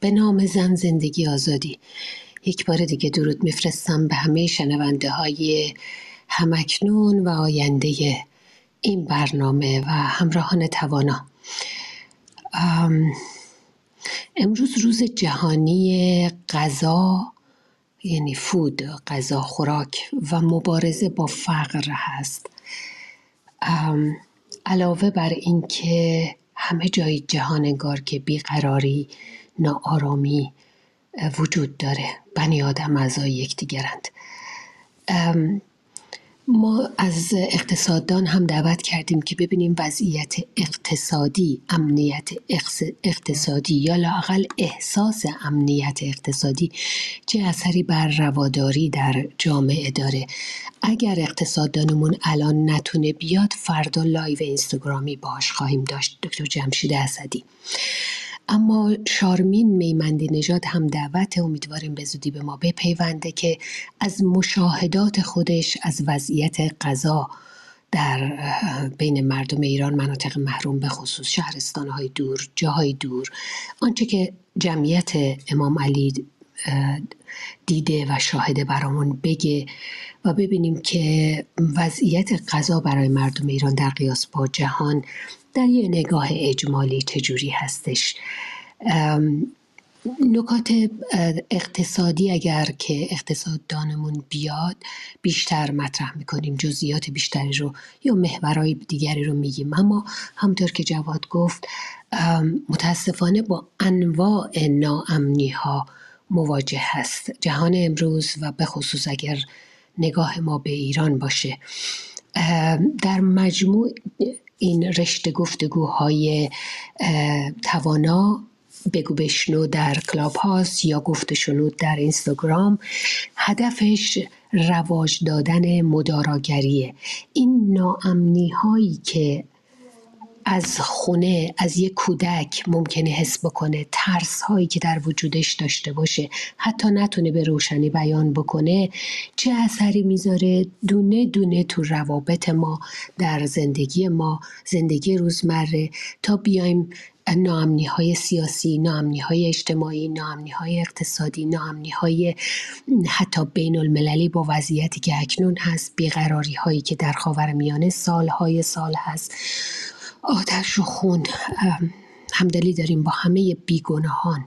به نام زن زندگی آزادی. یک بار دیگه درود میفرستم به همه شنونده های همکنون و آینده این برنامه و همراهان توانا. امروز روز جهانی غذا یعنی فود غذا خوراک و مبارزه با فقر هست. علاوه بر اینکه همه جای جهان انگار که بیقراری ناآرامی وجود داره. بنی آدم اعضای یکدیگرند. ما از اقتصاددان هم دعوت کردیم که ببینیم وضعیت اقتصادی امنیت اقتصادی یا لااقل احساس امنیت اقتصادی چه اثری بر رواداری در جامعه داره. اگر اقتصاددانمون الان نتونه بیاد فردا live اینستاگرامی باهاش خواهیم داشت. دکتر جمشید اسدی. اما شارمین میمندی نژاد هم دعوت امیدواریم به زودی به ما بپیونده که از مشاهدات خودش از وضعیت غذا در بین مردم ایران مناطق محروم به خصوص شهرستانهای دور جاهای دور آنچه که جمعیت امام علی دیده و شاهده برامون بگه و ببینیم که وضعیت غذا برای مردم ایران در قیاس با جهان در یه نگاه اجمالی چجوری هستش؟ نکات اقتصادی اگر که اقتصاددانمون بیاد بیشتر مطرح می‌کنیم جزئیات بیشتری رو یا محورهای دیگری رو میگیم. اما همطور که جواد گفت متاسفانه با انواع ناامنی ها مواجه هست. جهان امروز و به خصوص اگر نگاه ما به ایران باشه. در مجموع این رشته گفتگوهای توانا بگو بشنو در کلاب هاست یا گفته شنود در اینستاگرام هدفش رواج دادن مداراگریه. این ناامنی هایی که از خونه از یک کودک ممکنه حس بکنه ترس هایی که در وجودش داشته باشه. حتی نتونه به روشنی بیان بکنه چه اثری می‌ذاره؟ دونه دونه تو روابط ما در زندگی ما زندگی روزمره. تا بیایم ناامنی های سیاسی، ناامنی های اجتماعی، ناامنی های اقتصادی، ناامنی های حتی بین المللی با وضعیتی که اکنون هست بیقراری هایی که در خاور میانه سال های سال هست. آتش و خون. همدلی داریم با همه بیگناهان.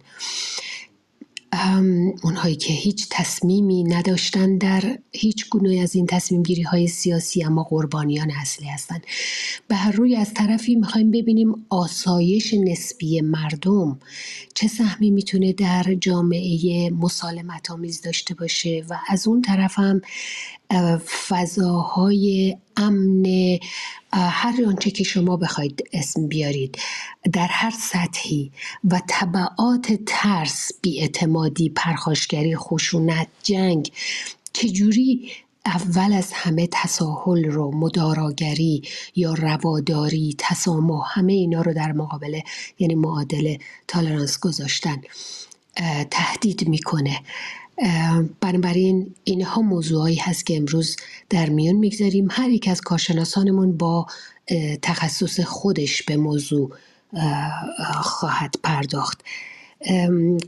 اونهایی که هیچ تصمیمی نداشتن در هیچ گونه از این تصمیم گیری های سیاسی اما قربانیان اصلی هستند به هر روی از طرفی می‌خوایم ببینیم آسایش نسبی مردم چه سهمی می‌تونه در جامعه مسالمت آمیز داشته باشه و از اون طرف هم فضاهای امن هر آنچه که شما بخواید اسم بیارید در هر سطحی و طبعات ترس بیاعتمادی پرخاشگری خشونت جنگ چجوری اول از همه تساهل رو مداراگری یا رواداری تسامح همه اینا رو در مقابله یعنی معادل تالرانس گذاشتن تهدید می‌کنه. بنابراین اینها موضوعایی هست که امروز در میان می‌گذاریم. هر یک از کارشناسانمون با تخصص خودش به موضوع خواهد پرداخت.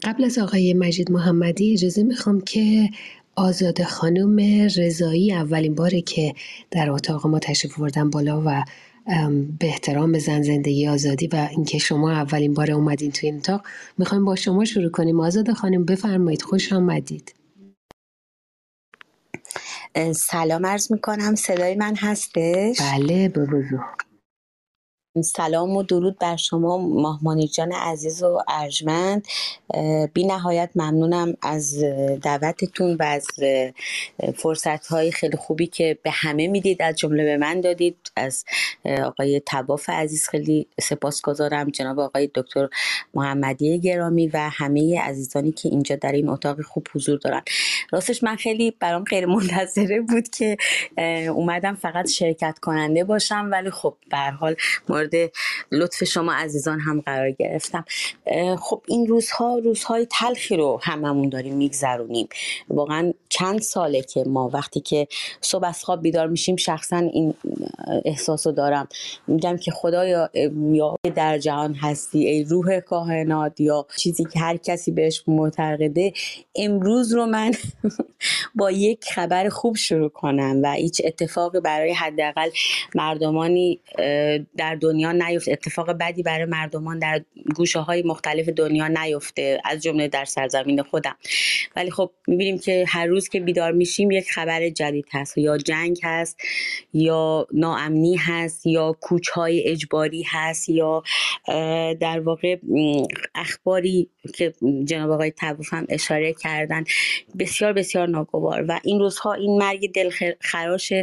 قبل از آقای مجید محمدی اجازه می‌خوام که آزاد خانم رضایی اولین باره که در اتاق ما تشریف بردن بالا و به احترام زن زندگی آزادی و اینکه شما اولین بار اومدین توی این اتاق می‌خوایم با شما شروع کنیم. آزاد خانم بفرمایید. خوش آمدید. سلام عرض می‌کنم. صدای من هستش؟ بله به سلام و درود بر شما ماهمانی جان عزیز و ارجمند. بی نهایت ممنونم از دعوتتون و از فرصت های خیلی خوبی که به همه می‌دید از جمله به من دادید. از آقای تباف عزیز خیلی سپاسگزارم جناب آقای دکتر محمدی گرامی و همه عزیزانی که اینجا در این اتاق خوب حضور دارن. راستش من خیلی برام غیر منتظره بود که اومدم فقط شرکت کننده باشم ولی خب به حال مورد لطف شما عزیزان هم قرار گرفتم. خب این روزها روزهای تلخی رو هممون داریم میگذرونیم. واقعا چند ساله که ما وقتی که صبح از خواب بیدار میشیم شخصا این احساس رو دارم. میگم که خدایا یا در جهان هستی ای روح کاهنات یا چیزی که هر کسی بهش معتقده امروز رو من با یک خبر خوب شروع کنم و هیچ اتفاقی برای حداقل مردمانی در دنیا نیفته. اتفاق بدی برای مردمان در گوشه های مختلف دنیا نیفته از جمله در سرزمین خودم. ولی خب می‌بینیم که هر روز که بیدار میشیم یک خبر جدید هست. یا جنگ هست یا ناامنی هست یا کوچهای اجباری هست یا در واقع اخباری که جناب آقای توف هم اشاره کردن. بسیار بسیار ناگوار. و این روزها این مرگ دلخراش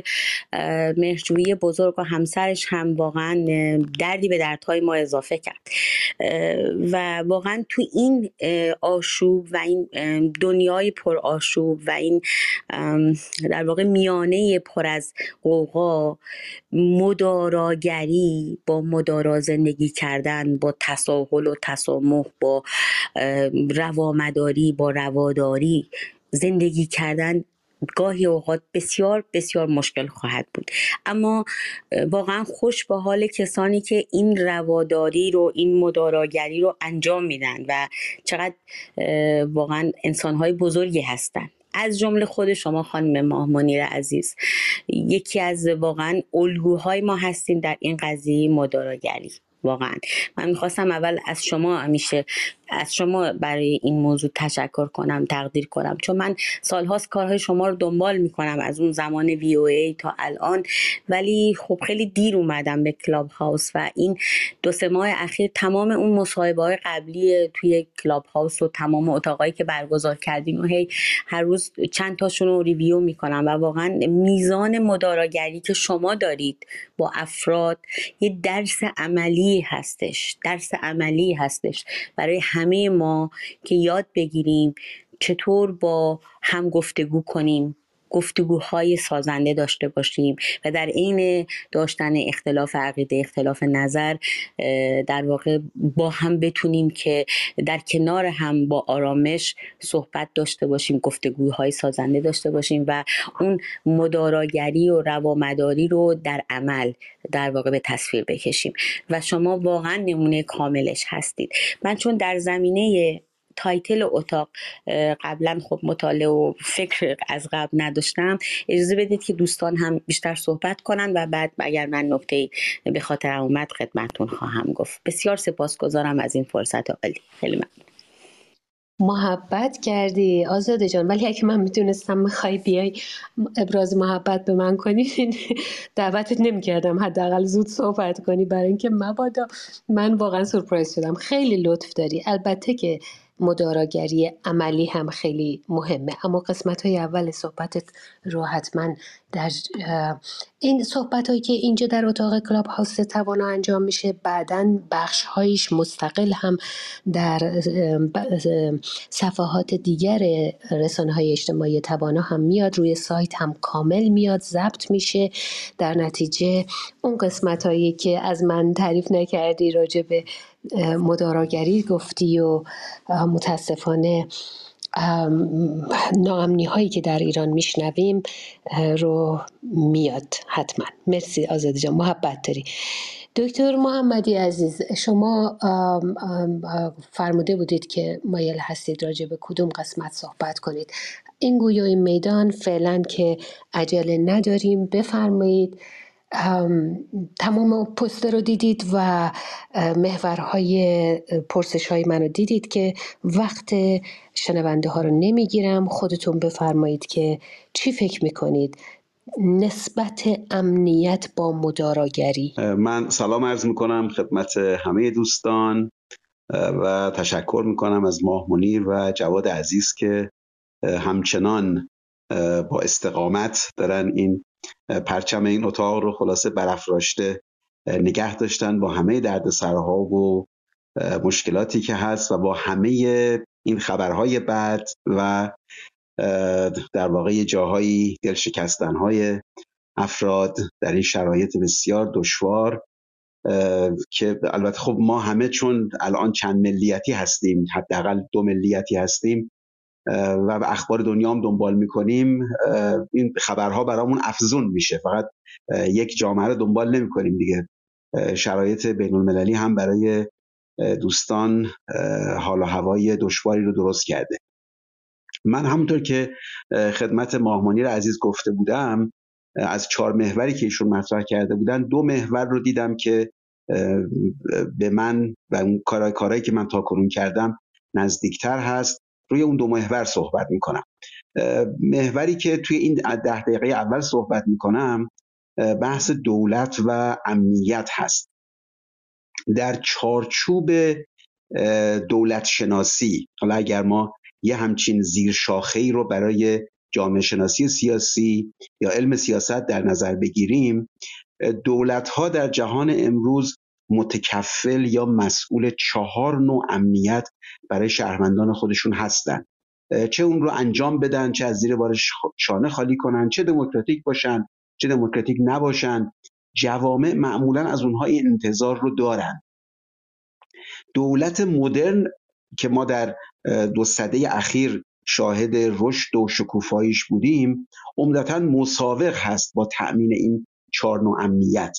مهرجویی بزرگ و همسرش هم واقعا دردی به دردهای ما اضافه کرد. و واقعا تو این آشوب و این دنیای پر آشوب و این در واقع میانه پر از قوقا مداراگری با مدارا زندگی کردن با تساهل و تسامح با روامداری با رواداری زندگی کردن گاهی اوقات بسیار بسیار مشکل خواهد بود. اما واقعا خوش به حال کسانی که این رواداری رو این مداراگری رو انجام میدن و چقدر واقعا انسانهای بزرگی هستند از جمله خود شما خانم ماه منیر عزیز یکی از واقعا الگوهای ما هستیم در این قضیه مداراگری. واقعا. من می‌خواستم اول از شما همیشه از شما برای این موضوع تشکر کنم تقدیر کنم. چون من سالهاست کارهای شما رو دنبال می‌کنم از اون زمان VOA تا الان. ولی خب خیلی دیر اومدم به کلاب هاوس و این دو سه ماه اخیر تمام اون مصاحبه های قبلی توی کلاب هاوس و تمام اتاقایی که برگزار کردیم و هی هر روز چند تاشون رو ریویو می‌کنم و واقعا میزان مداراگری که شما دارید با افراد یه درس عملی هستش درس عملی هستش. برای همه ما که یاد بگیریم چطور با هم گفتگو کنیم. گفتگوهای سازنده داشته باشیم و در عین داشتن اختلاف عقیده اختلاف نظر در واقع با هم بتونیم که در کنار هم با آرامش صحبت داشته باشیم گفتگوهای سازنده داشته باشیم و اون مداراگری و روامداری رو در عمل در واقع به تصویر بکشیم. و شما واقعا نمونه کاملش هستید. من چون در زمینه تایتل اتاق قبلا خب مطالعه و فکر از قبل نداشتم. اجازه بدید که دوستان هم بیشتر صحبت کنن و بعد اگر من نکته به خاطر اومد خدمتتون خواهم گفت. بسیار سپاسگزارم از این فرصت عالی. خیلی ممنون. محبت کردی آزاده جان. ولی اگه من می‌تونستم می‌خوای بیای ابراز محبت به من کنی دعوتت نمی‌کردم. حداقل زود صحبت کنی. برای اینکه مبادا من واقعا سورپرایز شدم. خیلی لطف داری. البته که مداراگری عملی هم خیلی مهمه. اما قسمت های اول صحبتت رو حتما در این صحبت هایی که اینجا در اتاق کلاب هاوس توانا انجام میشه بعدا بخش هایش مستقل هم در صفحات دیگر رسانه های اجتماعی توانا هم میاد. روی سایت هم کامل میاد ضبط میشه. در نتیجه اون قسمت هایی که از من تعریف نکردی راجع به مداراگری گفتی و متاسفانه ناامنی هایی که در ایران میشنویم رو میاد حتما. مرسی آزادی جان محبت داری. دکتر محمدی عزیز شما فرموده بودید که مایل هستید راجع به کدوم قسمت صحبت کنید. این گویای میدان فعلا که عجله نداریم بفرمایید. تمام پست رو دیدید و محورهای پرسش های منو دیدید که وقت شنونده ها رو نمی‌گیرم. خودتون بفرمایید که چی فکر می‌کنید؟ نسبت امنیت با مداراگری. من سلام عرض می‌کنم خدمت همه دوستان و تشکر می‌کنم از ماه منیر و جواد عزیز که همچنان با استقامت دارن این پرچم این اتاق رو خلاصه برافراشته نگه داشتن با همه دردسرها و مشکلاتی که هست و با همه این خبرهای بد و در واقع جاهایی دلشکستنهای افراد در این شرایط بسیار دشوار که البته خب ما همه چون الان چند ملیتی هستیم حداقل دو ملیتی هستیم و به اخبار دنیا هم دنبال می‌کنیم. این خبرها برامون افزون میشه. فقط یک جامعه رو دنبال نمی‌کنیم دیگه. شرایط بین المللی هم برای دوستان حال و هوای دشواری رو درست کرده. من همونطور که خدمت ماهمانی عزیز گفته بودم از چهار محوری که ایشون مطرح کرده بودن دو محور رو دیدم که به من و اون کارهای کارهایی که من تا کنون کردم نزدیکتر هست. روی اون دو محور صحبت می‌کنم. محوری که توی این ده دقیقه اول صحبت می‌کنم بحث دولت و امنیت هست. در چارچوب دولت شناسی حالا اگر ما یه همچین زیر ای رو برای جامعه شناسی سیاسی یا علم سیاست در نظر بگیریم دولت ها در جهان امروز متکفل یا مسئول چهار نوع امنیت برای شهروندان خودشون هستند چه اون رو انجام بدن چه از زیر بارش شانه خالی کنن چه دموکراتیک باشن چه دموکراتیک نباشن جوامع معمولا از اونها این انتظار رو دارن. دولت مدرن که ما در دو سده اخیر شاهد رشد و شکوفاییش بودیم عمدتا مساوق هست با تأمین این چهار نوع امنیت.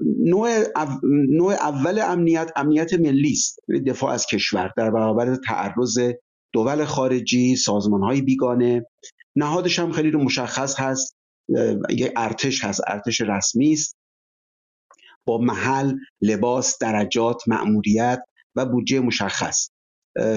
نوع, نوع اول امنیت امنیت ملی است. دفاع از کشور در برابر تعرض دول خارجی سازمان های بیگانه. نهادش هم خیلی مشخص هست. یه ارتش هست ارتش رسمی است. با محل لباس درجات مأموریت و بودجه مشخص.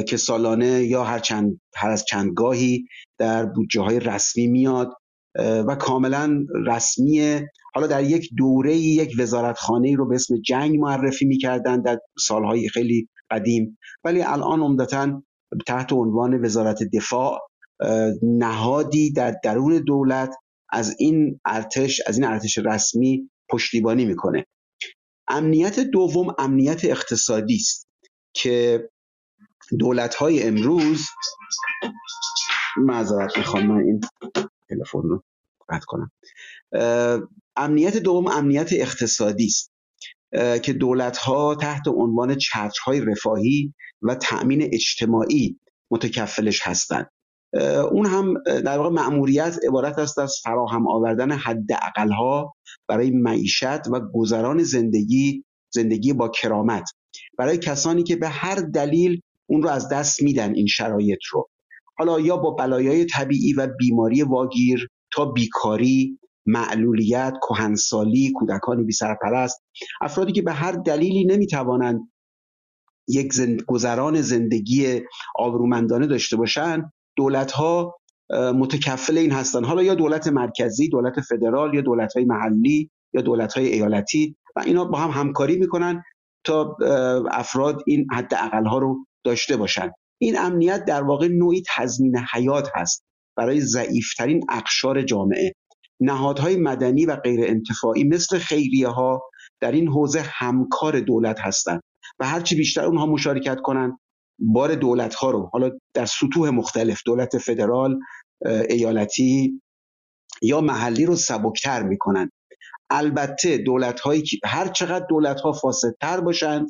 که سالانه یا هر چند هر از چندگاهی در بودجه های رسمی میاد. و کاملا رسمیه. حالا در یک دوره یک وزارتخانه رو به اسم جنگ معرفی می‌کردن در سالهای خیلی قدیم. ولی الان عمدتا تحت عنوان وزارت دفاع نهادی در درون دولت از این ارتش از این ارتش رسمی پشتیبانی می‌کنه. امنیت دوم امنیت اقتصادی است که دولت های امروز معذرت می‌خوام من این تلفن رو قطع کنم. امنیت دوم امنیت اقتصادی است که دولت ها تحت عنوان های رفاهی و تأمین اجتماعی متکفلش هستند. اون هم در واقع مأموریت عبارت است از فراهم آوردن حد ها برای معیشت و گذران زندگی زندگی با کرامت برای کسانی که به هر دلیل اون رو از دست میدن این شرایط رو. حالا یا با بلایای طبیعی و بیماری واگیر تا بیکاری معلولیت کهنسالی کودکان بی سرپرست افرادی که به هر دلیلی نمی‌توانند یک زند... گذران زندگی آبرومندانه داشته باشند دولت ها متکفل این هستند حالا یا دولت مرکزی دولت فدرال یا دولت های محلی یا دولت های ایالتی و اینا با هم همکاری می‌کنن تا افراد این حد ها رو داشته باشند این امنیت در واقع نوعی تضمین حیات هست برای ضعیفترین اقشار جامعه. نهادهای مدنی و غیر انتفاعی مثل خیریه ها در این حوزه همکار دولت هستند و هرچی بیشتر اونها مشارکت کنند بار دولت ها رو. حالا در سطوح مختلف دولت فدرال ایالتی یا محلی رو سبکتر می‌کنن البته دولت هایی که هر چقدر دولت ها فاسدتر باشند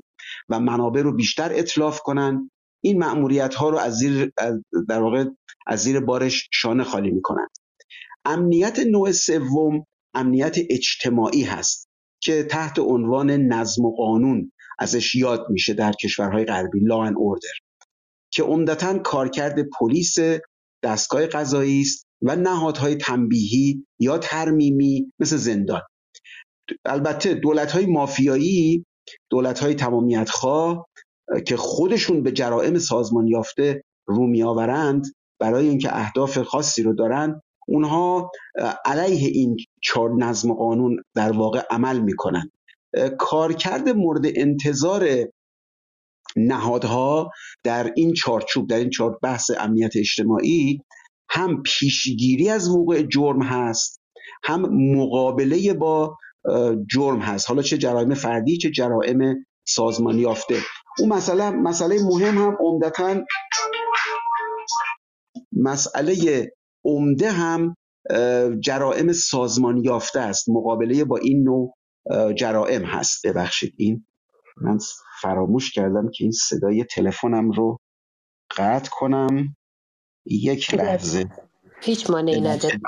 و منابع رو بیشتر اطلاف کنند این مأموریت ها رو از زیر در واقع از زیر بارش شانه خالی می‌کنند. امنیت نوع سوم امنیت اجتماعی هست که تحت عنوان نظم و قانون ازش یاد میشه در کشورهای غربی لا ان اوردر که عمدتا کارکرد پلیس دستگاه قضایی است و نهادهای تنبیهی یا ترمیمی مثل زندان. البته دولت های مافیایی دولت های که خودشون به جرائم سازمان یافته رو میآورند برای اینکه اهداف خاصی رو دارند اونها علیه این چهار نظم قانون در واقع عمل می‌کنن. کارکرد مورد انتظار نهادها در این چارچوب در این چهار بحث امنیت اجتماعی هم پیشگیری از وقوع جرم هست هم مقابله با جرم هست. حالا چه جرایم فردی چه جرائم سازمانی یافته اون مسئله مسئله مهم هم عمدتا مسئله عمده هم جرائم سازمانی یافته است. مقابله با این نوع جرائم هست. ببخشید این من فراموش کردم که این صدای تلفنم رو قطع کنم. یک لحظه. هیچ مانعی نداره.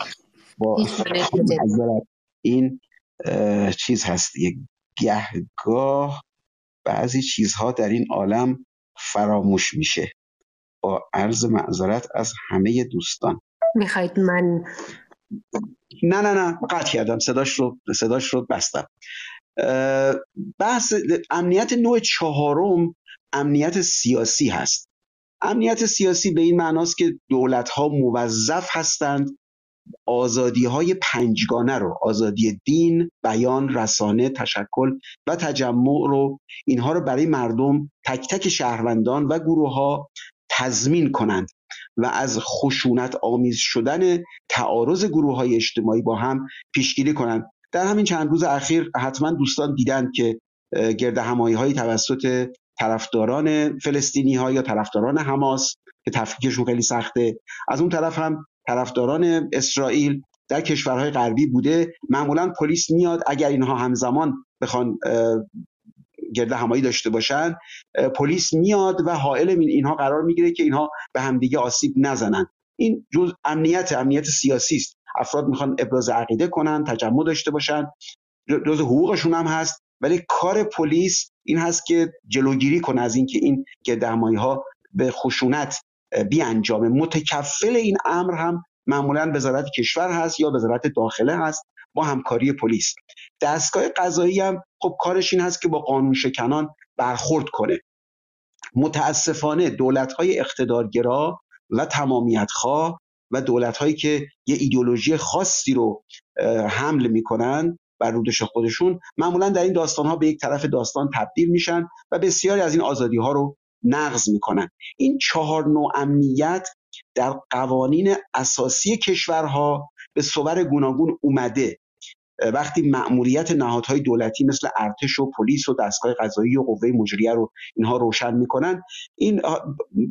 با این چیز هست. یک گهگاه. بعضی چیزها در این عالم فراموش میشه. با عرض معذرت از همه دوستان. می‌خواید من نه نه نه قطع کردم. صداش رو صداش رو بستم. بحث امنیت نوع چهارم امنیت سیاسی هست. امنیت سیاسی به این معناست که دولت ها موظف هستند آزادی های پنجگانه رو آزادی دین، بیان، رسانه، تشکل و تجمع رو اینها رو برای مردم تک تک شهروندان و گروه ها تضمین کنند و از خشونت آمیز شدن تعارض گروه های اجتماعی با هم پیشگیری کنند. در همین چند روز اخیر حتما دوستان دیدند که گرد همایی های توسط طرفداران فلسطینی ها یا طرفداران حماس که تفکیکشون خیلی سخته از اون طرف هم طرفداران اسرائیل در کشورهای غربی بوده. معمولا پلیس میاد اگر اینها همزمان بخوان گرد همایی داشته باشن پلیس میاد و حائل اینها قرار می‌گیره که اینها به همدیگه آسیب نزنن. این جز امنیت امنیت سیاسی است. افراد می‌خوان ابراز عقیده کنن تجمع داشته باشن. جز حقوقشون هم هست. ولی کار پلیس این هست که جلوگیری کنه از اینکه این گردهمایی ها به خشونت انجامه متکفل این امر هم معمولا وزارت کشور هست یا وزارت داخله هست با همکاری پلیس. دستگاه قضایی هم خب کارش این هست که با قانون شکنان برخورد کنه. متاسفانه دولت های اقتدارگرا و تمامیت خواه و دولت هایی که یه ایدولوژی خاصی رو حمل می‌کنن بر رودش خودشون معمولا در این داستان ها به یک طرف داستان تبدیل میشن و بسیاری از این آزادی ها رو نقض می‌کنن. این چهار نوع امنیت در قوانین اساسی کشورها به صور گوناگون اومده. وقتی مأموریت نهادهای دولتی مثل ارتش و پلیس و دستگاه قضایی و قوه مجریه رو اینها روشن می‌کنن این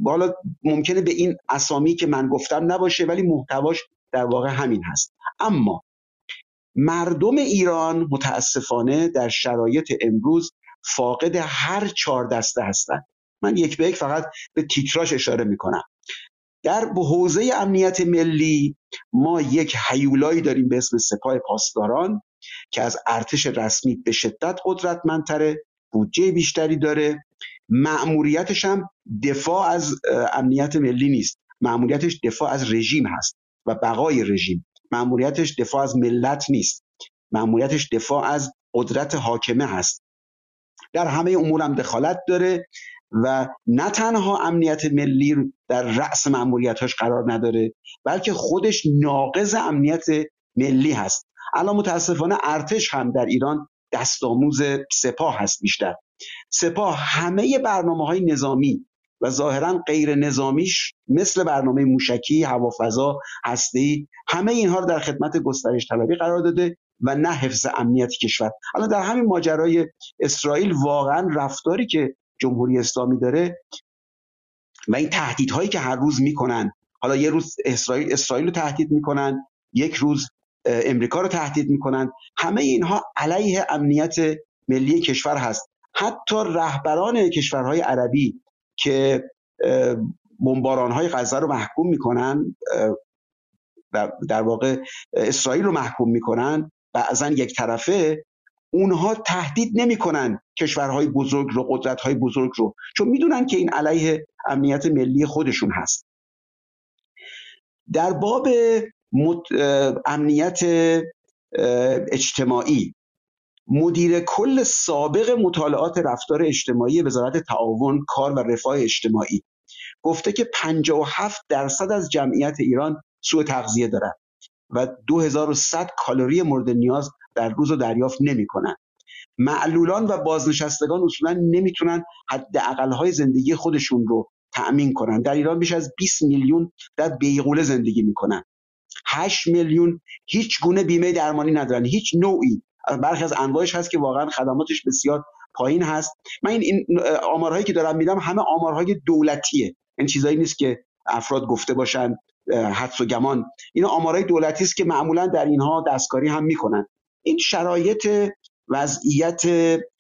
حالا ممکنه به این اسامی که من گفتم نباشه ولی محتواش در واقع همین هست. اما مردم ایران متاسفانه در شرایط امروز فاقد هر چهار دسته هستند. من یک به یک فقط به تیتراش اشاره می‌کنم. در حوزه امنیت ملی ما یک حیولایی داریم به اسم سپاه پاسداران که از ارتش رسمی به شدت قدرتمندتره بودجه بیشتری داره. مأموریتش هم دفاع از امنیت ملی نیست. مأموریتش دفاع از رژیم هست و بقای رژیم. مأموریتش دفاع از ملت نیست. مأموریتش دفاع از قدرت حاکمه هست. در همه امور هم دخالت داره. و نه تنها امنیت ملی در رأس معمولیتاش قرار نداره بلکه خودش ناقض امنیت ملی هست. الان متاسفانه ارتش هم در ایران دستآموز سپاه هست بیشتر. سپاه همه برنامه های نظامی و ظاهرا غیر نظامیش مثل برنامه موشکی، هوافضا، هسته‌ای همه اینها رو در خدمت گسترش طلبی قرار داده و نه حفظ امنیت کشور. الان در همین ماجرای اسرائیل واقعا رفتاری که جمهوری اسلامی داره و این تهدیدهایی که هر روز می‌کنن. حالا یه روز اسرائیل اسرائیل رو تهدید می‌کنن یک روز امریکا رو تهدید می‌کنن. همه اینها علیه امنیت ملی کشور هست. حتی رهبران کشورهای عربی که بمباران های غزه رو محکوم می‌کنن در واقع اسرائیل رو محکوم می‌کنن بعضا یک طرفه اونها تهدید نمی‌کنن کشورهای بزرگ رو قدرتهای بزرگ رو چون می‌دونن که این علیه امنیت ملی خودشون هست. در باب امنیت اجتماعی مدیر کل سابق مطالعات رفتار اجتماعی وزارت تعاون کار و رفاه اجتماعی گفته که 57 درصد از جمعیت ایران سوء تغذیه دارن و 2100 کالری مورد نیاز در روز رو دریافت نمی‌کنن. معلولان و بازنشستگان اصولا نمی‌تونن حد های زندگی خودشون رو تأمین کنن. در ایران بیش از 20 میلیون در بیغوله زندگی می‌کنن. 8 میلیون هیچ گونه بیمه درمانی ندارن. هیچ نوعی. برخی از انواعش هست که واقعا خدماتش بسیار پایین هست. من این, آمارهایی که دارم میدم همه آمارهای دولتیه. این چیزایی نیست که افراد گفته باشن حدس و گمان. این آمارهای دولتی است که معمولا در اینها دستکاری هم می‌کنن. این شرایط وضعیت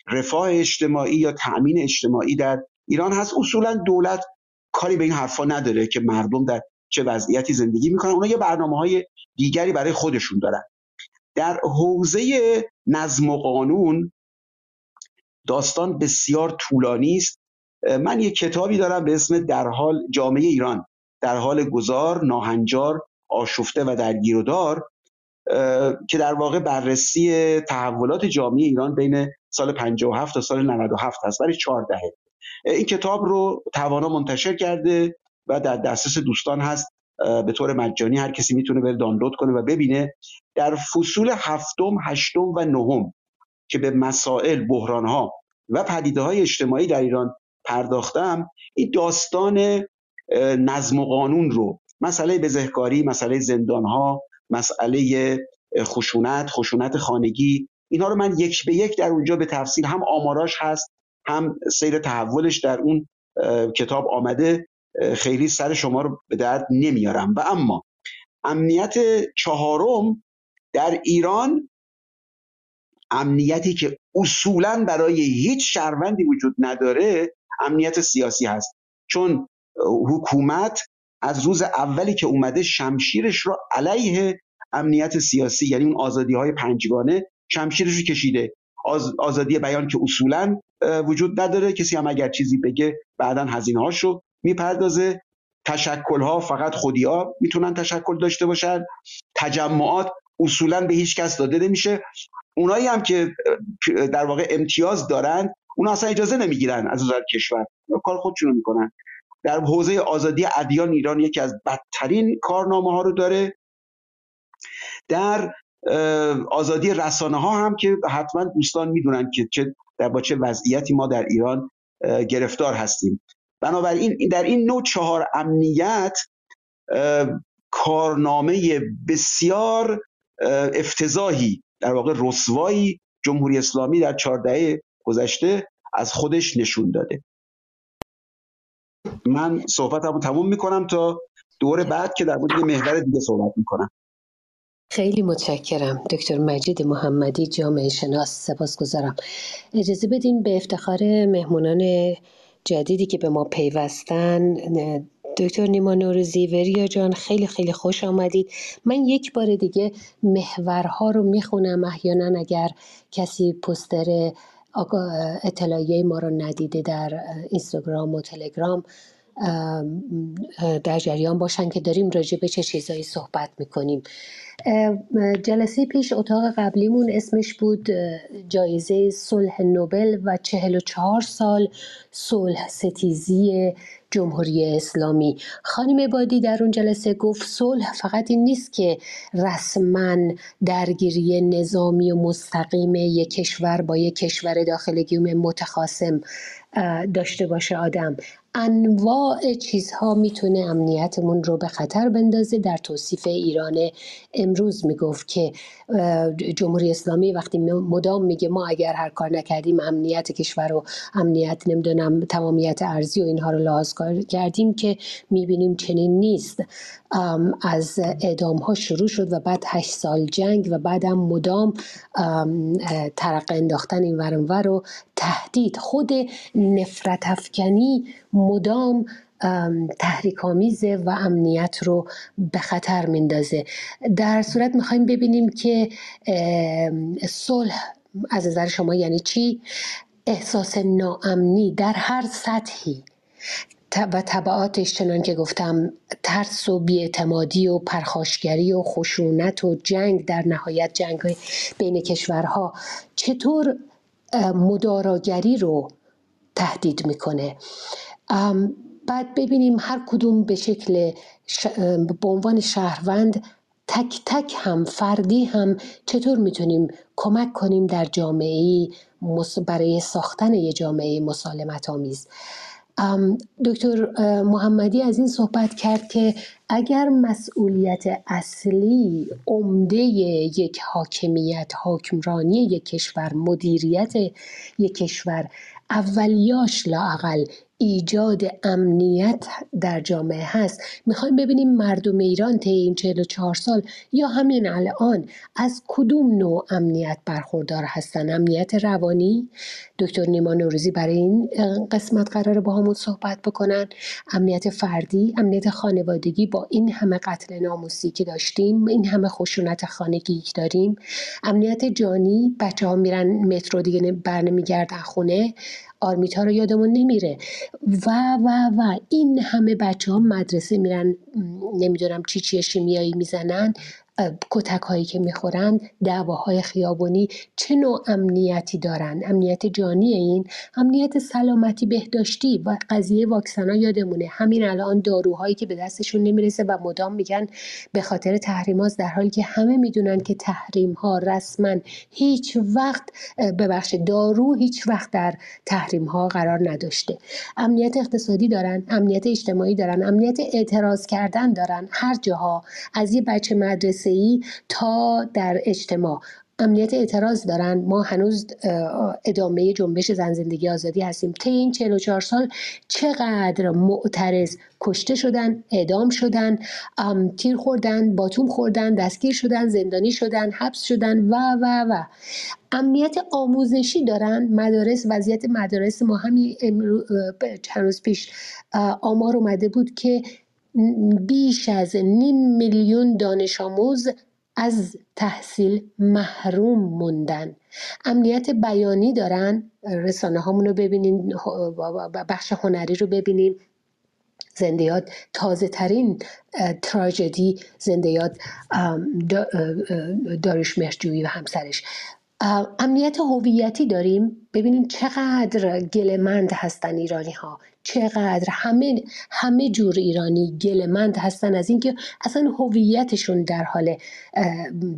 رفاه اجتماعی یا تأمین اجتماعی در ایران هست. اصولا دولت کاری به این حرفا نداره که مردم در چه وضعیتی زندگی می‌کنن. اونا یه برنامه های دیگری برای خودشون دارن. در حوزه نظم و قانون داستان بسیار طولانی است. من یک کتابی دارم به اسم در حال جامعه ایران. در حال گذار ناهنجار آشفته و درگیر و دار که در واقع بررسی تحولات جامعه ایران بین سال 57 تا سال 97 هست برای چهار دهه. این کتاب رو توانا منتشر کرده و در دسترس دوستان هست. به طور مجانی هر کسی می‌تونه بره دانلود کنه و ببینه. در فصول هفتم، هشتم و نهم که به مسائل، بحرانها و پدیده های اجتماعی در ایران پرداختم این داستان نظم و قانون رو مسئله بزهکاری، مسئله زندانها، مسئله خشونت، خشونت خانگی. اینها رو من یک به یک در اونجا به تفصیل هم آماراش هست هم سیر تحولش در اون کتاب آمده. خیلی سر شما رو به درد نمیارم. و اما امنیت چهارم در ایران امنیتی که اصولا برای هیچ شهروندی وجود نداره امنیت سیاسی هست. چون حکومت از روز اولی که اومده شمشیرش رو علیه امنیت سیاسی یعنی اون آزادی های پنجگانه شمشیرش رو کشیده. آزادی بیان که اصولا وجود نداره. کسی هم اگر چیزی بگه بعدا هزینه هاشو می‌پردازه. تشکل ها فقط خودی ها می‌تونن تشکل داشته باشن. تجمعات اصولا به هیچ کس داده نمیشه. اونایی هم که در واقع امتیاز دارن اونا اصلا اجازه نمی‌گیرن از وزارت کشور. کار خودشونو می‌کنن. در حوزه آزادی ادیان ایران یکی از بدترین کارنامه ها رو داره. در آزادی رسانه ها هم که حتما دوستان می‌دونن که چه در با چه وضعیتی ما در ایران گرفتار هستیم. بنابراین در این نوع چهار امنیت کارنامه بسیار افتضاحی در واقع رسوایی جمهوری اسلامی در چهارده گذشته از خودش نشون داده. من صحبتمو تموم می‌کنم تا دور بعد که در مورد محور دیگه صحبت می‌کنم. خیلی متشکرم. دکتر مجید محمدی جامعه شناس سپاس گذارم اجازه بدین به افتخار مهمونان جدیدی که به ما پیوستن دکتر نیما نوروزی وریا جان خیلی خیلی خوش آمدید. من یک بار دیگه محورها رو می‌خونم. احیانا اگر کسی پستر اطلاعیه ما رو ندیده در اینستاگرام و تلگرام. در جریان باشن که داریم راجع به چه چیزایی صحبت می‌کنیم. جلسه پیش اتاق قبلیمون اسمش بود جایزه صلح نوبل و چهل و چهار سال صلح ستیزی جمهوری اسلامی. خانم بادی در اون جلسه گفت صلح فقط این نیست که رسما درگیری نظامی و مستقیم یک کشور با یک کشور داخل متخاسم داشته باشه آدم. انواع چیزها می‌تونه امنیتمون رو به خطر بندازه. در توصیف ایران امروز می‌گفت که جمهوری اسلامی وقتی مدام میگه ما اگر هر کار نکردیم امنیت کشور و امنیت نمی‌دونم تمامیت ارزی و اینها رو لحاظ کردیم که می‌بینیم چنین نیست. از اعدام ها شروع شد و بعد هشت سال جنگ و بعدم مدام ترقه انداختن این ورانور و تهدید. خود نفرت افکنی مدام تحریک آمیزه و امنیت رو به خطر میندازه. در صورت می‌خوایم ببینیم که صلح از نظر شما یعنی چی؟ احساس ناامنی در هر سطحی. و طبعاتش چنان که گفتم ترس و بیاعتمادی و پرخاشگری و خشونت و جنگ در نهایت جنگ بین کشورها چطور مداراگری رو تهدید می‌کنه. بعد ببینیم هر کدوم به شکل به عنوان شهروند تک تک هم فردی هم چطور می‌تونیم کمک کنیم در جامعه برای ساختن یه جامعه مسالمت آمیز دکتر محمدی از این صحبت کرد که اگر مسئولیت اصلی عمده یک حاکمیت حاکمرانی یک کشور مدیریت یک کشور اولیاش لاقل ایجاد امنیت در جامعه هست می‌خوایم ببینیم مردم ایران طی این 44 سال یا همین الان از کدوم نوع امنیت برخوردار هستن؟ امنیت روانی؟ دکتر نیما نوروزی برای این قسمت قرار با همون صحبت بکنن. امنیت فردی امنیت خانوادگی با این همه قتل ناموسی که داشتیم این همه خشونت خانگی که داریم. امنیت جانی بچه ها میرن مترو دیگه برنمیگردن خونه. آرمیت ها رو یادمون نمیره. و و و این همه بچه ها مدرسه میرن نمی‌دونم چی چی شیمیایی می‌زنن. کتک هایی که می‌خورند دعواهای خیابانی چه نوع امنیتی دارن؟ امنیت جانی این؟ امنیت سلامتی بهداشتی و قضیه واکسن ها یادمونه. همین الان داروهایی که به دستشون نمی‌رسه و مدام میگن به خاطر تحریم در حالی که همه می‌دونن که تحریم ها رسما هیچ وقت ببخش دارو هیچ وقت در تحریم ها قرار نداشته. امنیت اقتصادی دارن امنیت اجتماعی دارن امنیت اعتراض کردن دارن هر جاها. از یه بچه مدرسه تا در اجتماع. امنیت اعتراض دارن. ما هنوز ادامه جنبش زن زندگی آزادی هستیم. طی این 44 سال چقدر معترض کشته شدن اعدام شدن تیر خوردن باتوم خوردن دستگیر شدن زندانی شدن حبس شدن و و و. امنیت آموزشی دارن. مدارس وضعیت مدارس ما همین چند روز پیش آمار اومده بود که بیش از نیم میلیون دانش آموز از تحصیل محروم موندن. امنیت بیانی دارن. رسانه هامون رو ببینین بخش هنری رو ببینیم زندیات تازه ترین تراژدی زندیات داروش مهرجویی و همسرش. امنیت هویتی داریم. ببینیم چقدر گلمند هستن ایرانی ها چقدر همه همه جور ایرانی گلمند هستن از اینکه اصلا هویتشون در حال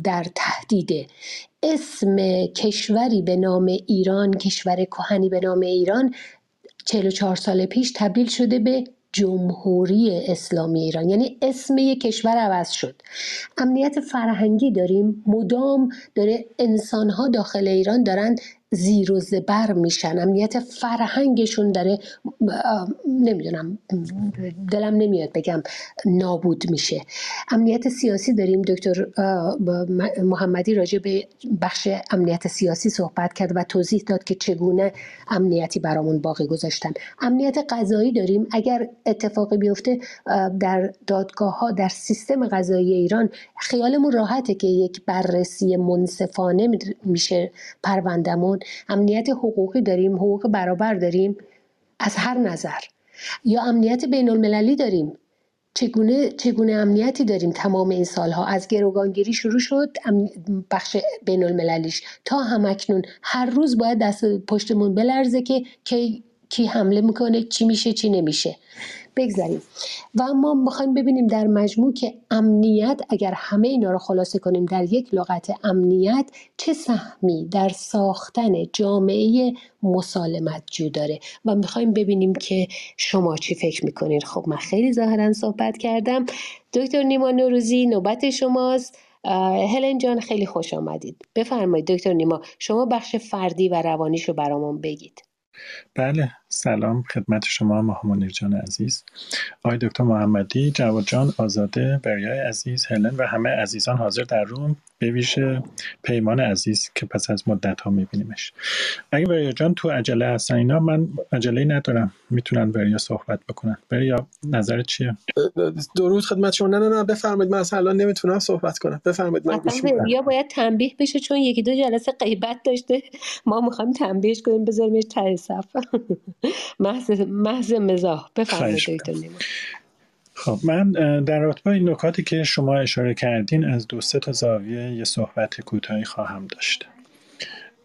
در تهدیده. اسم کشوری به نام ایران کشور کهنی به نام ایران 44 سال پیش تبدیل شده به جمهوری اسلامی ایران. یعنی اسم یک کشور عوض شد. امنیت فرهنگی داریم. مدام داره انسانها داخل ایران دارن زیر و زبر میشن. امنیت فرهنگشون داره نمی‌دونم دلم نمیاد بگم نابود میشه. امنیت سیاسی داریم. دکتر محمدی راجع به بخش امنیت سیاسی صحبت کرد و توضیح داد که چگونه امنیتی برامون باقی گذاشتن. امنیت قضایی داریم. اگر اتفاقی بیفته در دادگاه ها در سیستم قضایی ایران خیالمون راحته که یک بررسی منصفانه میشه پروندمون امنیت حقوقی داریم حقوق برابر داریم؟ از هر نظر. یا امنیت بین المللی داریم؟ چگونه, چگونه امنیتی داریم تمام این سالها؟ از گروگانگیری شروع شد بخش بین المللیش تا همکنون هر روز باید دست پشتمون بلرزه که کی حمله می‌کنه چی میشه چی نمیشه. بگذاریم. و ما می‌خوایم ببینیم در مجموع که امنیت اگر همه اینا رو خلاصه کنیم در یک لغت امنیت چه سهمی در ساختن جامعه مسالمت جو داره؟ و می‌خوایم ببینیم که شما چی فکر می‌کنین خب من خیلی ظاهرا صحبت کردم. دکتر نیما نوروزی نوبت شماست. هلن جان خیلی خوش آمدید. بفرمایید دکتر نیما شما بخش فردی و روانیش رو برامون بگید. بله. سلام خدمت شما محمد جان عزیز. آقای دکتر محمدی جواد جان آزاده بریای عزیز هلن و همه عزیزان حاضر در روم به ویژه پیمان عزیز که پس از مدت ها میبینیمش. اگه وریا جان تو عجله هستن اینا من عجله ندارم. می‌تونن وریا صحبت بکنن. وریا نظر چیه؟ درود خدمت شما. نه نه نه بفرمایید. من اصلا الان نمی‌تونم صحبت کنم. بفرمایید من گوش وریا باید تنبیه بشه چون یکی دو جلسه غیبت داشته. ما می‌خوایم تنبیهش کنیم بذاریمش ته صف. محض محض مزاح. بفرمایید خب من در رابطه این نکاتی که شما اشاره کردین از دو سه تا زاویه یه صحبت کوتاهی خواهم داشت.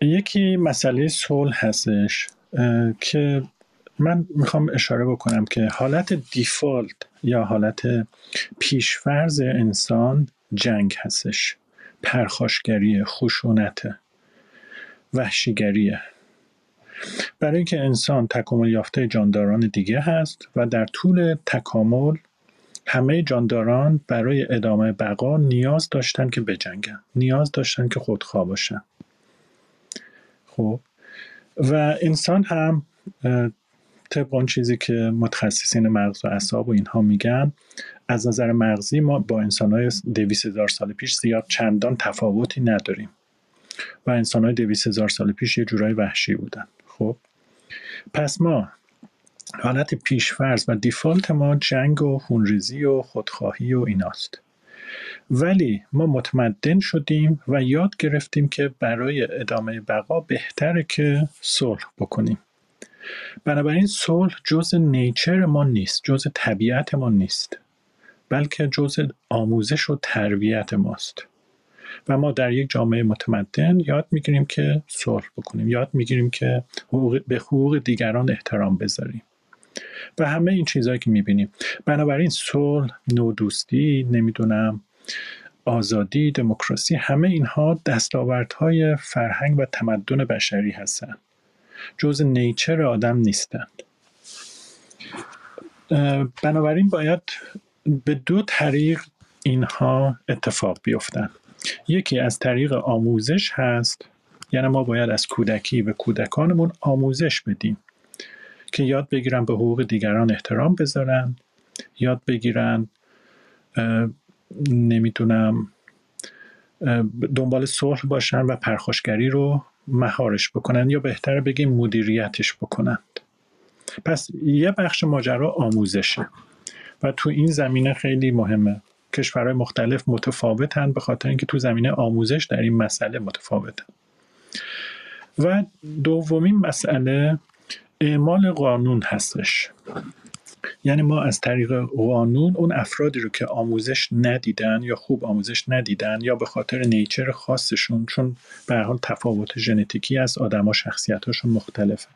یکی مسئله صلح هستش که من می‌خوام اشاره بکنم که حالت دیفالت یا حالت پیشفرز انسان جنگ هستش. پرخاشگری خشونت وحشیگریه برای اینکه انسان تکامل یافته جانداران دیگه هست و در طول تکامل همه جانداران برای ادامه بقا نیاز داشتن که بجنگن نیاز داشتن که خودخواه باشن. خب و انسان هم طبق اون چیزی که متخصصین مغز و اعصاب و اینها میگن از نظر مغزی ما با انسان های دویس هزار سال پیش زیاد چندان تفاوتی نداریم. و انسان های دویس هزار سال پیش یه جورای وحشی بودن. خب. پس ما حالت پیشفرز و دیفالت ما جنگ و خونریزی و خودخواهی و ایناست. ولی ما متمدن شدیم و یاد گرفتیم که برای ادامه بقا بهتره که صلح بکنیم. بنابراین صلح جز نیچر ما نیست جز طبیعت ما نیست بلکه جز آموزش و تربیت ماست. و ما در یک جامعه متمدن یاد می‌گیریم که صلح بکنیم یاد می‌گیریم که حقوق به حقوق دیگران احترام بذاریم. و همه این چیزهایی که می‌بینیم. بنابراین صلح نودوستی نمی‌دونم آزادی دموکراسی همه اینها دستاوردهای فرهنگ و تمدن بشری هستند. جز نیچر آدم نیستند. بنابراین باید به دو طریق اینها اتفاق بیفتن یکی از طریق آموزش هست. یعنی ما باید از کودکی به کودکانمون آموزش بدیم که یاد بگیرن به حقوق دیگران احترام بذارن یاد بگیرن نمی‌تونم دنبال صلح باشن و پرخاشگری رو مهارش بکنن یا بهتر بگیم مدیریتش بکنند پس یه بخش ماجرا آموزشه و تو این زمینه خیلی مهمه. کشورهای مختلف متفاوتن به خاطر اینکه تو زمینه آموزش در این مسئله متفاوتن. و دومین مسئله اعمال قانون هستش. یعنی ما از طریق قانون اون افرادی رو که آموزش ندیدن یا خوب آموزش ندیدن یا به خاطر نیچر خاصشون چون به حال تفاوت ژنتیکی از آدما شخصیتاشون مختلفه.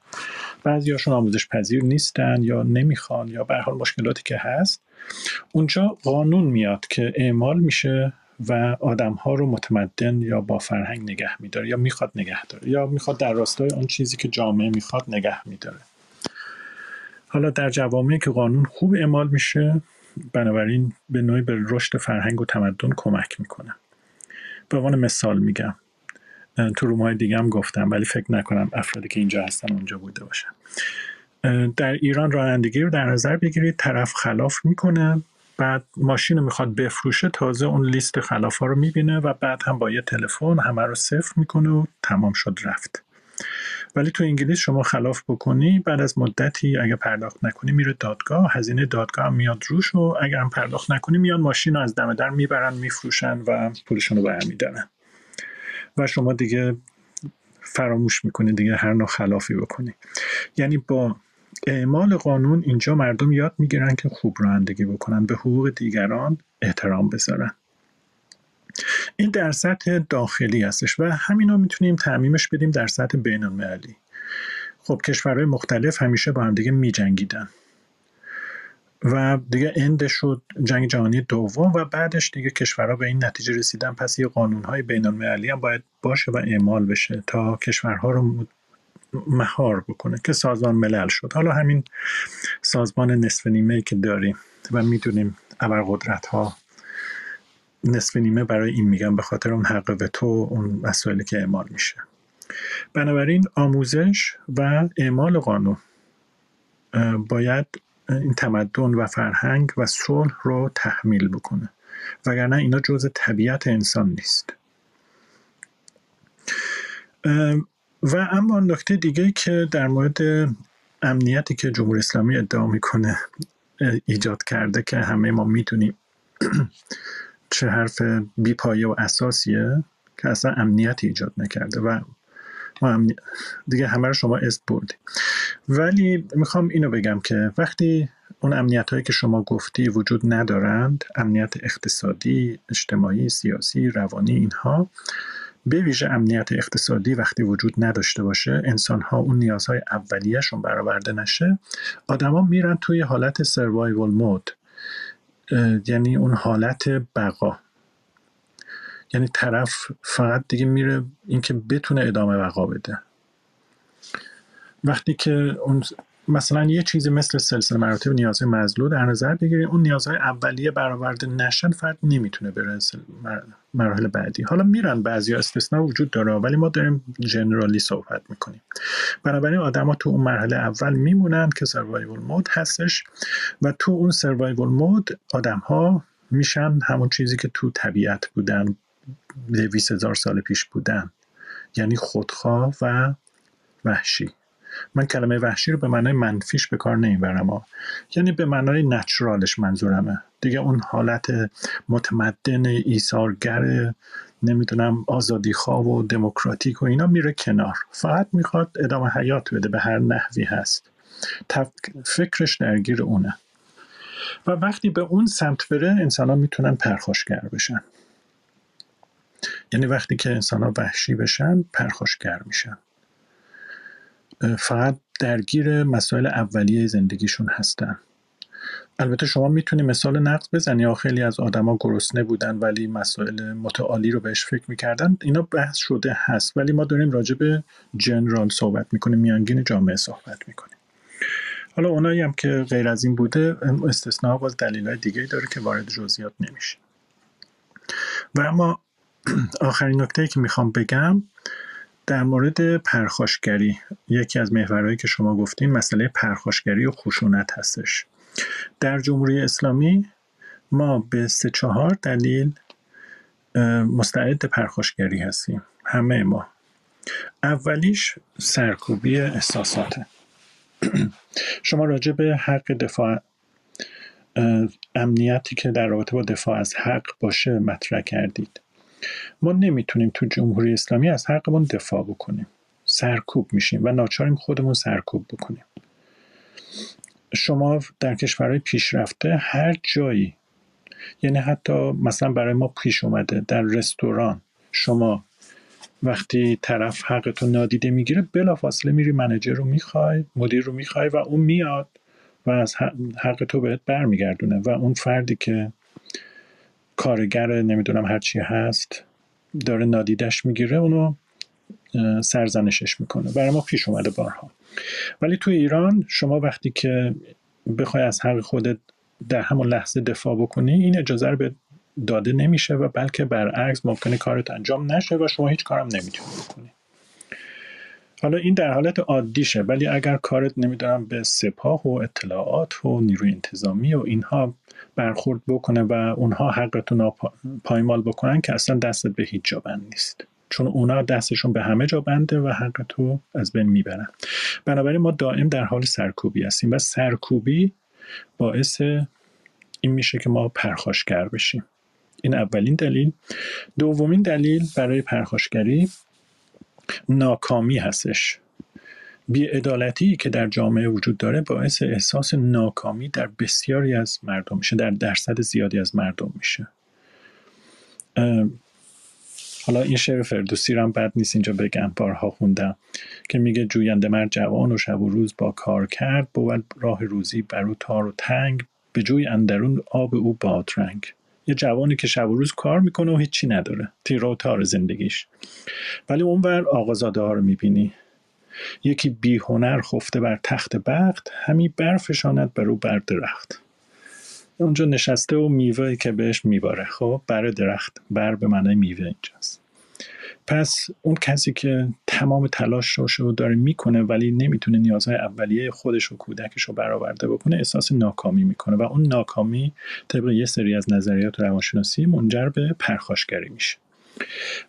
بعضیاشون آموزش پذیر نیستن یا نمی‌خوان یا به حال مشکلاتی که هست اونجا قانون میاد که اعمال میشه و آدم ها رو متمدن یا با فرهنگ نگه میداره یا می‌خواد نگه داره یا می‌خواد در راستای آن چیزی که جامعه می‌خواد نگه میداره. حالا در جوامعی که قانون خوب اعمال میشه بنابراین به نوعی به رشد فرهنگ و تمدن کمک می‌کنه. به عنوان مثال میگم. تو رومای دیگه هم گفتم ولی فکر نکنم افرادی که اینجا هستن اونجا بوده باشن. در ایران رانندگی رو در نظر بگیرید طرف خلاف می‌کنه بعد ماشین رو می‌خواد بفروشه تازه اون لیست خلاف ها رو می‌بینه و بعد هم با یه تلفن همه رو صفر می‌کنه و تمام شد رفت. ولی تو انگلیس شما خلاف بکنی بعد از مدتی اگه پرداخت نکنی میره دادگاه هزینه دادگاه میاد روش و اگر هم پرداخت نکنی میان ماشین رو از دم در می‌برن میفروشن و پولشون رو برمیدارن. و شما دیگه فراموش می‌کنی دیگه هر نوع خلافی بکنی. یعنی با اعمال قانون اینجا مردم یاد می‌گیرن که خوب رانندگی بکنن به حقوق دیگران احترام بذارن. این در سطح داخلی هستش و همین رو می‌تونیم تعمیمش بدیم در سطح بین المللی خب کشورهای مختلف همیشه با هم دیگه میجنگیدن. و دیگه اند شد جنگ جهانی دوم و بعدش دیگه کشورها به این نتیجه رسیدن. پس یه قانونهای بین المللی هم باید باشه و اعمال بشه تا کشورها رو مهار بکنه که سازمان ملل شد. حالا همین سازمان نصف نیمه که داریم و می‌دونیم ابرقدرت ها نصف نیمه برای این میگم به خاطر اون حق به تو اون مسائلی که اعمال میشه. بنابراین آموزش و اعمال قانون باید این تمدن و فرهنگ و صلح رو تحمیل بکنه. وگرنه اینا جزء طبیعت انسان نیست. و اما نکته دیگه که در مورد امنیتی که جمهوری اسلامی ادعا می‌کنه ایجاد کرده که همه ما می‌دونیم چه حرف بیپایه و اساسیه که اصلا امنیتی ایجاد نکرده و ما دیگه همه رو شما اسم بردی ولی می‌خوام اینو بگم که وقتی اون امنیت هایی که شما گفتی وجود ندارند امنیت اقتصادی اجتماعی سیاسی روانی اینها به ویژه امنیت اقتصادی وقتی وجود نداشته باشه انسان ها اون نیازهای اولیهشون برآورده نشه آدما میرن توی حالت سروایوال مود یعنی اون حالت بقا. یعنی طرف فقط دیگه میره اینکه بتونه ادامه بقا بده. وقتی که اون مثلا یه چیزی مثل سلسله مراتب نیازهای مزلو در نظر بگیریم اون نیازهای اولیه برآورده نشن فرد نمی‌تونه بره مراحل بعدی. حالا میرن بعضی استثنا وجود داره ولی ما داریم جنرالی صحبت می‌کنیم. بنابراین آدما تو اون مرحله اول میمونن که سروایوال مود هستش و تو اون سروایوال مود آدم ها میشن همون چیزی که تو طبیعت بودن دویست هزار سال پیش بودن. یعنی خودخواه و وحشی. من کلمه وحشی رو به معنای منفیش به کار نمی‌برم یعنی به معنای نچرالش منظورمه. دیگه اون حالت متمدن ایثارگر نمی‌دونم آزادی خواه و دموکراتیک و اینا میره کنار. فقط می‌خواد ادامه حیات بده به هر نحوی هست. فکرش درگیر اونه. و وقتی به اون سمت بره انسان ها می‌تونن پرخاشگر بشن. یعنی وقتی که انسان ها وحشی بشن پرخاشگر میشن. فقط درگیر مسائل اولیه زندگیشون هستن. البته شما می‌تونی مثال نقد بزنی. یا خیلی از آدما گرسنه بودن ولی مسائل متعالی رو بهش فکر می‌کردن. اینا بحث شده هست ولی ما داریم راجع به جنرال صحبت می‌کنیم میانگین جامعه صحبت می‌کنیم. حالا اونایی هم که غیر از این بوده استثناء باز دلیل های دیگه داره که وارد جزئیات نمیشه. و اما آخرین نکته که می‌خوام بگم در مورد پرخاشگری یکی از محورهایی که شما گفتین مسئله پرخاشگری و خشونت هستش. در جمهوری اسلامی ما به سه چهار دلیل مستعد پرخاشگری هستیم. همه ما. اولیش سرکوبی احساساته. شما راجع به حق دفاع امنیتی که در رابطه با دفاع از حق باشه مطرح کردید. ما نمی‌تونیم تو جمهوری اسلامی از حقمون دفاع بکنیم. سرکوب میشیم و ناچاریم خودمون سرکوب بکنیم. شما در کشورهای پیشرفته هر جایی یعنی حتی مثلا برای ما پیش اومده در رستوران شما وقتی طرف حقتو نادیده می‌گیره بلافاصله میری منجر رو می‌خوای مدیر رو می‌خوای و اون میاد و از حق تو بهت برمیگردونه و اون فردی که کارگر نمی‌دونم هرچی هست داره نادیدش می‌گیره اونو سرزنشش می‌کنه. برای ما پیش اومده بارها. ولی تو ایران شما وقتی که بخوای از حق خودت در همون لحظه دفاع بکنی این اجازه رو به داده نمیشه و بلکه برعکس ممکنه کارت انجام نشه و شما هیچ کارم نمی‌تونی بکنی. حالا این در حالت عادیشه ولی اگر کارت نمی‌دونم به سپاه و اطلاعات و نیروی انتظامی و اینها برخورد بکنه و اونها حقتون پایمال بکنن که اصلا دستت به هیچ جا بند نیست. چون اونا دستشون به همه جا بنده و حق تو از بین می‌برن. بنابراین ما دائم در حال سرکوبی هستیم و سرکوبی باعث این میشه که ما پرخاشگر بشیم. این اولین دلیل. دومین دلیل برای پرخاشگری ناکامی هستش. بیعدالتی که در جامعه وجود داره باعث احساس ناکامی در بسیاری از مردم میشه در درصد زیادی از مردم میشه. حالا این شعر فردوسی هم بد نیست اینجا بگم بارها خوندم که میگه جوینده مرد جوان و شب و روز با کار کرد بود راه روزی بر او تار و تنگ به جوی اندرون آب او بادرنگ. یه جوانی که شب و روز کار می‌کنه و هیچی نداره. تیرا و تار زندگیش. ولی اونور آقازاده ها رو می‌بینی. یکی بی هنر خفته بر تخت بخت همی برفشاند بر او بر درخت. اونجا نشسته و میوه که بهش میباره. خب بر درخت بر به معنای میوه اینجاست. پس اون کسی که تمام تلاش رو داره می‌کنه ولی نمی‌تونه نیازهای اولیه خودش و کودکش رو برآورده بکنه احساس ناکامی می‌کنه و اون ناکامی طبق یه سری از نظریات روانشناسی منجر به پرخاشگری میشه.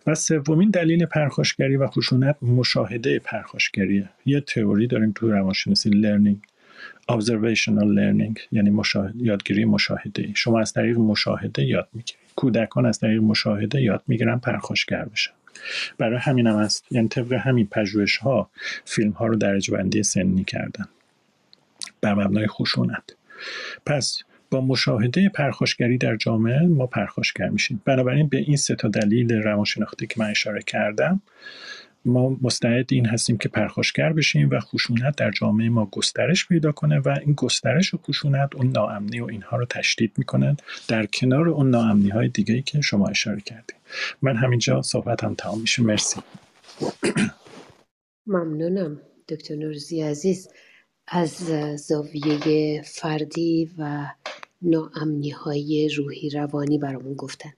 و سومین دلیل پرخاشگری و خشونت مشاهده پرخاشگریه. یه تئوری داریم تو روانشناسی لرنینگ observational learning یعنی مشاهده، یادگیری مشاهده شما از طریق مشاهده یاد می‌گیرید. کودکان از طریق مشاهده یاد می‌گیرن پرخاشگر بشن. برای همین هم هست. یعنی طبق همین پژوهش ها فیلم ها رو درجه بندی سنی کردن. بر مبنای خشونت. پس با مشاهده پرخاشگری در جامعه ما پرخاشگر میشیم. بنابراین به این سه تا دلیل روانشناختی که من اشاره کردم ما مستعد این هستیم که پرخاشگر بشیم و خشونت در جامعه ما گسترش پیدا کنه و این گسترش و خشونت اون ناامنی و اینها رو تشدید می‌کنه در کنار اون ناامنی های دیگه ای که شما اشاره کردید. من همینجا صحبتم تمام میشه. مرسی. ممنونم دکتر نورزی عزیز. از زاویه فردی و ناامنی های روحی روانی برامون گفتن.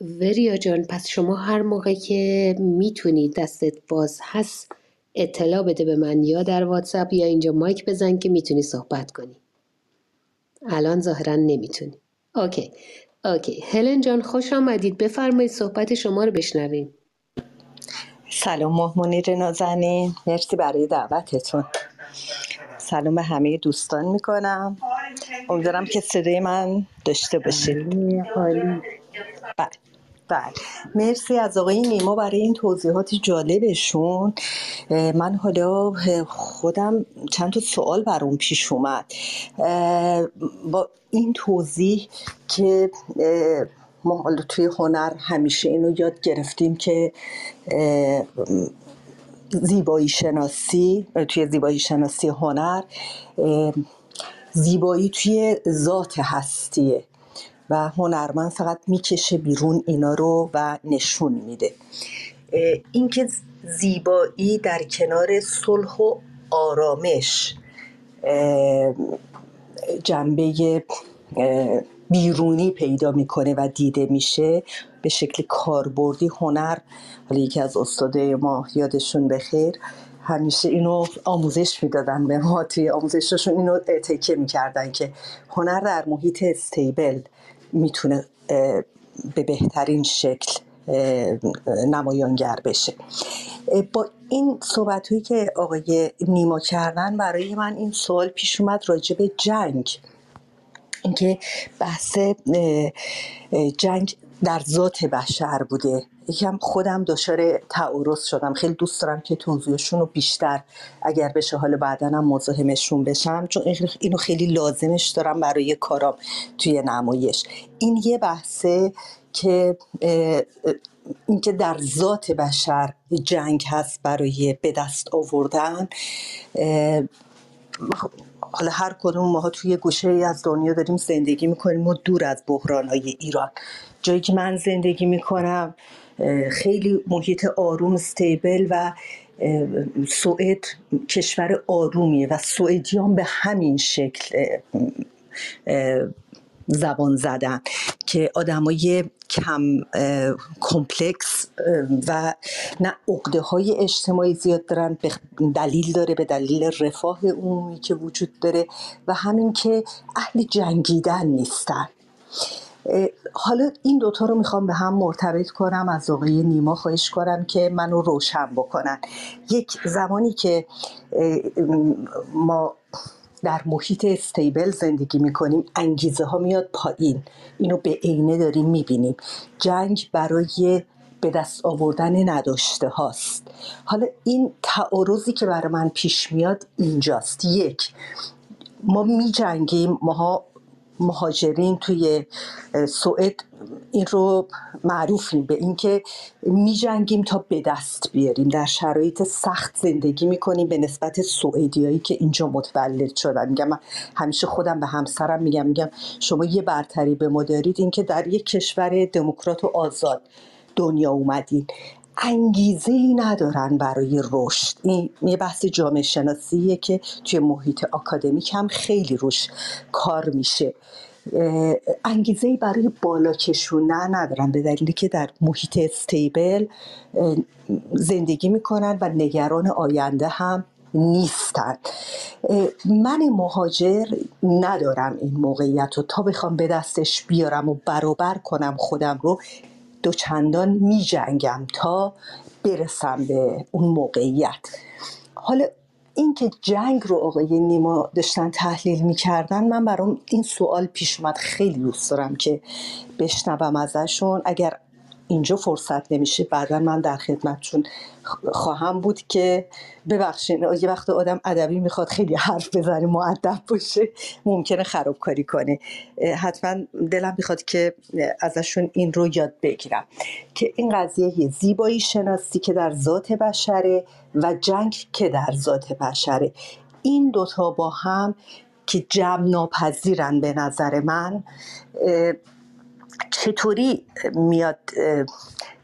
وریا جان پس شما هر موقع که می‌تونی دستت باز هست اطلاع بده به من یا در واتساپ یا اینجا مایک بزن که می‌تونی صحبت کنی. الان ظاهرا نمی‌تونی. اوکی. اوکی. هلن جان خوش آمدید. بفرمایید صحبت شما رو بشنویم. سلام ماه منیر نازنین مرسی برای دعوتتون. سلام به همه دوستان می‌کنم. امیدوارم که صدای من داشته باشید. بله. بله. مرسی از آقای نیما برای این توضیحات جالبشون. من حالا خودم چند تا سوال برام پیش اومد. با این توضیح که ما حالا توی هنر همیشه اینو یاد گرفتیم که زیبایی شناسی توی زیبایی شناسی هنر زیبایی توی ذات هستیه. و هنرمند فقط می‌کشه بیرون اینا رو و نشون میده. اینکه زیبایی در کنار صلح و آرامش جنبه بیرونی پیدا می‌کنه و دیده میشه به شکل کاربردی هنر. حالا یکی از استادای ما یادشون بخیر. همیشه اینو آموزش می‌دادن به ما توی آموزششون اینو تکیه می‌کردن که هنر در محیط استیبل می‌تونه به بهترین شکل نمایانگر بشه. با این صحبت هایی که آقای نیما کردن برای من این سوال پیش اومد راجع به جنگ. اینکه بحث جنگ در ذات بشر بوده. یکم خودم دچار تعارض شدم. خیلی دوست دارم که توضیحشون رو بیشتر اگر بشه بعدا هم مزاحمشون بشم. چون اینو خیلی لازمش دارم برای کارام توی نمایش. این یه بحثه که اینکه در ذات بشر جنگ هست برای به دست آوردن. حالا هر کدوم ماها توی گوشه ای از دنیا داریم زندگی می‌کنیم. و دور از بحران های ایران. جایی که من زندگی می‌کنم خیلی محیط آروم استیبل و سوئد کشور آرومیه و سوئدیان به همین شکل زبان زدن که آدمای کم کمپلکس و نه عقده های اجتماعی زیاد دارن به دلیل داره به دلیل رفاه عمومی که وجود داره و همین که اهل جنگیدن نیستن. حالا این دوتا رو می‌خوام به هم مرتبط کنم از آقای نیما خواهش کنم که منو روشن بکنن. یک زمانی که ما در محیط استیبل زندگی می‌کنیم انگیزه ها میاد پایین. اینو به عینه داریم می‌بینیم. جنگ برای به دست آوردن نداشته هاست. حالا این تعارضی که برای من پیش میاد اینجاست. یک ما می جنگیم ماها مهاجرین توی سوئد این رو معروفیم به اینکه میجنگیم تا به دست بیاریم. در شرایط سخت زندگی می‌کنیم به نسبت سوئدیایی که اینجا متولد شدن. میگم من همیشه خودم به همسرم میگم میگم شما یه برتری به ما دارید اینکه در یک کشور دموکرات و آزاد دنیا اومدین. انگیزه ای ندارن برای رشد. این یه بحث جامعه شناسیه که توی محیط آکادمیک هم خیلی روش کار میشه. انگیزه ای برای بالا کشوندن ندارن به دلیلی که در محیط استیبل زندگی می‌کنن و نگران آینده هم نیستن. من مهاجر ندارم این موقعیت رو. تا بخوام به دستش بیارم و برابر کنم خودم رو دوچندان می جنگم تا برسم به اون موقعیت. حالا اینکه جنگ رو آقای نیما داشتن تحلیل می‌کردن من برام این سوال پیش اومد. خیلی دوست دارم که بشنوم ازشون. اگر اینجا فرصت نمیشه. بعدا من در خدمتشون خواهم بود که ببخشین یه وقت آدم ادبی می‌خواد خیلی حرف بزنه معدب باشه ممکنه خرابکاری کنه. حتما دلم می‌خواد که ازشون این رو یاد بگیرم که این قضیه زیبایی شناسی که در ذات بشره و جنگ که در ذات بشره. این دوتا با هم که جمع ناپذیرن به نظر من چطوری میاد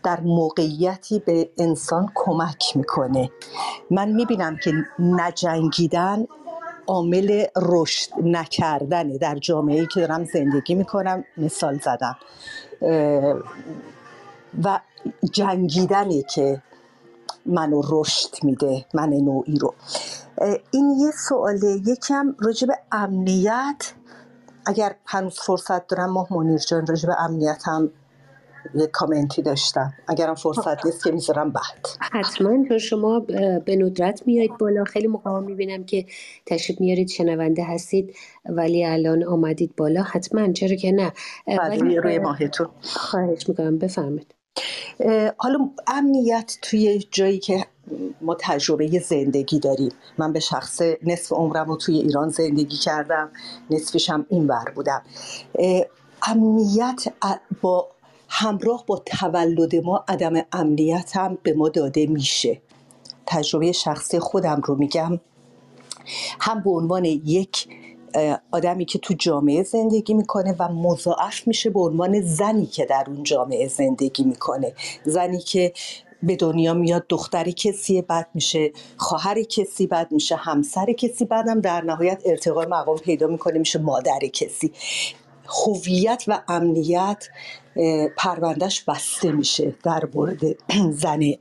در موقعیتی به انسان کمک می‌کنه؟ من می‌بینم که نجنگیدن عامل رشد نکردنه. در جامعه که دارم زندگی می‌کنم مثال زدم. و جنگیدنه که منو رشد میده من نوعی رو. این یه سواله. یکم راجع به امنیت اگر هنوز فرصت دارم ماه منیر جان راجع به امنیت هم یه کامنتی داشتم. اگرم فرصت نیست که می‌ذارم بعد. حتما چون شما به ندرت میایید بالا. خیلی موقع می‌بینم که تشریف میارید شنونده هستید ولی الان آمدید بالا. حتما. چرا که نه. ولی روی ماهتون خواهش می‌کنم. بفرمید حالا امنیت توی جایی که ما تجربه زندگی داریم. من به شخص نصف عمرم رو توی ایران زندگی کردم نصفش هم این ور بودم. امنیت با همراه با تولد ما عدم امنیت هم به ما داده میشه. تجربه شخصی خودم رو میگم. هم به عنوان یک آدمی که تو جامعه زندگی می‌کنه و مضاعف میشه به عنوان زنی که در اون جامعه زندگی می‌کنه. زنی که به دنیا میاد دختری کسی بد میشه خواهر کسی بد میشه همسر کسی بعدم در نهایت ارتقای مقام پیدا می‌کنه میشه مادر کسی. هویت و امنیت پروندهش بسته میشه در مورد زن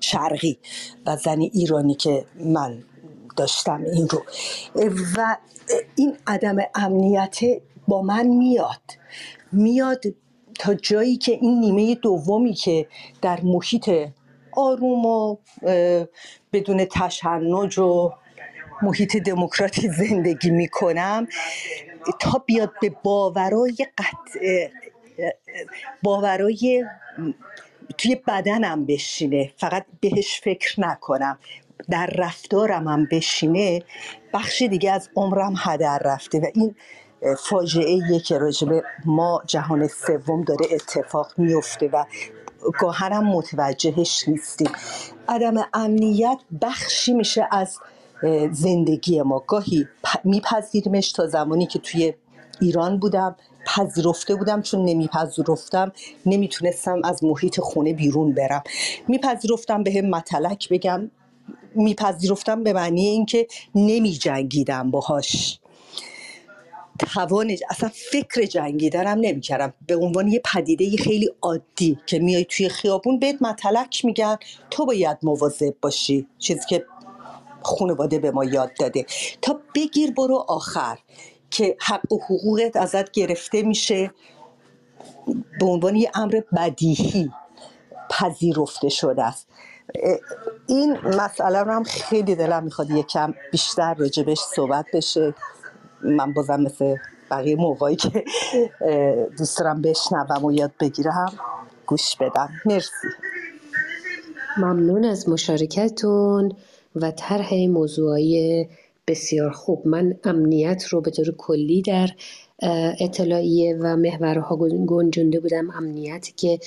شرقی و زن ایرانی که من داشتم این رو. و این عدم امنیت با من میاد. میاد تا جایی که این نیمه دومی که در محیط آروم و بدون تشنج و محیط دموکراتی زندگی می‌کنم تا بیاد به باورای قطع باورای توی بدنم بشینه فقط بهش فکر نکنم در رفتارم هم بشینه بخش دیگه از عمرم هدر رفته و این فاجعه که راجبه ما جهان سوم داره اتفاق میفته و گاهرم متوجهش نیستیم عدم امنیت بخشی میشه از زندگی ما. گاهی میپذیریمش تا زمانی که توی ایران بودم پذیرفته بودم چون نمیپذیرفتم نمی‌تونستم از محیط خونه بیرون برم. میپذیرفتم به هم متلک بگم میپذیرفتم به معنی اینکه نمیجنگیدم باهاش. توان اصلا فکر جنگیدنم نمی‌کردم. به عنوان یه پدیده خیلی عادی که میای توی خیابون بهت متلک میگن تو باید مواظب باشی. چیزی که خانواده به ما یاد داده. تا بگیر برو آخر که حق و حقوقت ازت گرفته میشه. به عنوان یه امر بدیهی پذیرفته شده است. این مسئله رو هم خیلی دلم می‌خواد یکم بیشتر راجبش صحبت بشه. من بازم مثل بقیه موقعی که دوست دارم بشنوم و یاد بگیرم گوش بدم. مرسی. ممنون از مشارکتون و طرح موضوعی بسیار خوب. من امنیت رو به طور کلی در اطلاعیه و محورها گنجونده بودم. امنیتی که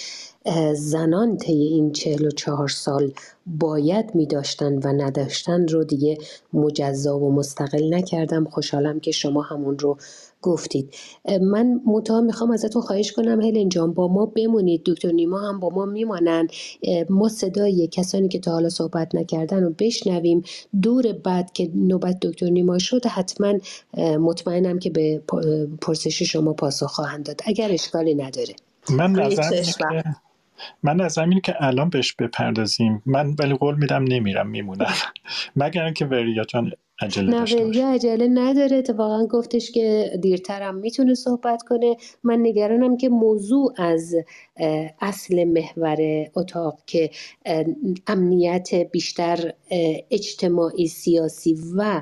زنان طی این چهل و چهار سال باید می داشتن و نداشتن رو دیگه مجزا و مستقل نکردم. خوشحالم که شما همون رو گفتید. من متا می‌خوام ازتون خواهش کنم هلن جان با ما بمونید. دکتر نیما هم با ما میمانن ما صدای کسانی که تا حالا صحبت نکردن رو بشنویم. دور بعد که نوبت دکتر نیما شد حتما مطمئنم که به پرسش شما پاسخ خواهند داد. اگر اشکالی نداره. من نظرم من نظرم اینه که الان بهش بپردازیم. من ولی قول میدم نمیرم میمونم. مگر اینکه وریا جان عجله نه عجله نداره. اتفاقا گفتش که دیرترم می‌تونه صحبت کنه. من نگرانم که موضوع از اصل محور اتاق که امنیت بیشتر اجتماعی سیاسی و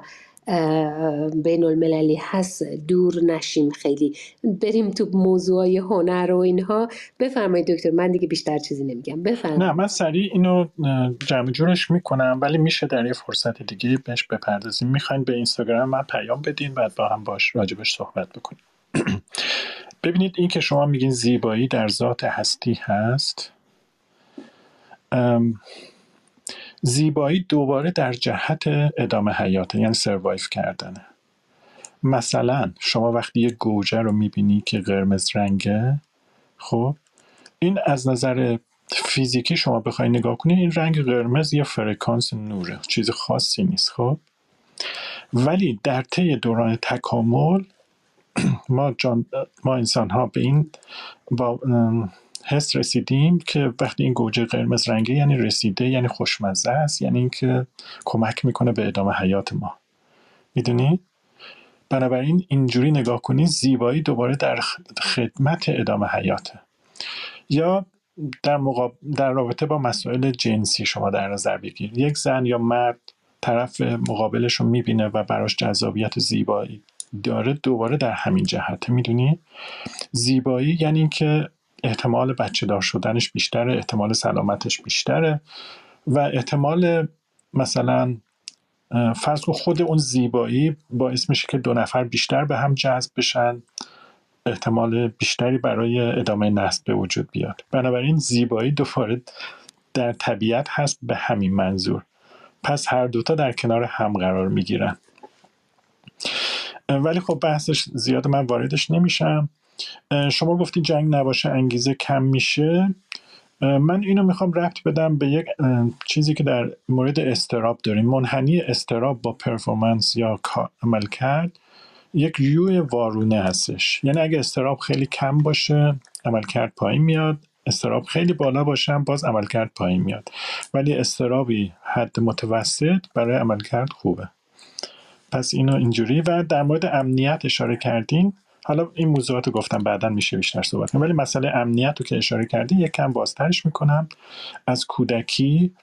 بین المللی هست. دور نشیم خیلی. بریم تو موضوع هنر و اینها. بفرمایید دکتر من دیگه بیشتر چیزی نمیگم. بفرمایید. نه من سریع اینو جمع جورش می‌کنم ولی میشه در یه فرصت دیگه بهش بپردازیم. می‌خواین به اینستاگرام من پیام بدین بعد با هم باش راجبش صحبت بکنیم. ببینید این که شما میگین زیبایی در ذات هستی هست. زیبایی دوباره در جهت ادامه حیاته یعنی سروایف کردنه مثلا شما وقتی یه گوجه رو می‌بینی که قرمز رنگه خب این از نظر فیزیکی شما بخوای نگاه کنی این رنگ قرمز یه فرکانس نوره چیز خاصی نیست خب. ولی در طی دوران تکامل ما, جان ما انسان ها به این با حس رسیدیم که وقتی این گوجه قرمز رنگی یعنی رسیده یعنی خوشمزه است یعنی اینکه کمک می‌کنه به ادامه حیات ما. می‌دونی؟ بنابراین اینجوری نگاه کنی زیبایی دوباره در خدمت ادامه حیاته. یا در, مقاب... در رابطه با مسائل جنسی شما در نظر بگیر. یک زن یا مرد طرف مقابلش رو می‌بینه و براش جذابیت زیبایی داره دوباره در همین جهته. می‌دونی؟ زیبایی یعنی اینکه احتمال بچه دار شدنش بیشتره احتمال سلامتش بیشتره و احتمال مثلا فرض کن خود اون زیبایی باعث میشه که دو نفر بیشتر به هم جذب بشن. احتمال بیشتری برای ادامه نسل به وجود بیاد. بنابراین زیبایی دوباره در طبیعت هست به همین منظور. پس هر دوتا در کنار هم قرار می‌گیرن. ولی خب بحثش زیاد من واردش نمیشم. شما گفتی جنگ نباشه انگیزه کم میشه. من اینو می‌خوام ربط بدم به یک چیزی که در مورد استراب داریم. منحنی استراب با پرفورمنس یا عمل کرد یک یوی وارونه هستش. یعنی اگه استراب خیلی کم باشه عملکرد پایین میاد. استراب خیلی بالا باشه باز عملکرد پایین میاد. ولی استرابی حد متوسط برای عملکرد خوبه. پس اینو اینجوری. و در مورد امنیت اشاره کردین. حالا این موضوعات رو گفتم بعدا میشه بیشتر صحبت کنم. ولی مسئله امنیت رو که اشاره کردین یک کم بازترش می‌کنم. از کودکی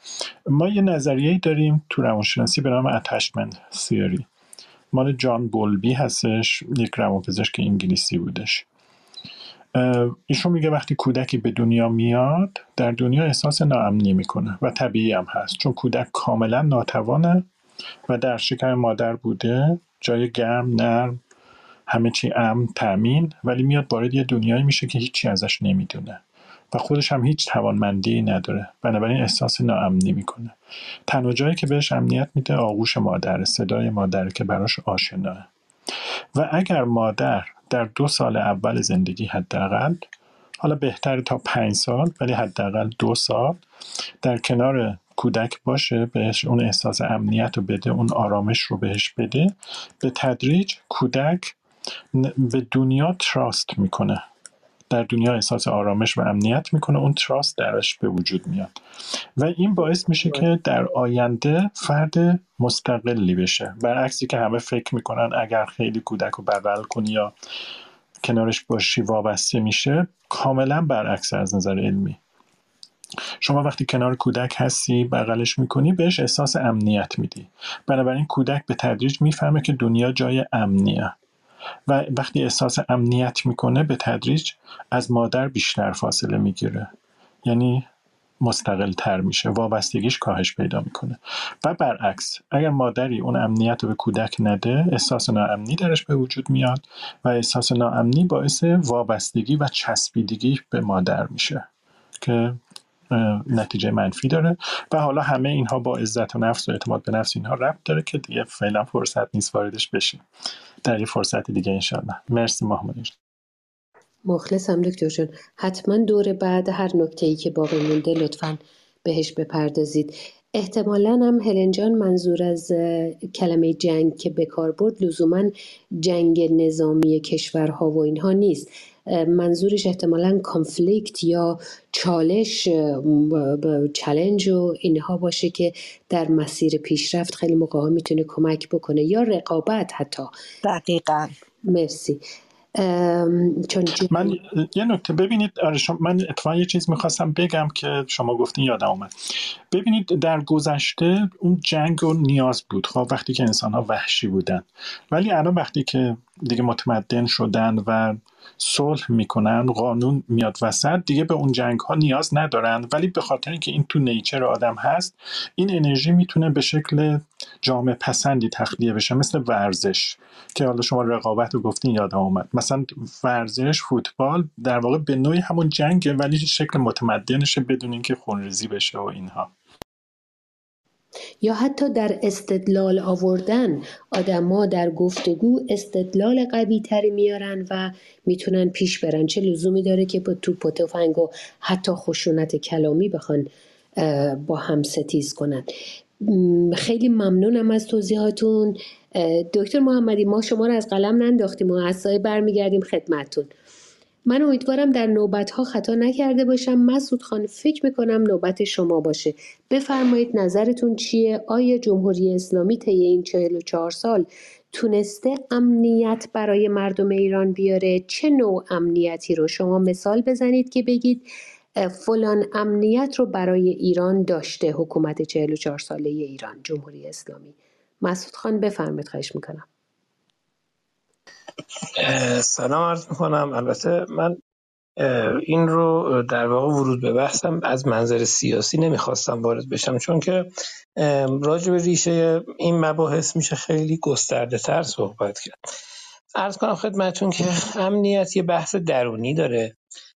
ما یه نظریه داریم تو روانشناسی به نام اتشمنت سیری مال جان بولبی هستش یک روانپزشک انگلیسی بودش. ایشون میگه وقتی کودکی به دنیا میاد در دنیا احساس ناامنی می‌کنه و طبیعی هم هست. چون کودک کاملا ناتوانه و در شکم مادر بوده جای گرم نرم همه چی امن تامین ولی میاد وارد یه دنیایی میشه که هیچی ازش نمی‌دونه. و خودش هم هیچ توانمندی نداره. بنابراین احساس ناامنی می‌کنه. تنها جایی که بهش امنیت میده آغوش مادر صدای مادر که براش آشناه. و اگر مادر در دو سال اول زندگی حداقل حالا بهتر تا پنج سال ولی حداقل دو سال در کنار کودک باشه بهش اون احساس امنیت رو بده اون آرامش رو بهش بده به تدریج کودک به دنیا تراست می‌کنه. در دنیا احساس آرامش و امنیت می‌کنه. اون تراست درش به وجود میاد. و این باعث میشه که در آینده فرد مستقلی بشه. برعکسی که همه فکر می‌کنن اگر خیلی کودک رو بغل کنی یا کنارش باشی وابسته میشه کاملا برعکس از نظر علمی. شما وقتی کنار کودک هستی بغلش می‌کنی بهش احساس امنیت میدی. بنابراین کودک به تدریج می‌فهمه که دنیا جای امنیه. و وقتی احساس امنیت می‌کنه به تدریج از مادر بیشتر فاصله می‌گیره. یعنی مستقل تر میشه وابستگیش کاهش پیدا می‌کنه. و برعکس اگر مادری اون امنیت رو به کودک نده احساس ناامنی درش به وجود میاد و احساس ناامنی باعث وابستگی و چسبیدگی به مادر میشه که نتیجه منفی داره. و حالا همه اینها با عزت و نفس و اعتماد به نفس اینها ربط داره که دیگه فعلا فرصت نیست واردش بشیم. در یه فرصت دیگه انشالله. مرسی محمد مخلصم دکتر جون حتما دور بعد هر نکته ای که باقی مونده لطفا بهش بپردازید. احتمالا هم هلن جان منظور از کلمه جنگ که به کار برد لزوما جنگ نظامی کشورها و اینها نیست. منظورش احتمالا کانفلیکت یا چالش چلنج و اینها باشه که در مسیر پیشرفت خیلی موقع ها می‌تونه کمک بکنه یا رقابت حتی. دقیقا. مرسی. چون من یه نکته ببینید آره من اتفاقا یه چیز می‌خواستم بگم که شما گفتین یادم اومد. ببینید در گذشته اون جنگ و نیاز بود. خب وقتی که انسان ها وحشی بودن. ولی الان وقتی که دیگه متمدن شدن و صلح می‌کنن قانون میاد وسط دیگه به اون جنگ ها نیاز ندارن. ولی به خاطر اینکه این تو نیچر آدم هست این انرژی می‌تونه به شکل جامعه پسندی تخلیه بشه مثل ورزش. که حالا شما رقابت رو گفتین یادم اومد. مثلا ورزش فوتبال در واقع به نوعی همون جنگه ولی شکل متمدنشه بدون اینکه خونریزی بشه و اینها. یا حتی در استدلال آوردن آدما در گفتگو استدلال قوی تری میارن و می‌تونن پیش برن. چه لزومی داره که با توپ و و حتی خشونت کلامی بخوان با هم ستیز کنن؟ خیلی ممنونم از توضیحاتون. دکتر محمدی ما شما رو از قلم ننداختیم و از برمیگردیم خدمتون من امیدوارم در نوبت ها خطا نکرده باشم. مسعود خان فکر می‌کنم نوبت شما باشه. بفرمایید نظرتون چیه؟ آیا جمهوری اسلامی طی این 44 سال تونسته امنیت برای مردم ایران بیاره؟ چه نوع امنیتی رو شما مثال بزنید که بگید فلان امنیت رو برای ایران داشته حکومت 44 ساله ایران جمهوری اسلامی. مسعود خان بفرمید خواهش می‌کنم. سلام عرض می‌کنم. البته من این رو در واقع ورود به بحثم از منظر سیاسی نمی‌خواستم وارد بشم چون که راجع به ریشه این مباحث میشه خیلی گسترده تر صحبت کرد. ارز کنم خدمتون که امنیت یه بحث درونی داره.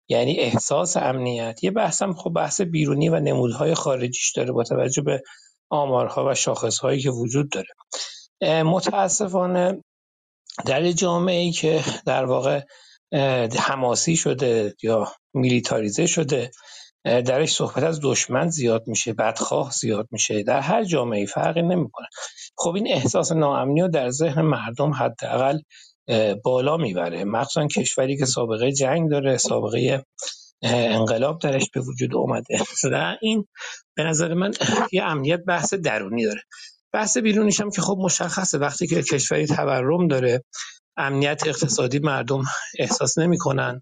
یعنی احساس امنیت. یه بحثم خب بحث بیرونی و نمودهای خارجیش داره با توجه به آمارها و شاخصهایی که وجود داره. متاسفانه در جامعه ای که در واقع حماسی شده یا میلیتاریزه شده درش صحبت از دشمن زیاد میشه بدخواه زیاد میشه. در هر جامعه فرقی نمی‌کنه. خب این احساس ناامنی رو در ذهن مردم حداقل بالا می‌بره. مخصوصا کشوری که سابقه جنگ داره سابقه انقلاب درش به وجود اومده. این به نظر من یه امنیت بحث درونی داره. بحث بیرونیش هم که خب مشخصه. وقتی که کشوری تورم داره امنیت اقتصادی مردم احساس نمی‌کنن.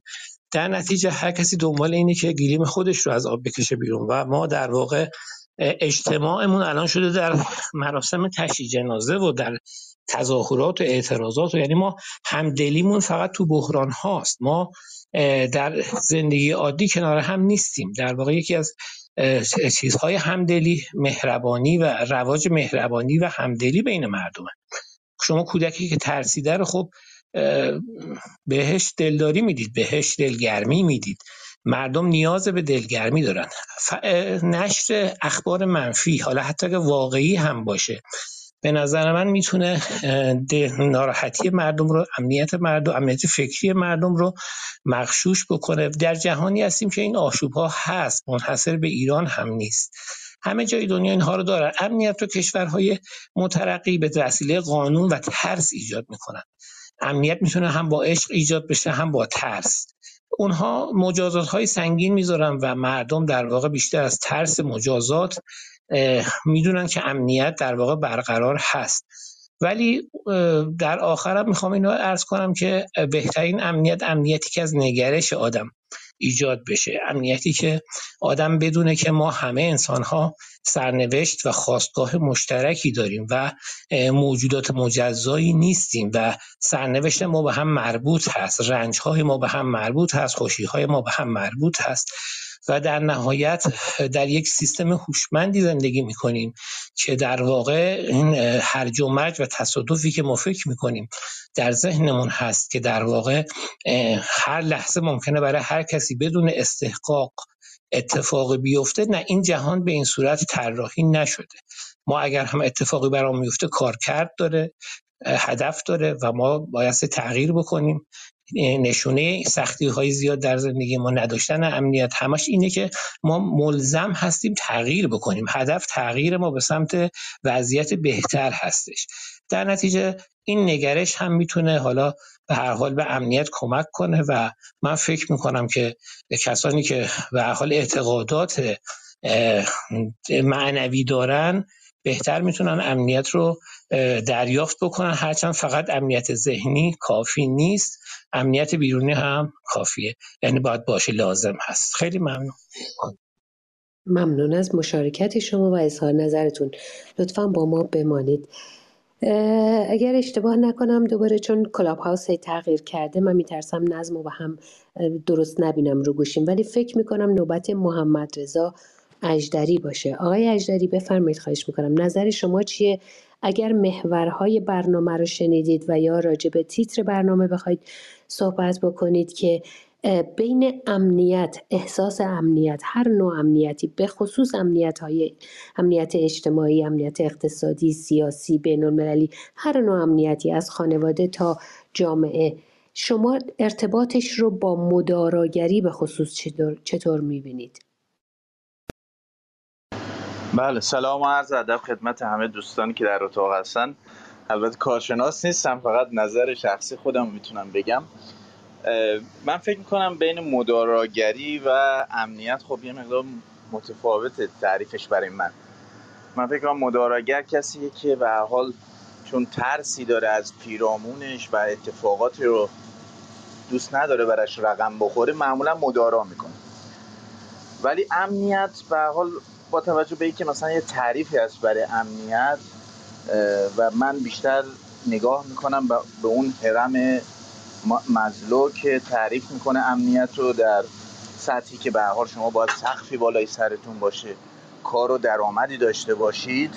در نتیجه هر کسی دنبال اینه که گیریم خودش رو از آب بکشه بیرون. و ما در واقع اجتماعمون الان شده در مراسم تشییع جنازه و در تظاهرات و اعتراضات و یعنی ما همدلیمون فقط تو بحران هاست. ما در زندگی عادی کنار هم نیستیم. در واقع یکی از چیزهای همدلی مهربانی و رواج مهربانی و همدلی بین مردمه. شما کودکی که ترسیده رو خب بهش دلداری می‌دید بهش دلگرمی می‌دید. مردم نیاز به دلگرمی دارن. نشر اخبار منفی حالا حتی که واقعی هم باشه. به نظر من می‌تونه ناراحتی مردم رو امنیت مردم امنیت فکری مردم رو مغشوش بکنه. در جهانی هستیم که این آشوب ها هست منحصر به ایران هم نیست. همه جای دنیا اینها رو دارن. امنیت رو کشورهای مترقی به وسیله قانون و ترس ایجاد می‌کنن. امنیت می‌تونه هم با عشق ایجاد بشه هم با ترس. اونها مجازات های سنگین می‌ذارن و مردم در واقع بیشتر از ترس مجازات می‌دونن که امنیت در واقع برقرار هست. ولی در آخرم می‌خوام اینو ارز کنم که بهترین امنیت امنیتی که از نگرش آدم ایجاد بشه. امنیتی که آدم بدونه که ما همه انسان ها سرنوشت و خواستگاه مشترکی داریم و موجودات مجزایی نیستیم و سرنوشت ما به هم مربوط هست. رنج های ما به هم مربوط هست. خوشی های ما به هم مربوط هست. و در نهایت در یک سیستم هوشمندی زندگی می‌کنیم که در واقع این هرج و مرج و تصادفی که ما فکر می‌کنیم در ذهنمون هست که در واقع هر لحظه ممکنه برای هر کسی بدون استحقاق اتفاقی بیفته نه این جهان به این صورت طراحی نشده. ما اگر هم اتفاقی برام میفته کارکرد داره هدف داره و ما باید تغییر بکنیم. نشونه سختی های زیاد در زندگی ما نداشتن امنیت همش اینه که ما ملزم هستیم تغییر بکنیم. هدف تغییر ما به سمت وضعیت بهتر هستش. در نتیجه این نگرش هم می‌تونه حالا به هر حال به امنیت کمک کنه و من فکر می‌کنم که کسانی که به هر حال اعتقادات معنوی دارن بهتر می‌تونن امنیت رو دریافت بکنن. هرچند فقط امنیت ذهنی کافی نیست. امنیت بیرونی هم کافیه. یعنی باید باشه لازم هست. خیلی ممنون. ممنون از مشارکت شما و اظهار نظرتون. لطفا با ما بمانید. اگر اشتباه نکنم دوباره چون کلاب هاوس تغییر کرده من میترسم نظم و هم درست نبینم رو گوشیم. ولی فکر می‌کنم نوبت محمد رضا اجدری باشه. آقای اجدری بفرمایید خواهش می‌کنم. نظر شما چیه؟ اگر محورهای برنامه رو شنیدید و یا راجع به تیتر برنامه بخواید صحبت بکنید که بین امنیت احساس امنیت هر نوع امنیتی به خصوص امنیت های امنیت اجتماعی امنیت اقتصادی سیاسی بین المللی هر نوع امنیتی از خانواده تا جامعه شما ارتباطش رو با مداراگری به خصوص چطور, چطور می‌بینید؟ بله سلام و عرض ادب خدمت همه دوستانی که در اتاق هستن. البته کارشناس نیستم فقط نظر شخصی خودم می‌تونم بگم. من فکر می‌کنم بین مداراگری و امنیت خب یه مقدار متفاوت تعریفش برای من. من فکر کنم مداراگر کسیه که به حال چون ترسی داره از پیرامونش و اتفاقاتی رو دوست نداره برش رقم بخوره معمولا مدارا می‌کنه. ولی امنیت به حال با توجه به اینکه مثلا یه تعریفی هست برای امنیت و من بیشتر نگاه می‌کنم به اون حرم مزلو که تعریف می‌کنه امنیت رو در سطحی که به حال شما باید سقفی بالای سرتون باشه کار و درآمدی داشته باشید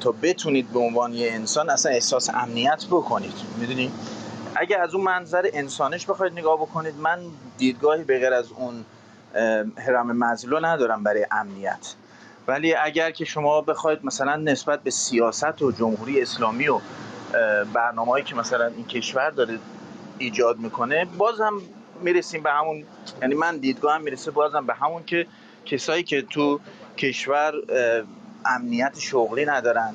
تا بتونید به عنوان یه انسان اصلا احساس امنیت بکنید. می‌دونی؟ اگه از اون منظر انسانش بخواید نگاه بکنید من دیدگاهی به غیر از اون حرم مزلو ندارم برای امنیت. ولی اگر که شما بخواید مثلا نسبت به سیاست و جمهوری اسلامی و برنامه‌ای که مثلا این کشور داره ایجاد می‌کنه باز هم می‌رسیم به همون یعنی من دیدگاهم می‌رسه بازم به همون که کسایی که تو کشور امنیت شغلی ندارن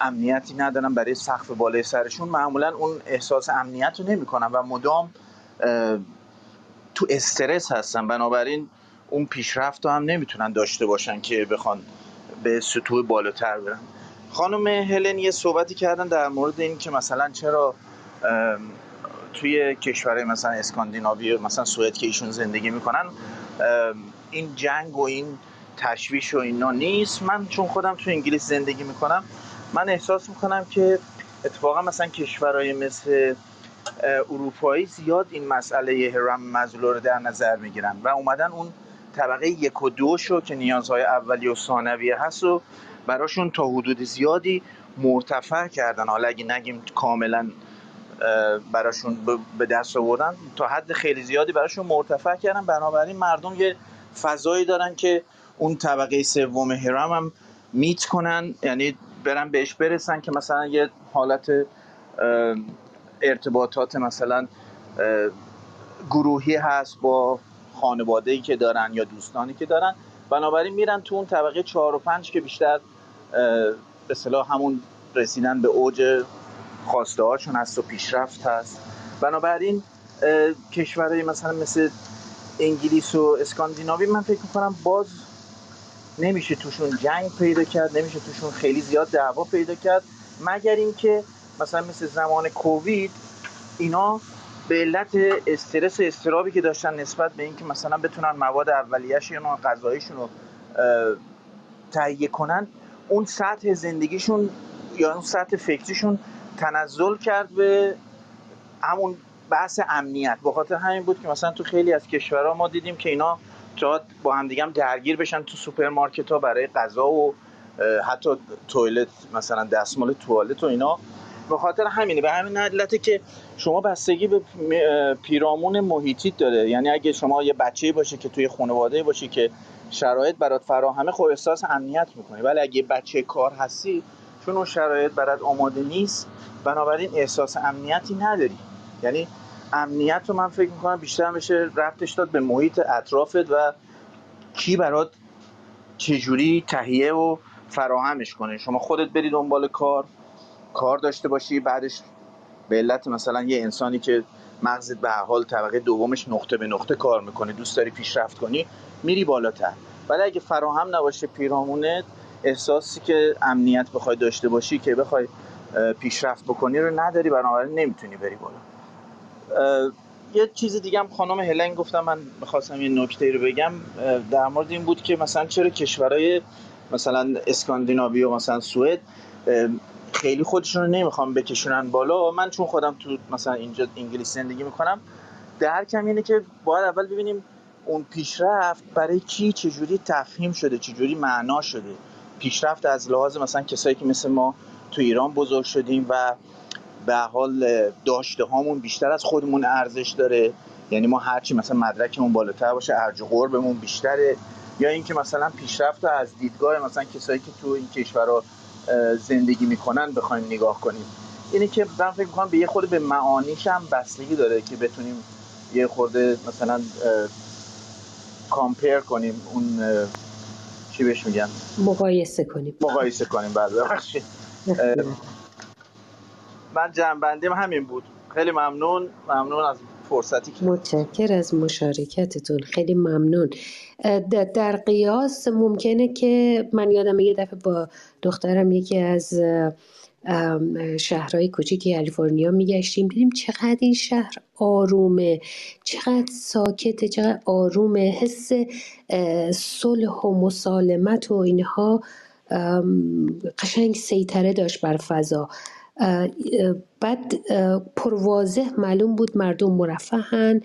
امنیتی ندارن برای سقف بالای سرشون معمولا اون احساس امنیت رو نمی‌کنن و مدام تو استرس هستن. بنابراین اون پیشرفت رو هم نمی‌تونن داشته باشن که بخوان به سطوح بالاتر برن. خانم هلن یه صحبتی کردن در مورد این که مثلا چرا توی کشورهای مثلا اسکاندیناوی مثلا سوئد که ایشون زندگی می‌کنن این جنگ و این تشویش و اینا نیست. من چون خودم تو انگلیس زندگی می‌کنم من احساس می‌کنم که اتفاقا مثلا کشورهای مثل اروپایی زیاد این مسئله هرم مزلو رو در نظر می‌گیرن و اومدن اون طبقه یک و دو شو که نیازهای اولی و ثانویه هست و براشون تا حدود زیادی مرتفع کردن. حالا اگه نگیم کاملا براشون به دست آوردن تا حد خیلی زیادی براشون مرتفع کردن. بنابراین مردم یه فضایی دارن که اون طبقه سوم هرم هم میت کنن. یعنی برن بهش برسن که مثلا یه حالت ارتباطات مثلا گروهی هست با خانواده ای که دارن یا دوستانی که دارن. بنابراین میرن تو اون طبقه چهار و پنج که بیشتر به صلاح همون رسیدن به اوج خواسته هاشون هست و پیشرفت هست. بنابراین کشورهای مثلا مثل انگلیس و اسکاندیناوی من فکر می‌کنم باز نمیشه توشون جنگ پیدا کرد نمیشه توشون خیلی زیاد دعوا پیدا کرد. مگر اینکه مثلا مثل زمان کووید اینا به علت استرس و اضطرابی که داشتن نسبت به اینکه مثلا بتونن مواد اولیه‌شون و غذاییشون رو تهیه کنن اون سطح زندگیشون یا اون سطح فکریشون تنزل کرد به همون بحث امنیت. به خاطر همین بود که مثلا تو خیلی از کشورها ما دیدیم که اینا تا با هم دیگه هم درگیر بشن تو سوپرمارکت ها برای غذا و حتی توالت مثلا دستمال توالت و اینا. به خاطر همینه به همین علته که شما بستگی به پیرامون محیطیت داره. یعنی اگه شما یه بچه‌ای باشه که توی خانواده باشه که شرایط برات فراهمه خب احساس امنیت می‌کنی. ولی اگه بچه کار هستی چون اون شرایط برات آماده نیست بنابراین احساس امنیتی نداری. یعنی امنیت رو من فکر می‌کنم بیشتر میشه رفتش داد به محیط اطرافت و کی برات چجوری تهیه و فراهمش کنه. شما خودت بری دنبال کار کار داشته باشی بعدش به علت مثلا یه انسانی که مغزت به حال طبقه دومش نقطه به نقطه کار می‌کنه دوست داری پیشرفت کنی میری بالاتر. ولی اگه فراهم نباشه پیرامونت احساسی که امنیت بخوای داشته باشی که بخوای پیشرفت بکنی رو نداری بنابراین نمی‌تونی بری بالا. یه چیز دیگه هم خانم هلنگ گفتم من می‌خواستم یه نکته رو بگم. در مورد این بود که مثلا چرا کشورهای مثلا اسکاندیناوی و مثلا سوئد خیلی خودشون رو نمی‌خوام بکشونن بالا. من چون خودم تو مثلا اینجا انگلیس زندگی می‌کنم درکم اینه که باید اول ببینیم اون پیشرفت برای کی چجوری تفهیم شده چجوری معنا شده. پیشرفت از لحاظ مثلا کسایی که مثل ما تو ایران بزرگ شدیم و به حال داشته هامون بیشتر از خودمون ارزش داره. یعنی ما هرچی مثلا مدرکمون بالاتر باشه ارج قربمون بیشتره. یا اینکه مثلا پیشرفت از دیدگاه مثلا کسایی که تو این کشورها زندگی می‌کنن بخوایم نگاه کنیم. اینه که من فکر می‌کنم به یه خورده به معانیش هم بستگی داره که بتونیم یه خورده مثلا کامپیر کنیم اون چی بهش میگن؟ مقایسه کنیم. مقایسه کنیم بعد من جنبندیم همین بود. خیلی ممنون. ممنون از فرصتی که متشکر از مشارکتتون. خیلی ممنون. در قیاس ممکنه که من یادم یه دفعه با دخترم یکی از شهرهای کوچیک کالیفرنیا میگشتیم. دیدیم چقدر این شهر آرومه چقدر ساکته چقدر آرومه. حس صلح و مسالمت و اینها قشنگ سیطره داشت بر فضا. بعد پروازه معلوم بود مردم مرفهن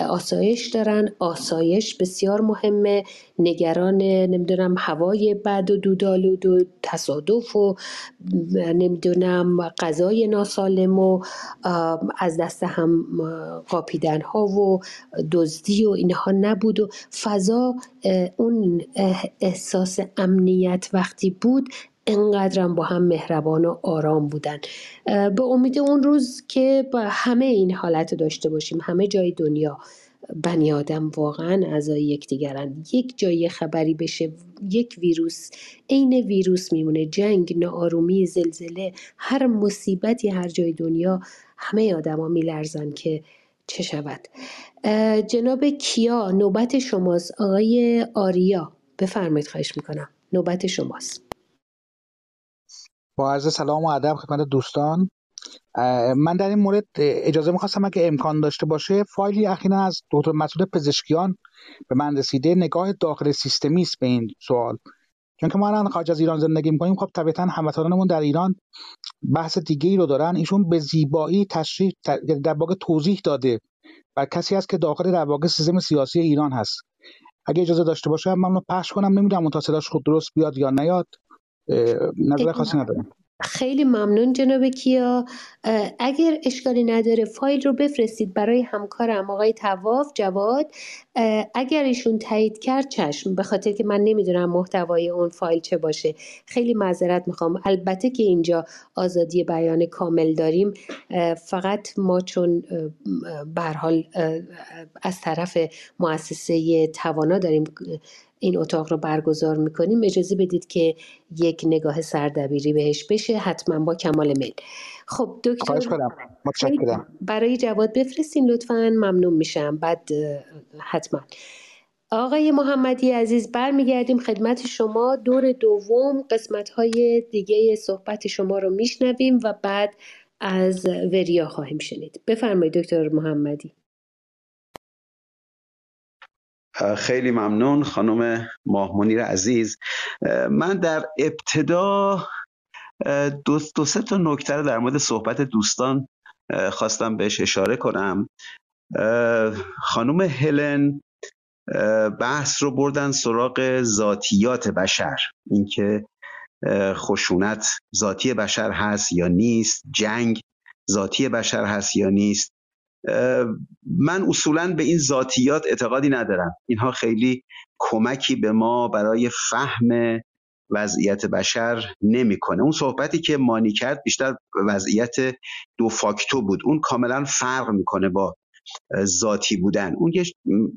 آسایش دارن. آسایش بسیار مهمه. نگران نمی‌دونم هوای بد و دودالود و تصادف و نمی‌دونم غذای ناسالم و از دست هم قاپیدن ها و دزدی و اینها نبود و فضا اون احساس امنیت وقتی بود انقدرم با هم مهربان و آرام بودن. به امید اون روز که با همه این حالت داشته باشیم همه جای دنیا بنی آدم واقعا اعضای یکدیگرن. یک جای خبری بشه یک ویروس عین ویروس میمونه. جنگ ناآرومی زلزله هر مصیبتی هر جای دنیا همه آدما میلرزن که چه شود. جناب کیا نوبت شماست. آقای آریا بفرمایید خواهش می‌کنم. نوبت شماست. با عرض سلام و ادب خدمت دوستان. من در این مورد اجازه می‌خواستم اگه امکان داشته باشه فایلی اخیرا از دکتر مسعود پزشکیان به من رسیده نگاه داخل سیستمی است به این سوال. چون که ما الان خارج از ایران زندگی می‌کنیم خب طبیعتا هموطنانمون در ایران بحث دیگه ای رو دارن. ایشون به زیبایی تشریح در واقع توضیح داده و کسی هست که داخل در واقع سیستم سیاسی ایران هست. اگه اجازه داشته باشه من پخش کنم. نمی‌دونم اون صداش خود درست بیاد یا نیاد. نظر خاصی ندارم. خیلی ممنون جناب کیا. اگر اشکالی نداره فایل رو بفرستید برای همکارم آقای تواف جواد. اگر ایشون تایید کرد چشم به خاطر که من نمی‌دونم محتوای اون فایل چه باشه. خیلی معذرت می‌خوام. البته که اینجا آزادی بیان کامل داریم. فقط ما چون به حال از طرف مؤسسه توانا داریم این اتاق رو برگزار می‌کنیم. اجازه بدید که یک نگاه سردبیری بهش بشه. حتما با کمال میل. خب دکتر برای جواد بفرستین لطفا. ممنون میشم. بعد حتما. آقای محمدی عزیز برمیگردیم خدمت شما. دور دوم قسمت های دیگه صحبت شما رو میشنویم و بعد از وریا خواهیم شنید. بفرمایید دکتر محمدی. خیلی ممنون خانم ماهمنیر عزیز. من در ابتدا دو, دو سه تا نکته در مورد صحبت دوستان خواستم بهش اشاره کنم. خانم هلن بحث رو بردن سراغ ذاتیات بشر. اینکه خشونت ذاتی بشر هست یا نیست جنگ ذاتی بشر هست یا نیست. من اصولا به این ذاتیات اعتقادی ندارم. اینها خیلی کمکی به ما برای فهم وضعیت بشر نمی‌کنه. اون صحبتی که مانی کرد بیشتر وضعیت دو فاکتو بود. اون کاملا فرق می‌کنه با ذاتی بودن. اون یه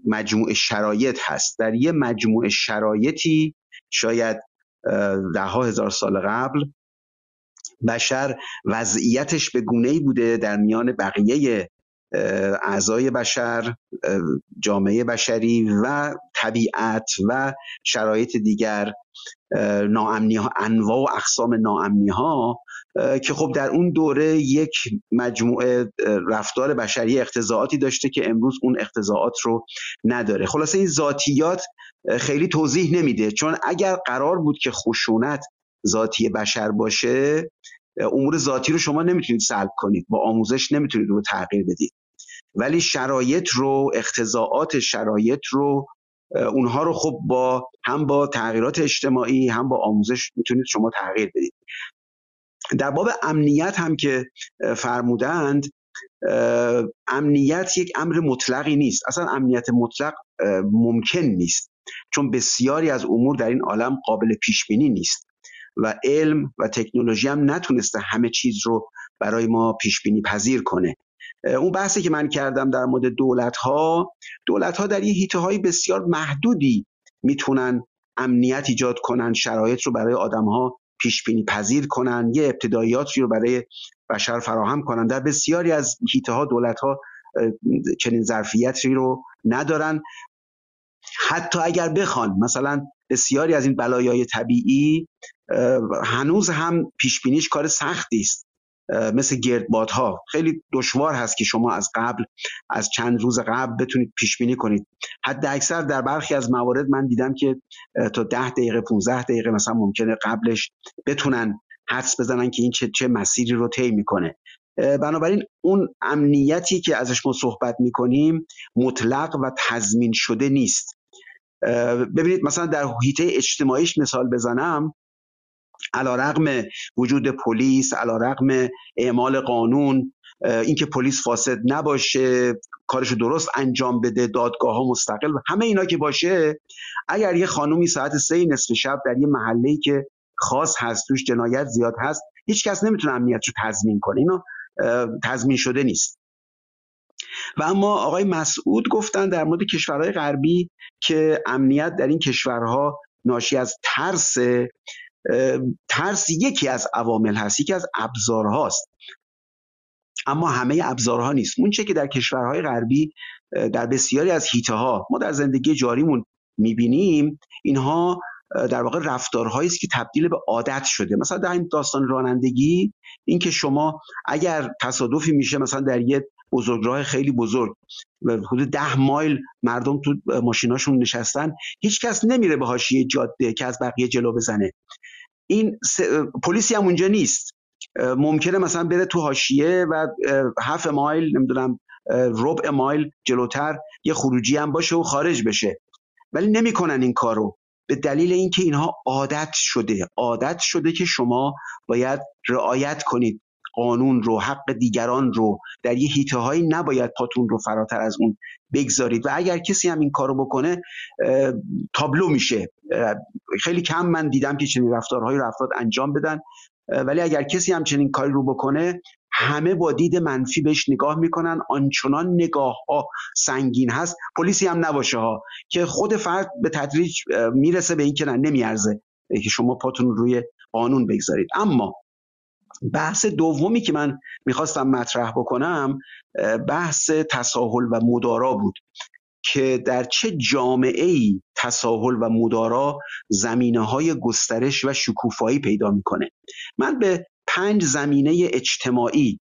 مجموعه شرایط هست. در یه مجموعه شرایطی شاید ده هزار سال قبل بشر وضعیتش به گونه ای بوده در میان بقیه اعضای بشر جامعه بشری و طبیعت و شرایط دیگر ناامنی ها انواع و اقسام ناامنی ها که خب در اون دوره یک مجموعه رفتار بشری اقتضاعاتی داشته که امروز اون اقتضاعات رو نداره. خلاصه این ذاتیات خیلی توضیح نمیده. چون اگر قرار بود که خشونت ذاتی بشر باشه امور ذاتی رو شما نمی‌تونید سلب کنید. با آموزش نمی‌تونید رو تغییر بدید. ولی شرایط رو اختزاعات شرایط رو اونها رو خب با هم با تغییرات اجتماعی هم با آموزش می‌تونید شما تغییر بدید. در باب امنیت هم که فرمودند امنیت یک امر مطلقی نیست. اصلا امنیت مطلق ممکن نیست چون بسیاری از امور در این عالم قابل پیش بینی نیست و علم و تکنولوژی هم نتونسته همه چیز رو برای ما پیش بینی پذیر کنه. اون بحثی که من کردم در مورد دولت ها دولت ها در یه هیته های بسیار محدودی می‌تونن امنیت ایجاد کنن شرایط رو برای آدم ها پیش بینی پذیر کنن یه ابتداییاتی رو برای بشر فراهم کنن. در بسیاری از هیته ها دولت ها چنین ظرفیتی رو ندارن. حتی اگر بخوان مثلا بسیاری از این بلایای طبیعی هنوز هم پیش بینیش کار سختی است. مثل گردبادها. خیلی دشوار هست که شما از قبل از چند روز قبل بتونید پیش بینی کنید. حد اکثر در برخی از موارد من دیدم که تا ده دقیقه 15 دقیقه مثلا ممکنه قبلش بتونن حدس بزنن که این چه, چه مسیری رو طی می‌کنه. بنابراین اون امنیتی که ازش ما صحبت می‌کنیم مطلق و تضمین شده نیست. ببینید مثلا در حیطه اجتماعیش مثال بزنم. علا رقم وجود پلیس علا رقم اعمال قانون اینکه پلیس فاسد نباشه کارشو درست انجام بده دادگاه ها مستقل همه اینا که باشه اگر یه خانومی ساعت سه نصف شب در یه محله که خاص هست توش جنایت زیاد هست هیچ کس نمی‌تونه امنیتشو تضمین کنه اینو تضمین شده نیست. و اما آقای مسعود گفتن در مورد کشورهای غربی که امنیت در این کشورها ناشی از ترس ترس یکی از عوامل هست یکی از ابزارهاست. اما همه ابزارها نیست. اون چه که در کشورهای غربی در بسیاری از هیته ها ما در زندگی جاریمون می‌بینیم اینها در واقع رفتارهایی است که تبدیل به عادت شده. مثلا در این داستان رانندگی اینکه شما اگر تصادفی میشه مثلا در یه بزرگراه خیلی بزرگ حدود ده مایل مردم تو ماشیناشون نشستن هیچ کس نمیره به حاشیه جاده که از بقیه جلو بزنه. این پلیسی هم اونجا نیست. ممکنه مثلا بره تو حاشیه و هفت مایل نمی‌دونم ربع مایل جلوتر یه خروجی هم باشه و خارج بشه. ولی نمی‌کنن این کارو. به دلیل اینکه اینها عادت شده. عادت شده که شما باید رعایت کنید. قانون رو حق دیگران رو در یه هیته هایی نباید پاتون رو فراتر از اون بگذارید. و اگر کسی هم این کارو بکنه تابلو میشه. خیلی کم من دیدم که چنین رفتارهایی رو افراد انجام بدن. ولی اگر کسی هم چنین کاری رو بکنه همه با دید منفی بهش نگاه می‌کنن. آنچنان نگاه ها سنگین هست. پلیسی هم نباشه ها که خود فرد به تدریج می‌رسه به این که نه نمیارزه. که شما پاتون روی قانون بگذارید. اما بحث دومی که من می‌خواستم مطرح بکنم بحث تساهل و مدارا بود که در چه جامعه ای تساهل و مدارا زمینه های گسترش و شکوفایی پیدا می‌کنه؟ من به پنج زمینه اجتماعی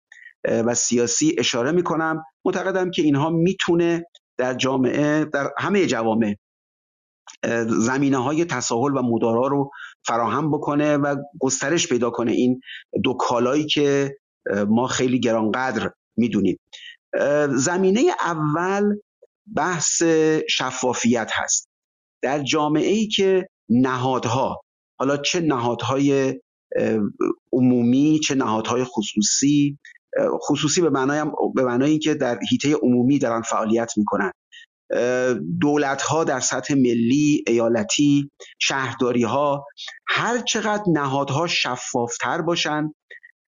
و سیاسی اشاره می‌کنم. معتقدم که اینها می‌تونه در جامعه در همه جوامع زمینه های تساهل و مدارا رو فراهم بکنه و گسترش پیدا کنه این دو کالایی که ما خیلی گرانقدر می‌دونیم. زمینه اول بحث شفافیت هست. در جامعه ای که نهادها حالا چه نهادهای عمومی چه نهادهای خصوصی خصوصی به معنای به معنای اینکه در حیطه عمومی دارن فعالیت می‌کنن. دولت ها در سطح ملی ایالتی شهرداری ها هر چقدر نهادها شفافتر باشن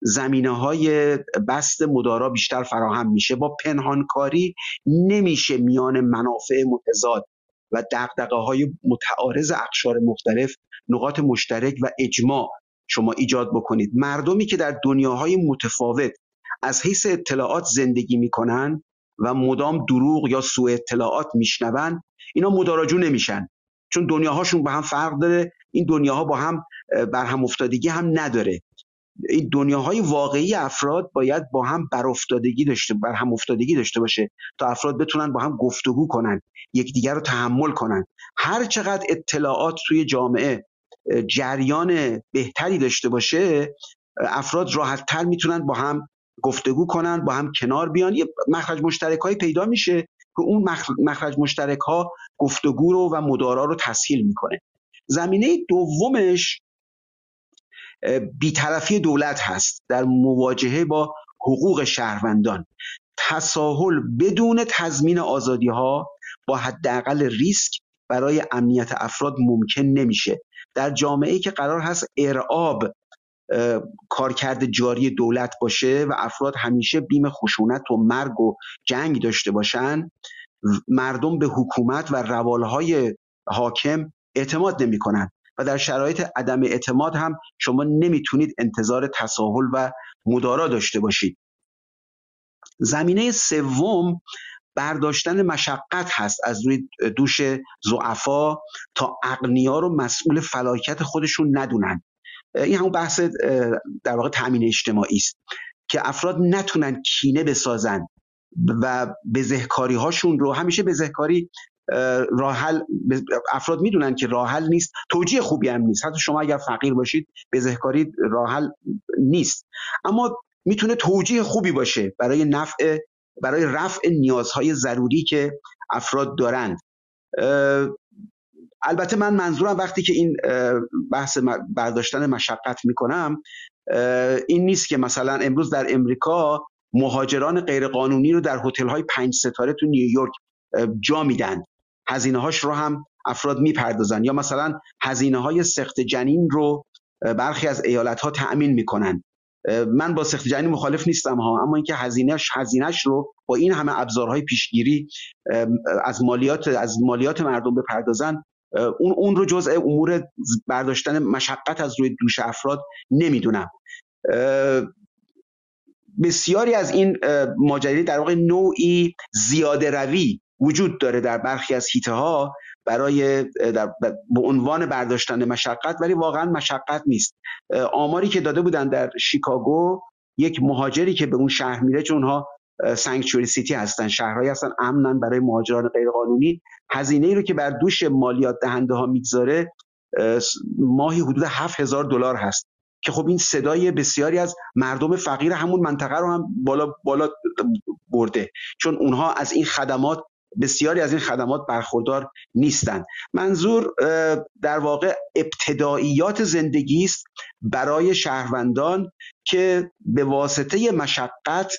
زمینه های بست مدارا بیشتر فراهم میشه. با پنهانکاری نمیشه میان منافع متضاد و دقدقه های متعارض اقشار مختلف نقاط مشترک و اجماع شما ایجاد بکنید. مردمی که در دنیاهای متفاوت از حیث اطلاعات زندگی می‌کنن و مدام دروغ یا سوء اطلاعات میشنون اینا مداراجو نمیشن. چون دنیاهاشون با هم فرق داره این دنیاها با هم بر هم افتادگی هم نداره. این دنیاهای واقعی افراد باید با هم برافتادگی داشته بر هم افتادگی داشته باشه تا افراد بتونن با هم گفتگو کنن یکدیگر رو تحمل کنن. هر چقدر اطلاعات توی جامعه جریان بهتری داشته باشه افراد راحتتر می‌تونن با هم گفتگو کنن با هم کنار بیان. یه مخرج مشترک های پیدا میشه که اون مخرج مشترک ها گفتگو رو و مدارا رو تسهیل می‌کنه. زمینه دومش بیطرفی دولت هست در مواجهه با حقوق شهروندان. تساهل بدون تضمین آزادی ها با حداقل ریسک برای امنیت افراد ممکن نمیشه. در جامعه که قرار هست ارعاب کارکرد جاری دولت باشه و افراد همیشه بیم خشونت و مرگ و جنگ داشته باشن. مردم به حکومت و روالهای حاکم اعتماد نمی‌کنن و در شرایط عدم اعتماد هم شما نمی‌تونید انتظار تساهل و مدارا داشته باشید. زمینه سوم برداشتن مشقت هست از روی دوش زعفا تا اقنیا رو مسئول فلاکت خودشون ندونن. این همون بحث در واقع تامین اجتماعی است که افراد نتونن کینه بسازن و بزهکاری هاشون رو. همیشه بزهکاری راحل افراد می‌دونن که راحل نیست. توجیه خوبی هم نیست. حتی شما اگر فقیر باشید بزهکاری راحل نیست. اما می‌تونه توجیه خوبی باشه برای نفع برای رفع نیازهای ضروری که افراد دارند. البته من منظورم وقتی که این بحث برداشتن مشقت می‌کنم این نیست که مثلا امروز در امریکا مهاجران غیرقانونی رو در هتل های پنج ستاره تو نیویورک جا میدن. هزینه هاش رو هم افراد می‌پردازن. یا مثلا هزینه های سخت جنین رو برخی از ایالت ها تأمین می‌کنن. من با سخت جنین مخالف نیستم ها اما اینکه هزینهش هزینهش رو با این همه ابزارهای پیشگیری از مالیات از مالیات مردم بپردازن اون اون رو جزء امور برداشتن مشقت از روی دوش افراد نمی‌دونم. بسیاری از این ماجرای در واقع نوعی زیاده روی وجود داره در برخی از هیته ها برای در به عنوان برداشتن مشقت ولی واقعا مشقت نیست. آماری که داده بودن در شیکاگو یک مهاجری که به اون شهر میره چون اونها سانکچوری سیتی هستن شهرهایی هستن امنن برای مهاجران غیرقانونی. هزینه ای رو که بر دوش مالیات دهنده ها می‌گذاره ماهی حدود 7000 دلار هست. که خب این صدای بسیاری از مردم فقیر همون منطقه رو هم بالا بالا برده. چون اونها از این خدمات بسیاری از این خدمات برخوردار نیستند منظور در واقع ابتداییات زندگی است برای شهروندان که به واسطه مشقت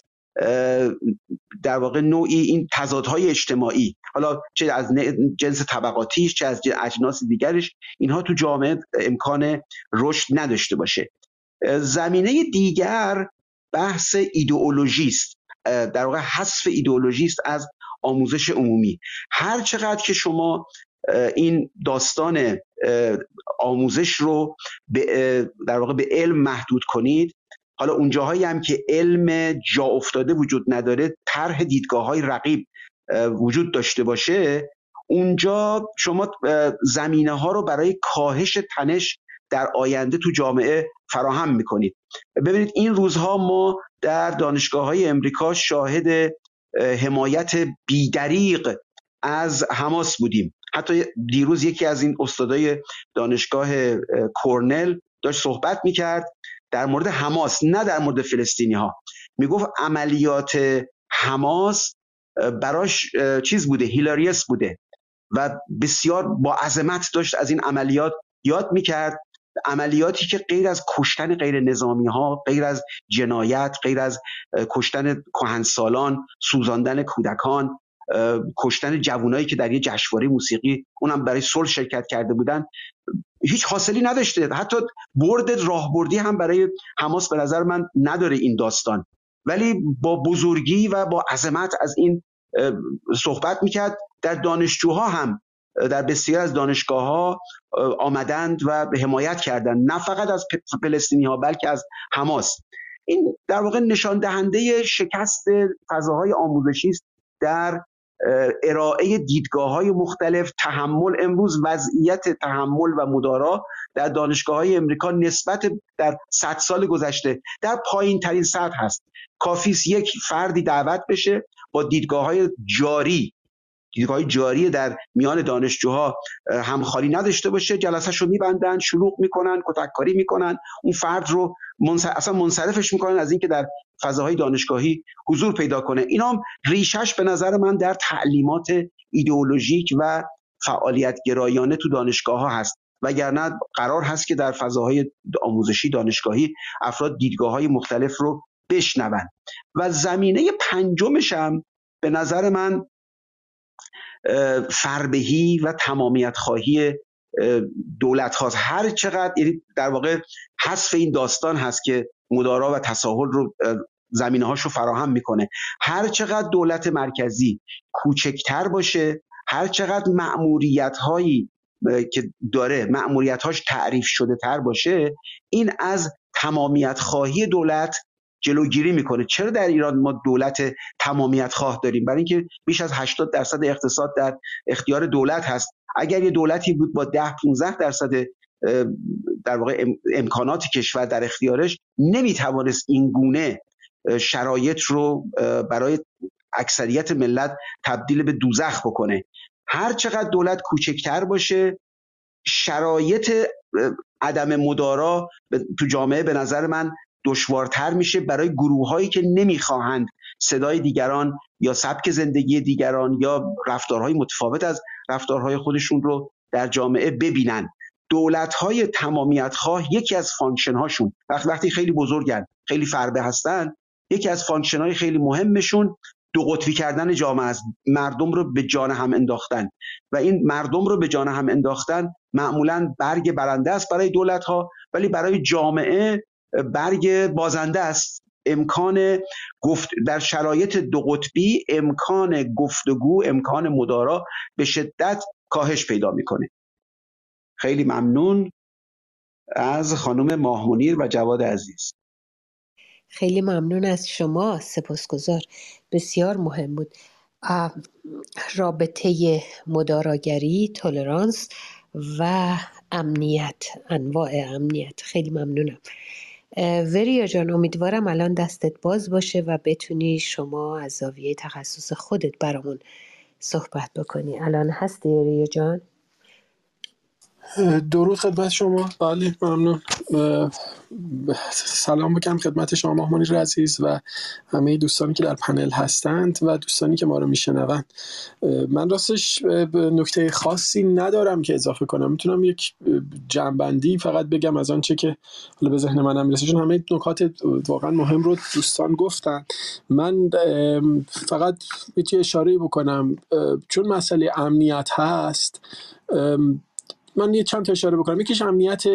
در واقع نوعی این تضادهای اجتماعی. حالا چه از جنس طبقاتیش چه از اجناس دیگرش اینها تو جامعه امکان رشد نداشته باشه. زمینه دیگر بحث ایدئولوژی است. در واقع حذف ایدئولوژی است از آموزش عمومی. هر چقدر که شما این داستان آموزش رو در واقع به علم محدود کنید حالا اونجاهایی هم که علم جا افتاده وجود نداره طرح دیدگاه های رقیب وجود داشته باشه اونجا شما زمینه ها رو برای کاهش تنش در آینده تو جامعه فراهم می‌کنید. ببینید این روزها ما در دانشگاه های امریکا شاهد حمایت بیدریق از حماس بودیم. حتی دیروز یکی از این استادای دانشگاه کورنل داشت صحبت می‌کرد در مورد حماس نه در مورد فلسطینی ها می‌گفت عملیات حماس براش چیز بوده هیلاریس بوده و بسیار با عظمت داشت از این عملیات یاد می‌کرد. عملیاتی که غیر از کشتن غیر نظامی ها غیر از جنایت غیر از کشتن کهنسالان سوزاندن کودکان کشتن جوانایی که در یه جشنواره موسیقی اونم برای صلح شرکت کرده بودن هیچ حاصلی نداشته. حتی برد راهبردی هم برای حماس به نظر من نداره این داستان. ولی با بزرگی و با عظمت از این صحبت می‌کرد. در دانشجوها هم در بسیار از دانشگاه ها آمدند و حمایت کردند. نه فقط از فلسطینی ها بلکه از حماس. این در واقع نشان دهنده شکست فضاهای آموزشی است در ارائه دیدگاه های مختلف تحمل امروز وضعیت تحمل و مدارا در دانشگاه های امریکا نسبت در صد سال گذشته در پایین ترین سطح هست. کافیس یک فردی دعوت بشه با دیدگاه های جاری دیدگاه جاری در میان دانشجوها همخالی نداشته باشه جلسهش رو میبندن شلوغ می‌کنن کتککاری می‌کنن اون فرد رو اصلا منصرفش می‌کنن از اینکه در فضاهای دانشگاهی حضور پیدا کنه. اینا ریشش به نظر من در تعلیمات ایدئولوژیک و فعالیت گرایانه تو دانشگاه ها هست. وگرنه قرار هست که در فضاهای آموزشی دانشگاهی افراد دیدگاه های مختلف رو بشنون. و زمینه پنجمش هم به نظر من فربهی و تمامیت خواهی دولت هاست هر چقدر یعنی در واقع حذف این داستان هست که مدارا و تساهل رو زمینه رو فراهم می‌کنه. هر چقدر دولت مرکزی کوچکتر باشه هر چقدر معموریت هایی که داره معموریت هاش تعریف شده تر باشه این از تمامیت خواهی دولت جلوگیری می‌کنه. چرا در ایران ما دولت تمامیت خواه داریم؟ برای اینکه بیش از 80 درصد اقتصاد در اختیار دولت هست. اگر یه دولتی بود با 10 15 درصد در واقع امکانات کشور در اختیارش نمی‌توانست این گونه شرایط رو برای اکثریت ملت تبدیل به دوزخ بکنه. هر چقدر دولت کوچکتر باشه شرایط عدم مدارا تو جامعه به نظر من دشوارتر میشه برای گروه هایی که نمی‌خواهند صدای دیگران یا سبک زندگی دیگران یا رفتارهای متفاوت از رفتارهای خودشون رو در جامعه ببینن. دولت های تمامیت خواه یکی از function هاشون وقتی خیلی بزرگن خیلی فربه هستن یکی از function های خیلی مهمشون دو قطبی کردن جامعه است. مردم رو به جان هم انداختن. و این مردم رو به جان هم انداختن معمولا برگ برنده است برای دولت ها ولی برای جامعه برگ بازنده است. امکان گفت در شرایط دو قطبی امکان گفتگو امکان مدارا به شدت کاهش پیدا می‌کنه. خیلی ممنون از خانم ماهمونیر و جواد عزیز. خیلی ممنون از شما سپاسگزار. بسیار مهم بود. رابطه مداراگری تولرانس و امنیت انواع امنیت. خیلی ممنونم. وریا جان امیدوارم الان دستت باز باشه و بتونی شما از زاویه تخصص خودت برامون صحبت بکنی. الان هستی وریا جان؟ درود خدمت شما. بله ممنون. سلام بکنم خدمت شما مهمانی عزیز و همه دوستانی که در پنل هستند و دوستانی که ما رو میشنوند. من راستش نکته خاصی ندارم که اضافه کنم. می‌تونم یک جنبندی فقط بگم از آنچه که حالا به ذهن منم می‌رسه چون همه نکات واقعا مهم رو دوستان گفتن. من فقط می‌تونم اشاره بکنم. چون مسئله امنیت هست من یه چند تا اشاره بکنم. یکیش امنیت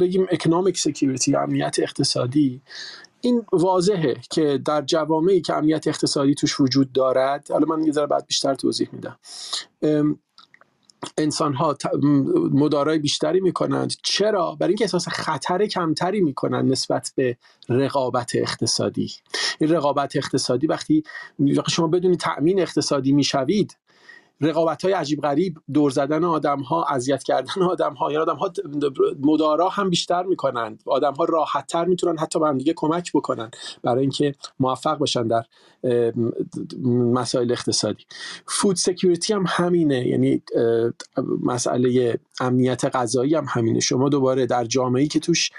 بگیم اکنامیک سکیوریتی امنیت اقتصادی. این واضحه که در جوامعی که امنیت اقتصادی توش وجود دارد حالا من یه ذره بعد بیشتر توضیح میدم. انسان ها مدارای بیشتری می‌کنند. چرا؟ برای اینکه احساس خطر کمتری می‌کنند نسبت به رقابت اقتصادی. این رقابت اقتصادی وقتی شما بدونید تأمین اقتصادی می‌شوید رقابت های عجیب غریب دور زدن آدم ها اذیت کردن آدم ها یعنی آدم ها مدارا هم بیشتر می‌کنند. آدم ها راحت تر می‌تونن حتی به هم دیگه کمک بکنن برای اینکه موفق باشن در مسائل اقتصادی. فود سکیوریتی هم همینه. یعنی مسئله امنیت غذایی هم همینه. شما دوباره در جامعه که توش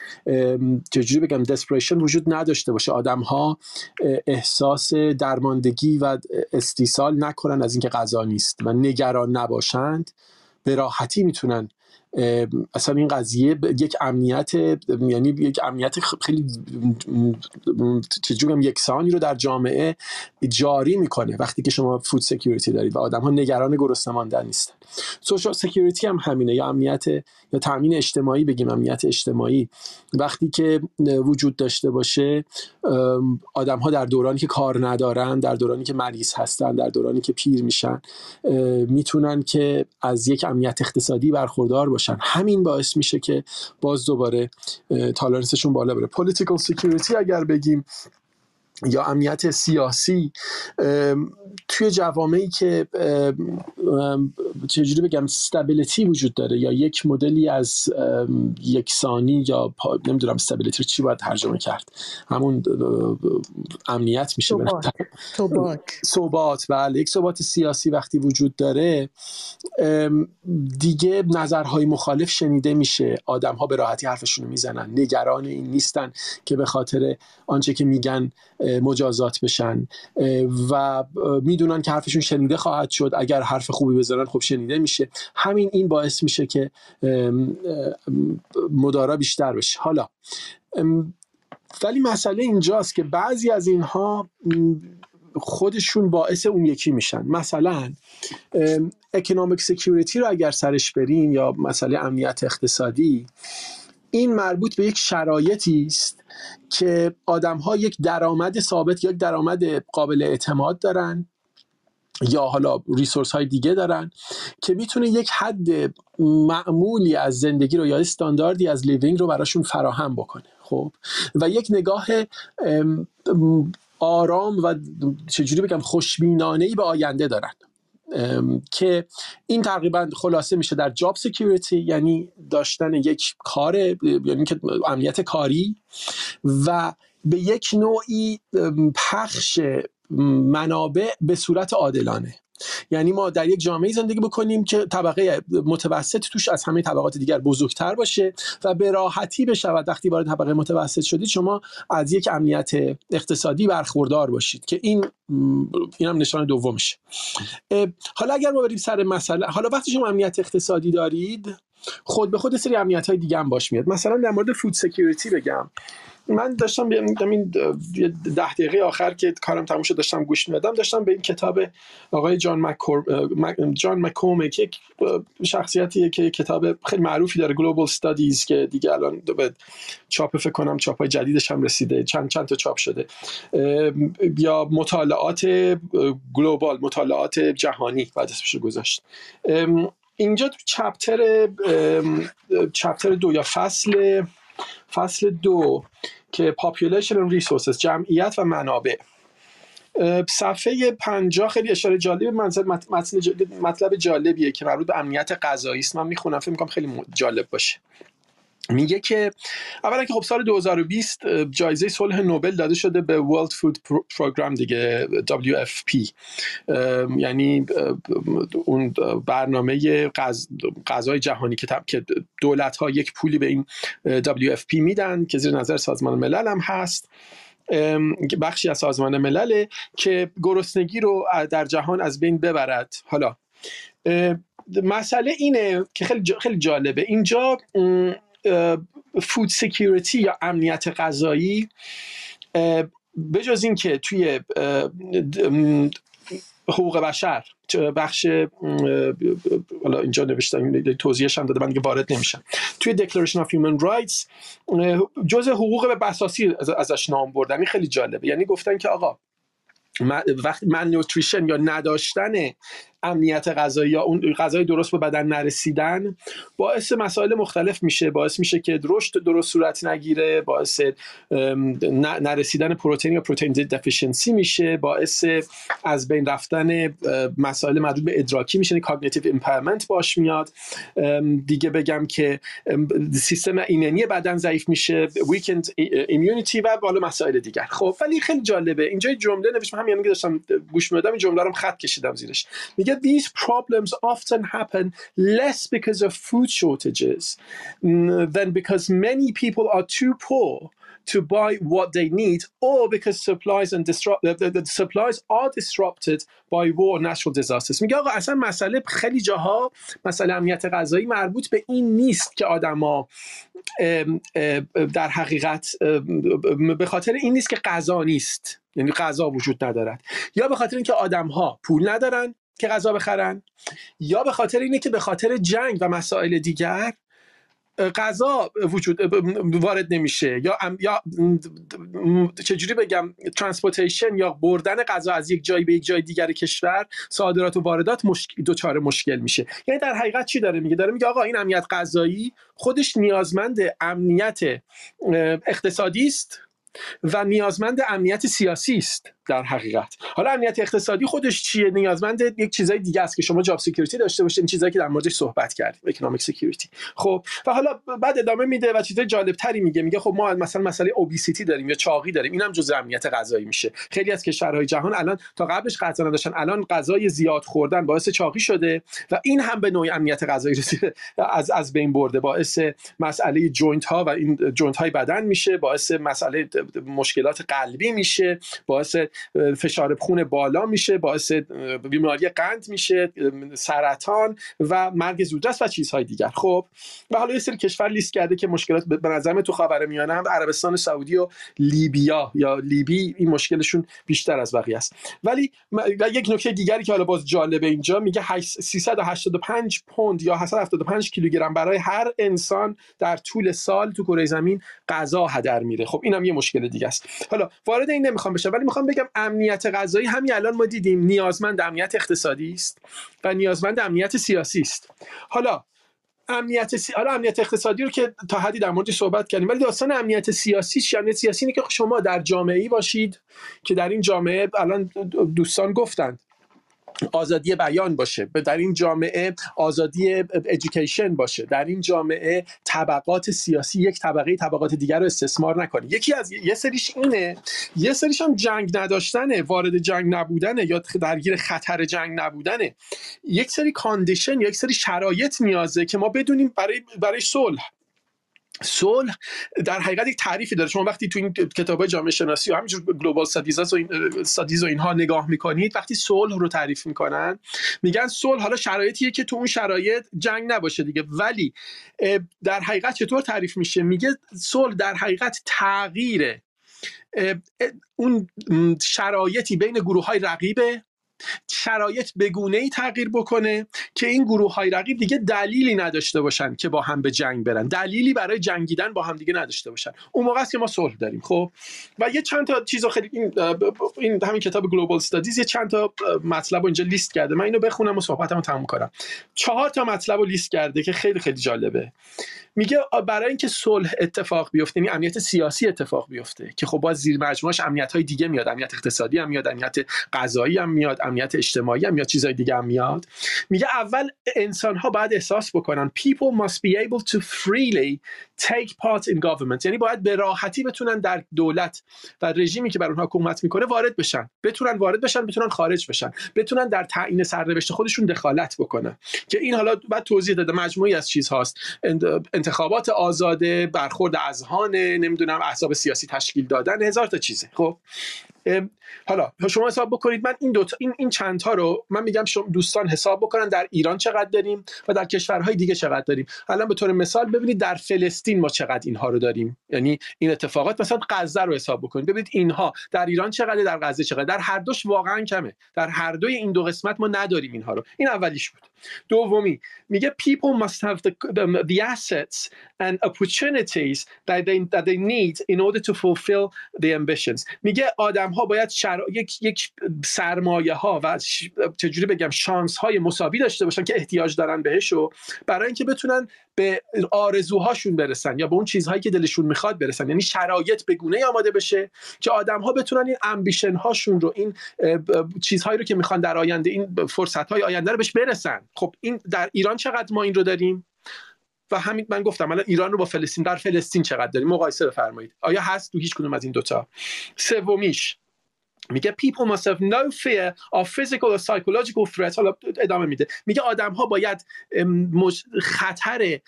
چجوری بگم دسپریشن وجود نداشته باشه. آدم ها احساس درماندگی و استیصال نکنن از اینکه غذا نیست. و نگران نباشند به راحتی می‌تونن اصلا این قضیه یک امنیت یعنی یک امنیت خیلی چجوری یکسانی رو در جامعه جاری می‌کنه وقتی که شما food security دارید و آدم ها نگران گرسنه ماندن نیستن. social security هم همینه یا امنیت یا تامین اجتماعی بگیم امنیت اجتماعی. وقتی که وجود داشته باشه آدم ها در دورانی که کار ندارن در دورانی که مریض هستن در دورانی که پیر میشن می‌تونن که از یک امنیت اقتصادی برخوردار باشن. همین باعث میشه که باز دوباره tolerance شون بالا بره. political security اگر بگیم یا امنیت سیاسی توی جوامعی که چجوری بگم stability وجود داره یا یک مدلی از یکسانی یا نمی‌دونم استابیلیتی رو چی باید ترجمه کرد. همون امنیت میشه ثبات. ثبات. بله. یک ثبات سیاسی وقتی وجود داره دیگه نظرهای مخالف شنیده میشه. آدم ها به راحتی حرفشون رو می‌زنن. نگران این نیستن که به خاطر آنچه که میگن مجازات بشن. و می‌دونن که حرفشون شنیده خواهد شد. اگر حرف خوبی بزنن خب شنیده میشه. همین این باعث میشه که مدارا بیشتر بشه. حالا ولی مسئله اینجاست که بعضی از اینها خودشون باعث اون یکی میشن. مثلا اکنامیک سکیوریتی رو اگر سرش بریم یا مسئله امنیت اقتصادی این مربوط به یک شرایطی است که آدم ها یک درآمد ثابت یک درآمد قابل اعتماد دارن یا حالا resource های دیگه دارن که می‌تونه یک حد معمولی از زندگی رو یا استانداردی از living رو براشون فراهم بکنه خب؟ و یک نگاه آرام و چجوری بگم خوشبینانه ای به آینده دارن. که این تقریبا خلاصه میشه در job security یعنی داشتن یک کار یعنی که امنیت کاری و به یک نوعی پخش منابع به صورت عادلانه. یعنی ما در یک جامعه زندگی بکنیم که طبقه متوسط توش از همه طبقات دیگر بزرگتر باشه و به راحتی بشود. وقتی وارد طبقه متوسط شدید شما از یک امنیت اقتصادی برخوردار باشید که این این هم نشان دومشه. حالا اگر ما بریم سر مسئله حالا وقتی شما امنیت اقتصادی دارید خود به خود سری امنیت های دیگه هم باش میاد. مثلا در مورد فود سکیوریتی بگم. من داشتم این ده دقیقه آخر که کارم تموم شد داشتم گوش می‌دادم داشتم به این کتاب آقای جان مکور جان مکومه که شخصیتیه که کتاب خیلی معروفی داره گلوبال استادیز که دیگه الان به چاپ فکر کنم چاپ های جدیدش هم رسیده. چند چند تا چاپ شده. یا مطالعات گلوبال مطالعات جهانی بعد اسمش گذاشت اینجا تو چپتر چپتر دو یا فصل فصل دو که Population and Resources جمعیت و منابع. صفحه پنجاه خیلی اشاره جالب مطلب جالبیه که مربوط به امنیت غذایی است. من می‌خونم فکر می‌کنم خیلی جالب باشه. میگه که اولا که خب سال 2020 جایزه صلح نوبل داده شده به World Food Program دیگه WFP یعنی اون برنامه غذای جهانی که که دولت ها یک پولی به این WFP میدن که زیر نظر سازمان ملل هم هست. بخشی از سازمان ملله که گرسنگی رو در جهان از بین ببرد. حالا مسئله اینه که خیلی خیلی جالبه. اینجا فود سکیوریتی یا امنیت غذایی بجز اینکه توی حقوق بشر بخش حالا اینجا نوشتم توضیحش هم داده من دیگه وارد نمیشم. توی Declaration of Human Rights جزء حقوق به بساسی ازش نام بردن این خیلی جالبه. یعنی گفتن که آقا وقتی من نوتریشن یا نداشتن امنیت غذایی یا اون غذای درست به بدن نرسیدن باعث مسائل مختلف میشه. باعث میشه که رشد درست صورت نگیره باعث نرسیدن پروتئین یا پروتئین deficiency میشه باعث از بین رفتن مسائل مربوط به ادراکی میشه cognitive impairment باهاش میاد. دیگه بگم که سیستم ایمنی بدن ضعیف میشه weakened immunity و بالا مسائل دیگر. خب ولی خیلی جالبه. اینجا جمله نوشتم همین که داشتم گوش می‌دادم این جمله رو خط کشیدم زیرش. میگه these problems often happen less because of food shortages than because many people are too poor to buy what they need or because supplies and disrupt the, the, the supplies are disrupted by war natural disasters میگه آقا اصلا مسئله خیلی جاها مسئله امنیت غذایی مربوط به این نیست که آدما در حقیقت به خاطر این نیست که غذا نیست یعنی غذا وجود ندارد یا به خاطر اینکه آدم ها پول ندارن که غذا بخرن یا به خاطر اینه که به خاطر جنگ و مسائل دیگر غذا وجود وارد نمیشه. یا یا چجوری بگم transportation یا بردن غذا از یک جای به یک جای دیگر کشور صادرات و واردات مشک... دوچار مشکل میشه. یعنی در حقیقت چی داره میگه؟ داره میگه آقا این امنیت غذایی خودش نیازمند امنیت اقتصادی است. و نیازمند امنیت سیاسی است در حقیقت. حالا امنیت اقتصادی خودش چیه؟ نیازمند یک چیزای دیگه است که شما job security داشته باشید این چیزایی که در موردش صحبت کردیم economic security خب و حالا بعد ادامه میده و چیزای جالب تری میگه. میگه خب ما مثلا مسئله obesity داریم یا چاقی داریم. اینم جزء امنیت غذایی میشه. خیلی از کشورهای جهان الان تا قبلش غذا نداشتن. الان غذای زیاد خوردن باعث چاقی شده و این هم به نوعی امنیت غذایی رسیده. از از بین برده. باعث مسئله joint ها و این joint های بدن میشه. باعث مسئله مشکلات قلبی میشه باعث فشار خون بالا میشه باعث بیماری قند میشه سرطان و مرگ زودرس و چیزهای دیگر. خب و حالا یه سری کشور لیست کرده که مشکلات به نظر تو خاورمیانه هم عربستان سعودی و لیبیا یا لیبی این مشکلشون بیشتر از بقیه است. ولی یک نکته دیگری که حالا باز جالبه اینجا میگه 385 پوند یا 775 کیلوگرم برای هر انسان در طول سال تو کره زمین غذا هدر میره. خب اینم یه مشکل. دیگه است. حالا وارد این نمی‌خوام بشم ولی می‌خوام بگم امنیت غذایی همین الان ما دیدیم نیازمند امنیت اقتصادی است و نیازمند امنیت سیاسی است. حالا امنیت سی... حالا امنیت اقتصادی رو که تا حدی در موردش صحبت کردیم ولی داستان امنیت سیاسی امنیت سیاسی اینه که شما در جامعه ای باشید که در این جامعه الان دوستان گفتند. آزادی بیان باشه در این جامعه آزادی ادویکیشن باشه در این جامعه طبقات سیاسی یک طبقه طبقات دیگر رو استثمار نکنه. یکی از یه سریش اینه یه سریش هم جنگ نداشتنه وارد جنگ نبودنه یا درگیر خطر جنگ نبودنه. یک سری condition یک سری شرایط نیازه که ما بدونیم برای برای صلح. صلح در حقیقت یک تعریفی داره. شما وقتی تو این کتاب جامعه شناسی و همینجور global studies و, این و اینها نگاه می‌کنید وقتی صلح رو تعریف می‌کنن میگن صلح حالا شرایطیه که تو اون شرایط جنگ نباشه دیگه. ولی در حقیقت چطور تعریف میشه؟ میگه صلح در حقیقت تغییر اون شرایطی بین گروه های رقیبه شرایط به گونه ای تغییر بکنه که این گروه های رقیب دیگه دلیلی نداشته باشن که با هم به جنگ برن. دلیلی برای جنگیدن با هم دیگه نداشته باشن. اون موقع است که ما صلح داریم خب؟ و یه چند تا چیز خیلی این, این همین کتاب گلوبال استادیز یه چند تا مطلب اینجا لیست کرده. من اینو بخونم و صحبتمو تموم کنم. چهار تا مطلب رو لیست کرده که خیلی خیلی جالبه. میگه برای اینکه صلح اتفاق بیفته یعنی امنیت سیاسی اتفاق بیفته که خب باز زیر مجموعش امنیت های دیگه میاد. امنیت اقتصادی هم میاد امنیت غذایی هم میاد امنیت اجتماعی هم میاد چیزهای دیگه هم میاد. میگه اول انسان ها باید احساس بکنن people must be able to freely take part in government. یعنی باید به راحتی بتونن در دولت و رژیمی که بر اونها حکومت می‌کنه وارد بشن. بتونن وارد بشن بتونن خارج بشن. بتونن در تعیین سرنوشت خودشون دخالت بکنن. که این حالا بعد توضیح داده مجموعی از چیزهاست. انتخابات آزاده برخورد اذهان نمی‌دونم احزاب سیاسی تشکیل دادن هزار تا چیزه. خب؟ حالا شما حساب بکنید. من این دو این این چند تا رو من میگم شما دوستان حساب بکنن در ایران چقدر داریم و در کشورهای دیگه چقدر داریم. الان به طور مثال ببینید در فلسطین ما چقدر اینها رو داریم؟ یعنی این اتفاقات مثلا غزه رو حساب بکنید. ببینید اینها در ایران چقدر در غزه چقدر در هر دوش واقعا کمه. در هر دوی این دو قسمت ما نداریم اینها رو. این اولیش بود. دومی میگه people must have the, the, the assets and opportunities that they, that they need in order to fulfill the ambitions. میگه آدم ها باید شر... یک, یک سرمایه ها و چجوری بگم شانس های مساوی داشته باشن که احتیاج دارن بهش و برای اینکه بتونن به آرزوهاشون برسن یا به اون چیزهایی که دلشون می‌خواد برسن. یعنی شرایط به گونه آماده بشه که آدم ها بتونن این امبیشن هاشون رو این چیزهایی رو که می‌خوان در آینده این فرصت های آینده رو بهش برسن. خب این در ایران چقدر ما این رو داریم؟ و همین من گفتم الان ایران رو با فلسطین در فلسطین چقدر داریم؟ مقایسه بفرمایید. آیا هست؟ تو هیچ کدوم از این دوتا. سومیش میگه people must have no fear of physical or psychological threats حالا ادامه میده میگه آدم ها باید خطر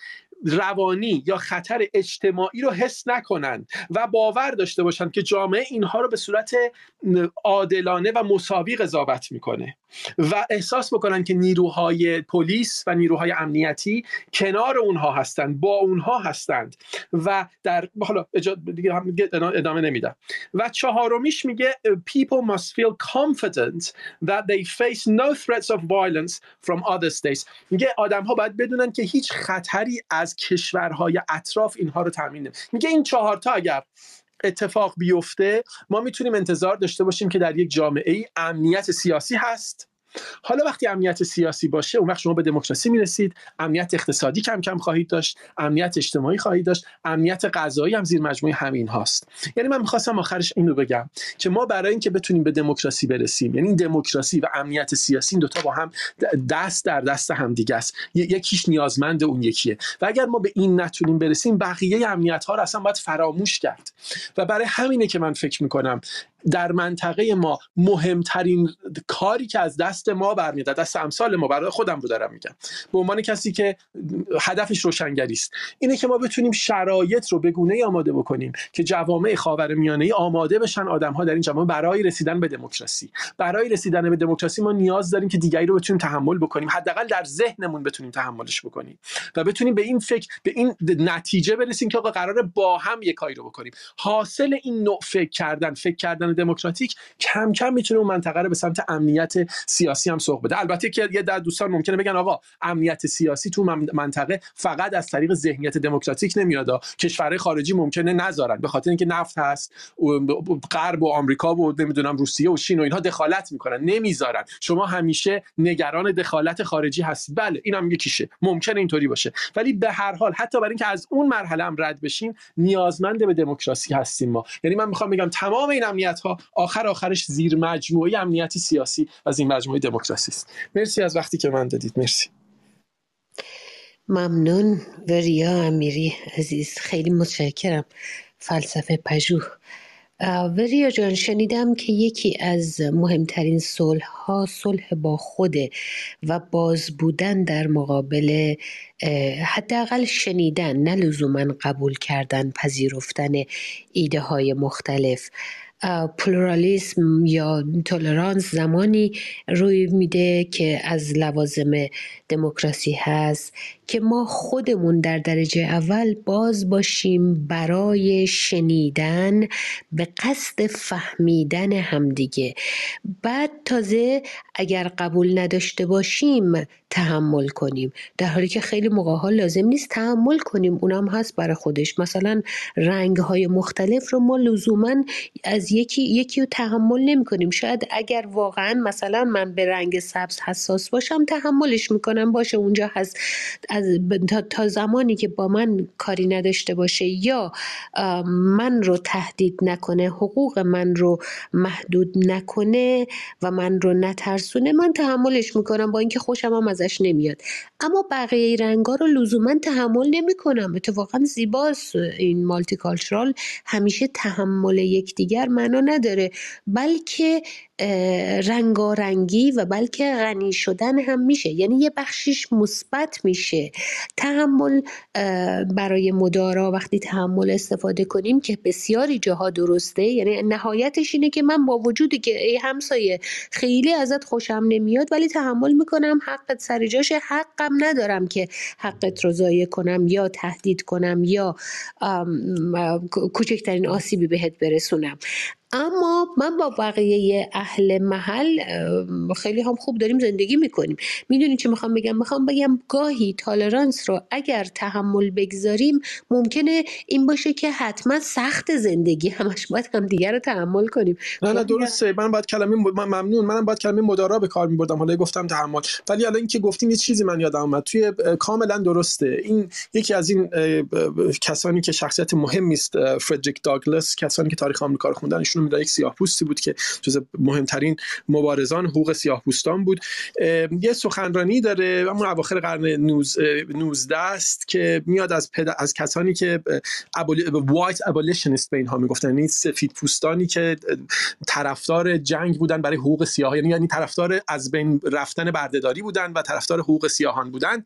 روانی یا خطر اجتماعی رو حس نکنند و باور داشته باشند که جامعه اینها رو به صورت عادلانه و مساوی قضاوت می‌کنه و احساس بکنن که نیروهای پلیس و نیروهای امنیتی کنار اونها هستند با اونها هستند و در حالا دیگه ادامه نمیدم. و چهارمیش میگه people must feel confident that they face no threats of violence from other states. میگه آدم ها باید بدونن که هیچ خطری از کشورهای اطراف اینها رو تامین میگه این چهارتا اگر اتفاق بیفته ما می‌تونیم انتظار داشته باشیم که در یک جامعه ای امنیت سیاسی هست. حالا وقتی امنیت سیاسی باشه اون وقت شما به دموکراسی می‌رسید امنیت اقتصادی کم کم خواهید داشت امنیت اجتماعی خواهید داشت امنیت غذایی هم زیر مجموعه همین هاست. یعنی من می‌خواستم آخرش اینو بگم که ما برای اینکه بتونیم به دموکراسی برسیم یعنی دموکراسی و امنیت سیاسی این دوتا با هم دست در دست هم دیگه است. یکیش نیازمند اون یکیه. و اگر ما به این نتونیم برسیم بقیه امنیت ها رو اصلا باید فراموش کرد. و برای همینه که من فکر می‌کنم در منطقه ما مهمترین کاری که از دست ما برمیاد دست امثال ما برای خودم رو دارم میگم. به عنوان کسی که هدفش روشنگری است. اینه که ما بتونیم شرایط رو به گونه آماده بکنیم که جوامع خاورمیانه ای آماده بشن آدم ها در این جامعه برای رسیدن به دموکراسی. برای رسیدن به دموکراسی ما نیاز داریم که دیگری رو بتونیم تحمل بکنیم. حداقل در ذهنمون بتونیم تحملش بکنیم. و بتونیم به این فکر به این نتیجه برسیم که آقا قراره با هم یک کاری رو بکنیم. حاصل این نوع فکر کردن فکر کردن دموکراتیک کم کم می‌تونه اون منطقه رو به سمت امنیت سیاسی هم سوق بده. البته که یه در دوستان ممکنه بگن آقا امنیت سیاسی تو منطقه فقط از طریق ذهنیت دموکراتیک نمیاد. کشورهای خارجی ممکنه نذارن. به خاطر اینکه نفت هست غرب و آمریکا و نمی‌دونم روسیه و چین و اینها دخالت می‌کنن. نمی‌ذارن. شما همیشه نگران دخالت خارجی هست بله اینم یکیشه. ممکنه اینطوری باشه. ولی به هر حال حتی برای اینکه از اون مرحله هم رد بشیم نیازمند به دموکراسی هستیم ما. یعنی من می‌خوام بگم تمام این امنیت آخر آخرش زیر مجموعه امنیت سیاسی از این مجموعه دموکراسی است. مرسی از وقتی که من دادید. مرسی. ممنون. وریا امیری عزیز خیلی متشکرم. فلسفه پژوه. وریا جان شنیدم که یکی از مهمترین صلح ها صلح با خوده و باز بودن در مقابل حداقل شنیدن نه لزوما قبول کردن پذیرفتن ایده های مختلف. پلورالیسم یا تولرانس زمانی روی میده که از لوازم دموکراسی هست. که ما خودمون در درجه اول باز باشیم برای شنیدن به قصد فهمیدن همدیگه. بعد تازه اگر قبول نداشته باشیم تحمل کنیم. در حالی که خیلی موقع ها لازم نیست تحمل کنیم. اونم هست برای خودش. مثلا رنگ های مختلف رو ما لزوما از یکی یکی رو تحمل نمی کنیم شاید اگر واقعا مثلا من به رنگ سبز حساس باشم تحملش می‌کنم. باشه اونجا هست. از تا زمانی که با من کاری نداشته باشه یا من رو تهدید نکنه حقوق من رو محدود نکنه و من رو نترسونه من تحملش می‌کنم با اینکه خوشم هم ازش نمیاد. اما بقیه رنگا رو لزوما تحمل نمی‌کنم. اتفاقا زیباست. این مالتی همیشه تحمل یکدیگر معنا نداره. بلکه رنگارنگی و بلکه غنی شدن هم میشه. یعنی یه بخشیش مثبت میشه. تحمل برای مدارا وقتی تحمل استفاده کنیم که بسیاری جاها درسته. یعنی نهایتش اینه که من با وجودی که ای همسایه خیلی ازت خوشم نمیاد ولی تحمل می‌کنم حقت سر جاش حقم ندارم که حقت رو ضایع کنم یا تهدید کنم یا کوچکترین آسیبی بهت برسونم. اما من با بقیه اهل محل خیلی هم خوب داریم زندگی می‌کنیم. می‌دونی چی می‌خوام بگم؟ می‌خوام بگم گاهی تالرانس رو اگر تحمل بگذاریم ممکنه این باشه که حتما سخت زندگی همش باید هم دیگر رو تحمل کنیم. نه نه درسته. من باید کلمه ممنون. منم باید کلمه مدارا به کار میبردم. حالا گفتم تحمل. ولی الان اینکه گفتیم یه چیزی من یادم اومد. توی کاملا درسته. این یکی از این کسانی که شخصیت مهمی است فردریک داگلاس کسانی که تاریخ آمریکا رو خوندن ایشون یک سیاه پوستی بود که جز مهمترین مبارزان حقوق سیاه پوستان بود یه سخنرانی داره همون اواخر قرن 19 است که میاد از از کسانی که وایت ابولیشنیست به اینها می‌گفتن. یعنی سفید پوستانی که طرفدار جنگ بودن برای حقوق سیاه یعنی یعنی طرفدار از بین رفتن بردهداری بودن و طرفدار حقوق سیاهان بودن.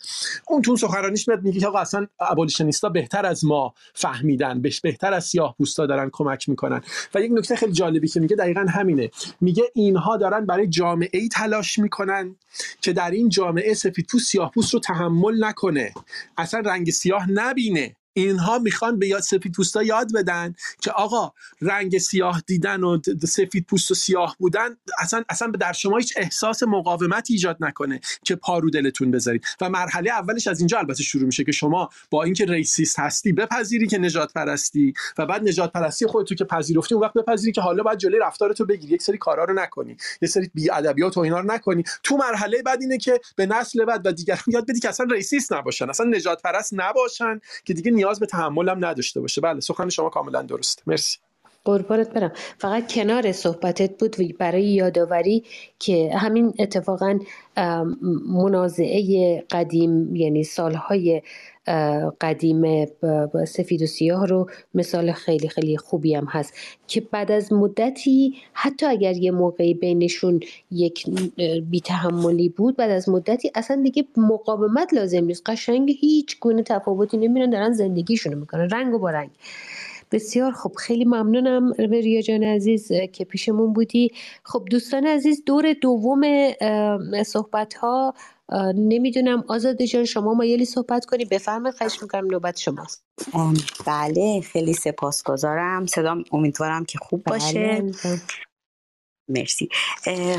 اون تو سخنرانیش میاد میگه که آقا اصلا ابولیشنیستا بهتر از ما فهمیدن بهتر از سیاه پوستا دارن کمک می‌کنن. و یک نکته خیلی جالبی که میگه دقیقا همینه. میگه اینها دارن برای جامعه ای تلاش می‌کنن که در این جامعه سفیدپوست سیاهپوست رو تحمل نکنه. اصلا رنگ سیاه نبینه. اینها می‌خوان به یاد سفید پوستا یاد بدن که آقا رنگ سیاه دیدن و سفید پوست و سیاه بودن اصلا اصلا در شما هیچ احساس مقاومت ایجاد نکنه که پا رو دلتون بذارید. و مرحله اولش از اینجا البته شروع میشه که شما با اینکه racist هستی بپذیری که نژادپرستی و بعد نژادپرستی خودتو که پذیرفتی اون وقت بپذیری که حالا باید جلوی رفتارتو بگیری یک سری کارا رو نکنی یه سری بی ادبیات و اینا رو نکنی. تو مرحله بعد اینه که به نسل بعد و دیگران یاد بدی که اصلا racist نباشن اصلا نژادپرست نباشن که دیگه نیاز به تحملم نداشته باشه. بله سخن شما کاملا درست مرسی. قربانت برم. فقط کنار صحبتت بود برای یادآوری که همین اتفاقا منازعه قدیم یعنی سالهای قدیم سفید و سیاه رو مثال خیلی خیلی خوبی هم هست که بعد از مدتی حتی اگر یه موقعی بینشون یک بیتحملی بود بعد از مدتی اصلا دیگه مقاومت لازم نیست. قشنگ هیچ گونه تفاوتی نمیرن دارن زندگیشونو می‌کنن رنگ و با رنگ. بسیار خب خیلی ممنونم ریا جان عزیز که پیشمون بودی. خب دوستان عزیز دور دوم صحبت ها نمی‌دونم. آزاده جان شما مایلی صحبت کنی. بفرمایید خواهش می‌کنم نوبت شماست. بله خیلی سپاسگزارم. صدام امیدوارم که خوب باشه. بله. مرسی.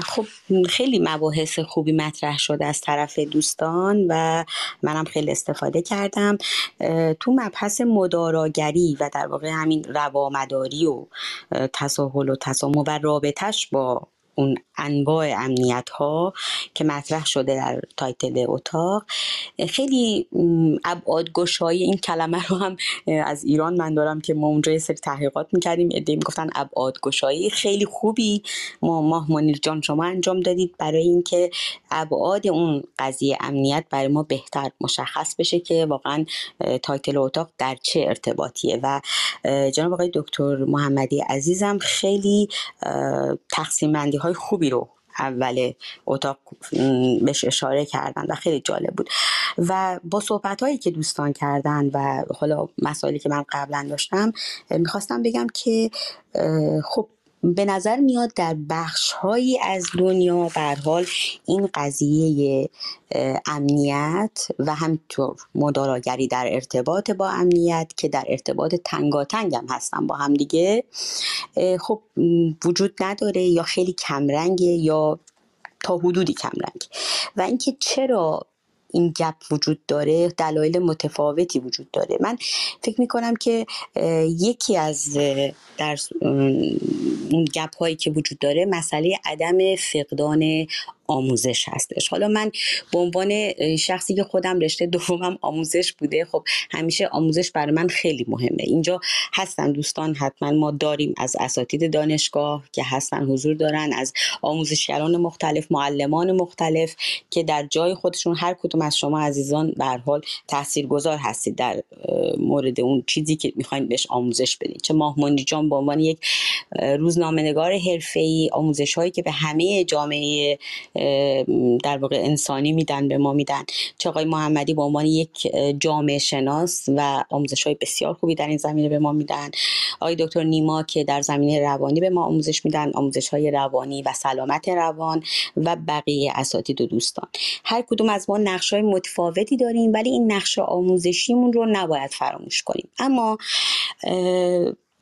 خب خیلی مباحث خوبی مطرح شده از طرف دوستان و منم خیلی استفاده کردم. تو مبحث مداراگری و در واقع همین روامداری و تساهل و تسامح و رابطش با اون انواع امنیت ها که مطرح شده در تایتل اتاق. خیلی ابعاد گشایی این کلمه رو هم از ایران من دارم که ما اونجا یه سری تحقیقات می‌کردیم. ادهی می‌گفتن ابعاد گشایی خیلی خوبی. ما ماه منیر جان شما انجام دادید برای اینکه ابعاد اون قضیه امنیت برای ما بهتر مشخص بشه که واقعا تایتل اتاق در چه ارتباطیه. و جناب آقای دکتر محمدی عزیزم خیلی تقسیم بندی های خوبی رو اول اتاق بهش اشاره کردن و خیلی جالب بود. و با صحبت هایی که دوستان کردن و حالا مسائلی که من قبلا داشتم می‌خواستم بگم که خب به نظر میاد در بخش هایی از دنیا بر حال این قضیه امنیت و همینطور مداراگری در ارتباط با امنیت که در ارتباط تنگاتنگ هم هستن با هم دیگه خب وجود نداره یا خیلی کمرنگه یا تا حدودی کمرنگ. و اینکه چرا این گپ وجود داره دلایل متفاوتی وجود داره. من فکر می‌کنم که یکی از در اون گپ هایی که وجود داره مسئله عدم فقدان آموزش هستش. حالا من به عنوان شخصی که خودم رشته دومم آموزش بوده خب همیشه آموزش برای من خیلی مهمه. اینجا هستن دوستان حتما ما داریم از اساتید دانشگاه که هستن حضور دارن از آموزشگران مختلف معلمان مختلف که در جای خودشون هر کدوم از شما عزیزان به حال تاثیرگذار هستید در مورد اون چیزی که می‌خواین بهش آموزش بدید چه ماهمانی جان به عنوان یک روزنامه نگار حرفه‌ای آموزش هایی که به همه جامعه در واقع انسانی میدن به ما میدن. چه آقای محمدی به عنوان یک جامعه شناس و آموزش های بسیار خوبی در این زمینه به ما میدن. آقای دکتر نیما که در زمینه روانی به ما آموزش میدن آموزش های روانی و سلامت روان و بقیه اساتید و دوستان. هر کدوم از ما نقش های متفاوتی داریم ولی این نقش آموزشیمون رو نباید فراموش کنیم. اما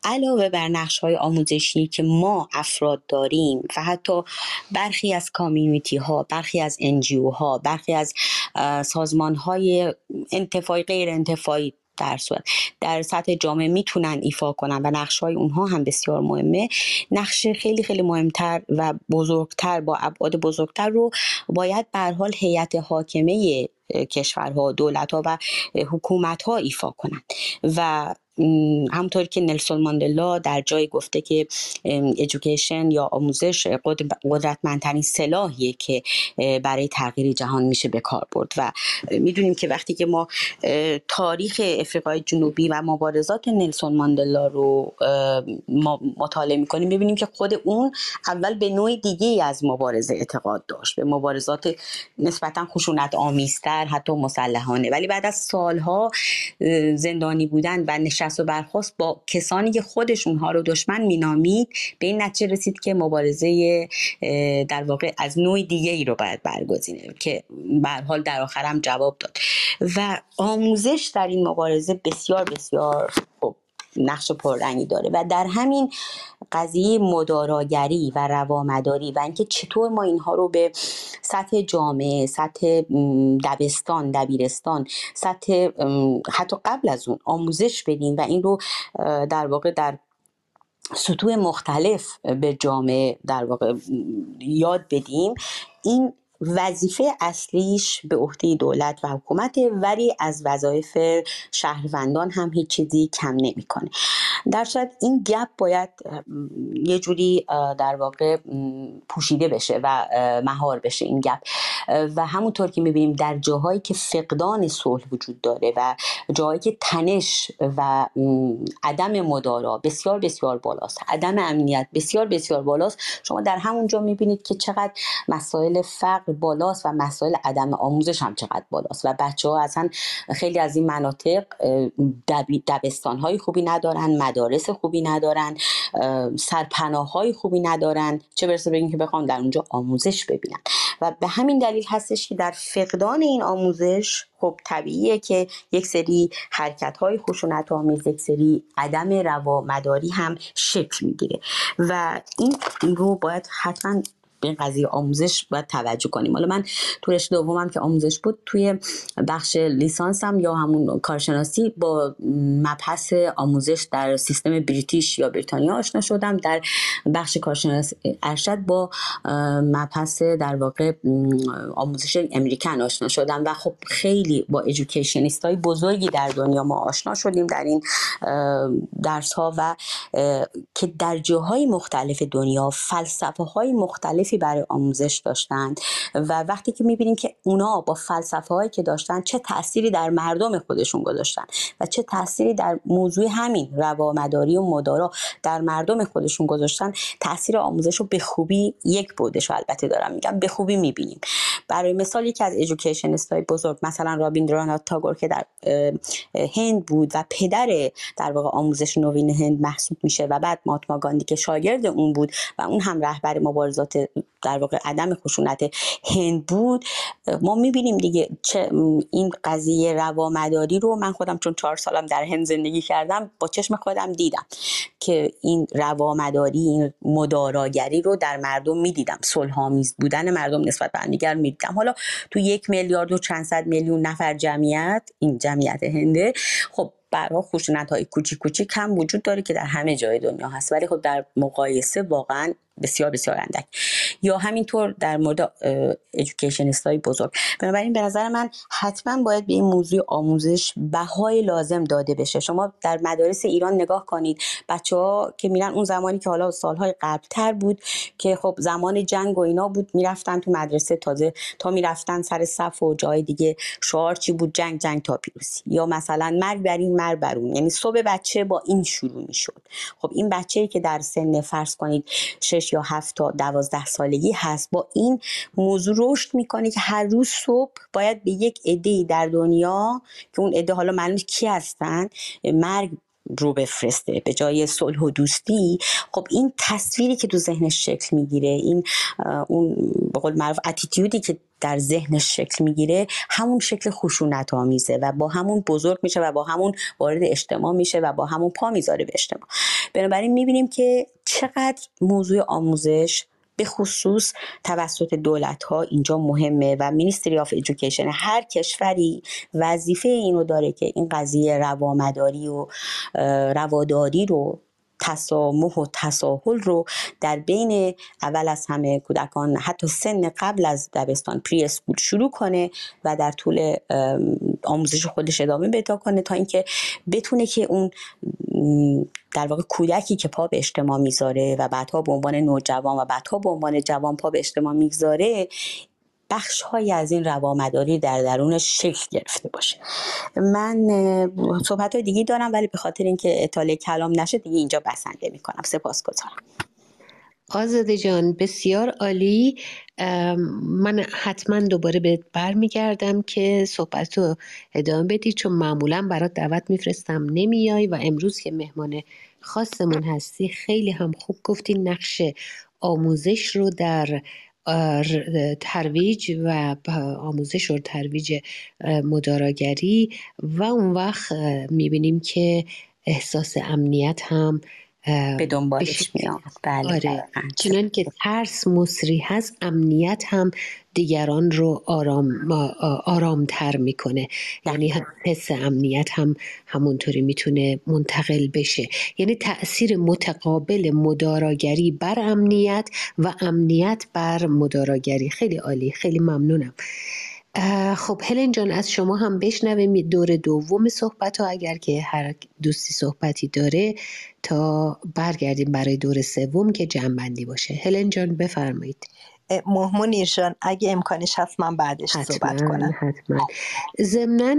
علاوه بر نقش های آموزشی که ما افراد داریم و حتی برخی از کامیونیتی ها برخی از انجیو ها برخی از سازمان های انتفاعی غیر انتفاعی در صورت در سطح جامعه می‌تونن ایفا کنن و نقش های اونها هم بسیار مهمه. نقش خیلی خیلی مهمتر و بزرگتر با ابعاد بزرگتر رو باید به حال هیئت حاکمه کشورها دولت ها و حکومت ها ایفا کنند. و همونطور که نلسون ماندلا در جای گفته که ایژوکیشن یا آموزش قدرتمندترین سلاحیه که برای تغییر جهان میشه به کار برد. و می‌دونیم که وقتی که ما تاریخ افریقای جنوبی و مبارزات نلسون ماندلا رو ما مطالعه می‌کنیم ببینیم که خود اون اول به نوع دیگه از مبارزه اعتقاد داشت. به مبارزات نسبتا خشونت آمیزتر حتی مسلحانه. ولی بعد از سالها زندانی بودن و نشست و برخواست با کسانی که خودش اونها رو دشمن مینامید به این نتیجه رسید که مبارزه در واقع از نوع دیگه ای رو باید برگزینه که به حال در آخرم جواب داد. و آموزش در این مبارزه بسیار بسیار خوب نقش پررنگی داره. و در همین قضیه مداراگری و روامداری و اینکه چطور ما اینها رو به سطح جامعه سطح دبستان دبیرستان سطح حتی قبل از اون آموزش بدیم و این رو در واقع در سطوح مختلف به جامعه در واقع یاد بدیم. این وظیفه اصلیش به عهده دولت و حکومت ولی از وظایف شهروندان هم هیچ چیزی کم نمی‌کنه. در صورت این گپ باید یه جوری در واقع پوشیده بشه و مهار بشه این گپ. و همونطور که می‌بینیم در جاهایی که فقدان صلح وجود داره و جاهایی که تنش و عدم مدارا بسیار بسیار بالاست عدم امنیت بسیار بسیار بالاست شما در همونجا می‌بینید که چقدر مسائل فقر بالاست و مسائل عدم آموزش هم چقدر بالاست. و بچه ها اصلا خیلی از این مناطق دبستان های خوبی ندارن مدارس خوبی ندارن سرپناه های خوبی ندارن. چه برسه به که بخوام در اونجا آموزش ببینن. و به همین دلیل هستش که در فقدان این آموزش خب طبیعیه که یک سری حرکت های خشونت آمیز یک سری عدم روا مداری هم شکل می‌گیره. و این رو باید حتما به این قضیه آموزش باید توجه کنیم. حالا من تو رشته دومم که آموزش بود توی بخش لیسانسم یا همون کارشناسی با مبحث آموزش در سیستم بریتیش یا بریتانیا آشنا شدم. در بخش کارشناسی ارشد با مبحث در واقع آموزش امریکن آشنا شدم و خب خیلی با ایژوکیشنیست های بزرگی در دنیا ما آشنا شدیم در این درس ها و که در جاهای مختلف دنیا فلسفه های مختلفی برای آموزش داشتند و وقتی که می‌بینیم که اونا با فلسفه هایی که داشتن چه تأثیری در مردم خودشون گذاشتن و چه تأثیری در موضوع همین روامداری و مدارا در مردم خودشون گذاشتن تاثیر آموزش رو به خوبی یک بودش البته دارم میگم به خوبی می‌بینیم. برای مثال یکی از ایژوکیشنست های بزرگ مثلا رابیندرانات تاگور که در هند بود و پدر در واقع آموزش نوین هند محسوب میشه و بعد ماتما گاندی که شاگرد اون بود و اون هم رهبر مبارزات در واقع عدم خشونت هند بود. ما می‌بینیم دیگه چه این قضیه روامداری رو من خودم چون چهار سالم در هند زندگی کردم با چشم خودم دیدم که این روامداری این مداراگری رو در مردم می‌دیدم. صلحآمیز بودن مردم نسبت به دیگر می‌دیدم. حالا تو یک میلیارد و چند صد میلیون نفر جمعیت این جمعیت هنده خب برای خشونت های کوچیک کوچیک هم وجود داره که در همه جای دنیا هست. ولی خب در مقایسه واقعا بسیار بسیار اندک. یا همینطور در مورد ایژوکیشنیست های بزرگ. بنابراین به نظر من حتما باید به این موضوع آموزش بهای لازم داده بشه. شما در مدارس ایران نگاه کنید. بچه ها که میرن اون زمانی که حالا سالهای قبلتر بود که خب زمان جنگ و اینا بود می‌رفتن تو مدرسه تازه تا می‌رفتن سر صف و جای دیگه شعار چی بود؟ جنگ جنگ تا پیروزی. یا مثلا مرگ بر این مرگ بر اون. یعنی صبح بچه با این شروع می‌شد. خب این بچه‌ای که در سن فرض کنید یا هفت تا دوازده سالگی هست با این موضوع رشد می‌کنه که هر روز صبح باید به یک عده در دنیا که اون عده حالا معلوم کی هستن مرگ رو بفرسته به جای صلح و دوستی. خب این تصویری که تو ذهنش شکل می‌گیره این اون به قول معروف اتیتیودی که در ذهنش شکل می‌گیره همون شکل خشونت آمیزه و با همون بزرگ میشه و با همون وارد اجتماع میشه و با همون پا می‌ذاره به اجتماع. بنابراین می‌بینیم که چقدر موضوع آموزش به خصوص توسط دولت ها اینجا مهمه و ministry of education هر کشوری وظیفه اینو داره که این قضیه رومداری و رواداری رو تسامح و تساهل رو در بین اول از همه کودکان حتی سن قبل از دبستان preschool شروع کنه و در طول آموزش خودش ادامه پیدا کنه تا اینکه بتونه که اون در واقع کودکی که پا به اجتماع می‌ذاره و بعدها به عنوان نوجوان و بعدها به عنوان جوان پا به اجتماع می‌گذاره بخش های از این روامداری در درونش شکل گرفته باشه. من صحبت های دیگه دارم ولی به خاطر اینکه اطاله کلام نشه دیگه اینجا بسنده می‌کنم. سپاس گذارم آزاده جان بسیار عالی. من حتما دوباره بهت برمیگردم که صحبت رو ادامه بدی چون معمولا برات دعوت میفرستم. نمیای و امروز که مهمان خاصمون هستی خیلی هم خوب گفتی نقش آموزش رو در ترویج و آموزش و ترویج مداراگری و اون وقت می‌بینیم که احساس امنیت هم به دنبالش میاد؟ بله آره. چنان که ترس مصری هست امنیت هم دیگران رو آرام آرامتر می‌کنه. یعنی حس امنیت هم همونطوری می‌تونه منتقل بشه. یعنی تاثیر متقابل مداراگری بر امنیت و امنیت بر مداراگری. خیلی عالی. خیلی ممنونم. خب هلن جان از شما هم بشنویم دور دوم صحبت ها اگر که هر دوستی صحبتی داره تا برگردیم برای دور سوم که جنبندی باشه. هلن جان بفرمایید. مهمون ایرشان اگه امکانش هست من بعدش صحبت کنم. حتما. ضمنا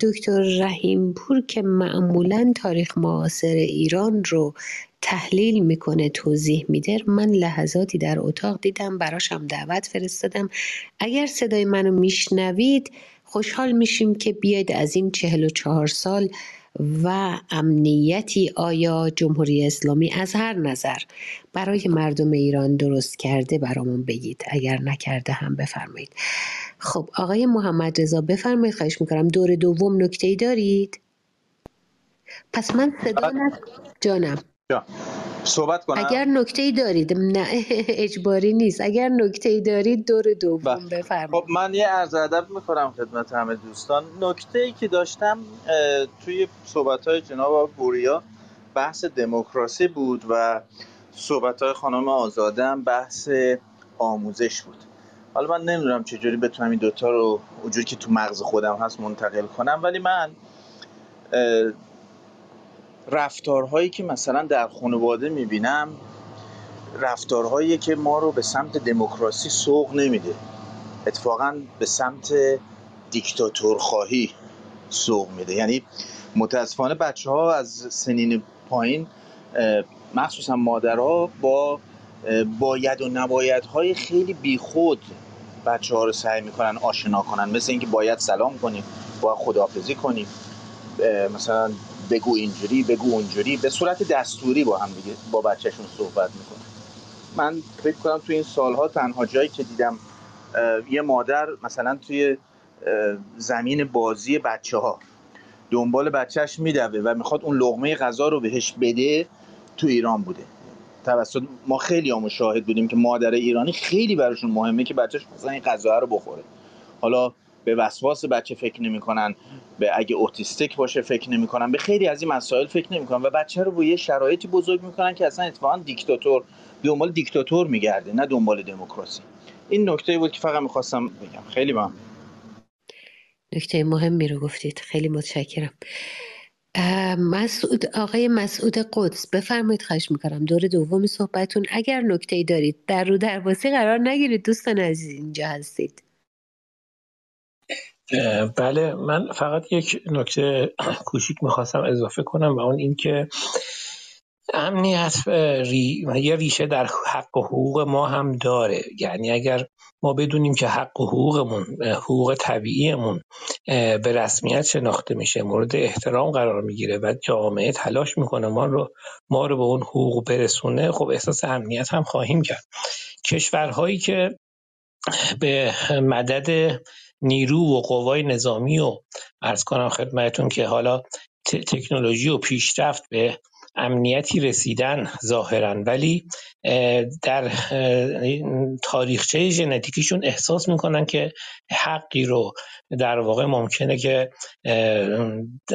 دکتر رحیم پور که معمولا تاریخ معاصر ایران رو تحلیل می‌کنه توضیح میده. من لحظاتی در اتاق دیدم براشم دعوت فرستادم. اگر صدای منو میشنوید خوشحال میشیم که بیاید از این چهل و چهار سال و امنیتی آیا جمهوری اسلامی از هر نظر برای مردم ایران درست کرده برامون بگید. اگر نکرده هم بفرمایید. خب آقای محمد رضا بفرمایید. خواهش می‌کنم. دور دوم نکته ای دارید؟ پس من صدا جانم. صحبت کنم؟ اگر نکته ای دارید نه اجباری نیست. اگر نکته ای دارید دور دوم بله. بفرمایید. خب من یه عرض ادب می‌کنم خدمت همه دوستان. نکته ای که داشتم توی صحبت های جناب بوریا بحث دموکراسی بود و صحبت های خانم آزاده هم بحث آموزش بود. حالا من نمی‌دونم چجوری بتونم این دوتا رو اونجوری که تو مغز خودم هست منتقل کنم. ولی من رفتارهایی که مثلا در خانواده می‌بینم رفتارهایی که ما رو به سمت دموکراسی سوق نمیده. اتفاقا به سمت دیکتاتور خواهی سوق میده. یعنی متاسفانه بچه ها از سنین پایین مخصوصا مادرها با باید و نباید های خیلی بیخود بچه ها رو سعی می‌کنن آشنا کنن. مثل اینکه باید سلام کنیم باید خداحافظی کنیم. مثلا بگو اینجوری بگو اونجوری. به صورت دستوری با هم دیگه با بچهشون صحبت می‌کنه من فکر کنم توی این سالها تنها جایی که دیدم یه مادر مثلا توی زمین بازی بچه ها دنبال بچهش میدوه و می‌خواد اون لغمه غذا رو بهش بده تو ایران بوده. توسط ما خیلی هم شاهد بودیم که مادر ایرانی خیلی براشون مهمه که بچهش مثلا این غذا رو بخوره. حالا به وسواس بچه فکر نمی‌کنن. به اگه اوتیستیک باشه فکر نمی‌کنن به خیلی از این مسائل فکر نمی‌کنن و بچه رو با یه شرایطی بزرگ می‌کنن که اصلا اتفاقا دیکتاتور دنبال دیکتاتور میگرده نه دنبال دموکراسی. این نکته بود که فقط می‌خواستم بگم. خیلی ممنون. نکته مهمی رو گفتید. خیلی متشکرم. مسعود آقای مسعود قدس بفرمایید خواهش می‌کنم. دور دوم صحبتون. اگر نکته دارید در رو درواسی قرار نگیرید دوستان عزیز اینجا هستید. بله من فقط یک نکته کوچیک می‌خواستم اضافه کنم و اون اینکه امنیت ری... یه ریشه در حق و حقوق ما هم داره. یعنی اگر ما بدونیم که حق و حقوقمون حقوق طبیعیمون به رسمیت شناخته میشه مورد احترام قرار می‌گیره و جامعه تلاش می‌کنه ما رو ما رو به اون حقوق برسونه خب احساس امنیت هم خواهیم کرد. کشورهایی که به مدد نیرو و قوای نظامی و ارز کنم خدمتون که حالا تکنولوژی و پیشرفت به امنیتی رسیدن ظاهرا. ولی در تاریخچه ژنتیکیشون احساس می‌کنن که حقی رو در واقع ممکنه که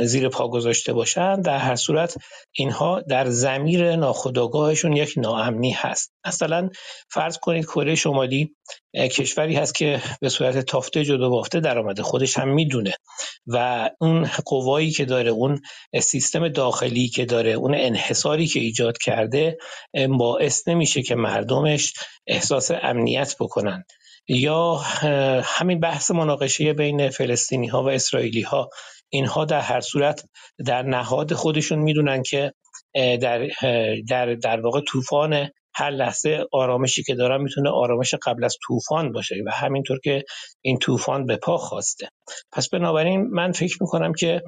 زیر پا گذاشته باشن. در هر صورت اینها در زمیر ناخودآگاهشون یک ناامنی هست. مثلا فرض کنید کره شمالی کشوری هست که به صورت تافته جدا بافته در آمده خودش هم می‌دونه. و اون قوایی که داره اون سیستم داخلی که داره اون انحصاری که ایجاد کرده باعث نمیشه که مردمش احساس امنیت بکنن. یا همین بحث مناقشه بین فلسطینی ها و اسرائیلی ها اینها در هر صورت در نهاد خودشون می‌دونن که در در در واقع طوفان هر لحظه آرامشی که دارن می‌تونه آرامش قبل از طوفان باشه و همینطور که این طوفان به پا خواسته. پس بنابراین من فکر می‌کنم که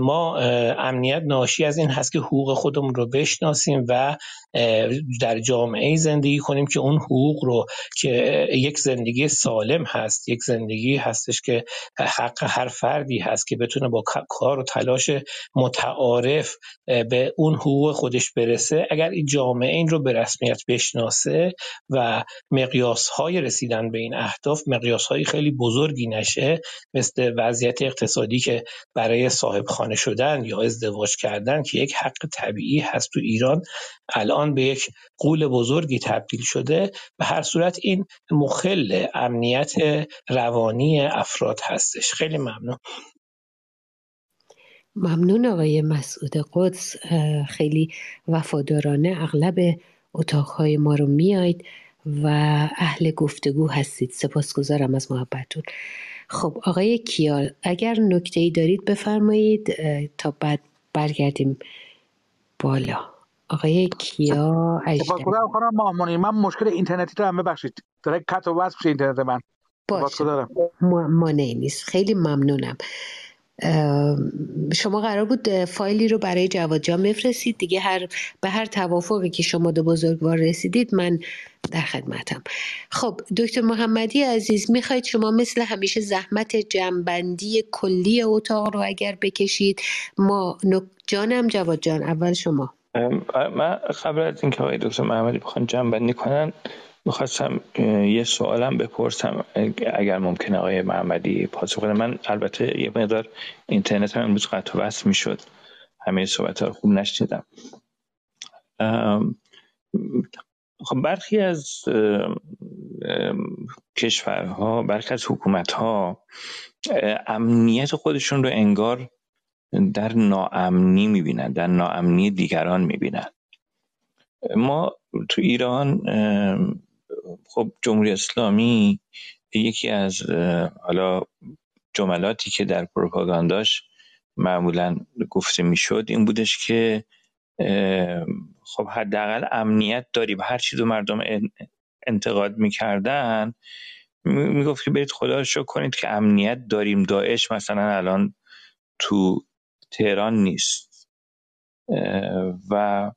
ما امنیت ناشی از این هست که حقوق خودمون رو بشناسیم و در جامعه زندگی کنیم که اون حقوق رو که یک زندگی سالم هست یک زندگی هستش که حق هر فردی هست که بتونه با کار و تلاش متعارف به اون حقوق خودش برسه اگر این جامعه این رو به رسمیت بشناسه و مقیاس های رسیدن به این اهداف مقیاس های خیلی بزرگی نشه وضعیت اقتصادی که برای صاحب خانه شدن یا ازدواج کردن که یک حق طبیعی هست تو ایران الان به یک قول بزرگی تبدیل شده به هر صورت این مخل امنیت روانی افراد هستش. خیلی ممنون. ممنون آقای مسعود قدس. خیلی وفادارانه اغلب اتاقهای ما رو میاید و اهل گفتگو هستید. سپاسگزارم از محبتتون. خب آقای کیال اگر نکته ای دارید بفرمایید تا بعد برگردیم بالا. آقای کیا خانم مامونی من مشکل اینترنتی دارم ببخشید. داره کت و وصل اینترنت من. باشه. ما نیست خیلی ممنونم. شما قرار بود فایلی رو برای جواد جان بفرستید. دیگه هر به هر توافقی که شما دو بزرگوار رسیدید من در خدمتم. خب دکتر محمدی عزیز می‌خواید شما مثل همیشه زحمت جنبندی کلی اتاق رو اگر بکشید ما جانم جواد جان اول شما. من قبل از اینکه آقای دکتر محمدی بخوان جمع بندی کنن می‌خواستم یه سوالم بپرسم اگر ممکنه آقای محمدی پاسخ کنه من البته یه مقدار اینترنت هم امروز قطع وصل می‌شد. همه صحبت ها خوب نشنیدم. خب برخی از کشورها برخی از حکومت ها امنیت خودشون رو انگار در ناامنی می‌بینن در ناامنی دیگران می‌بینن. ما تو ایران خب جمهوری اسلامی یکی از حالا جملاتی که در پروپاگانداش معمولا گفته می‌شد این بودش که خب حداقل امنیت داریم هر چی دو مردم انتقاد می‌کردن می‌گفت که برید خدا رو کنید که امنیت داریم. داعش مثلا الان تو تهران نیست. و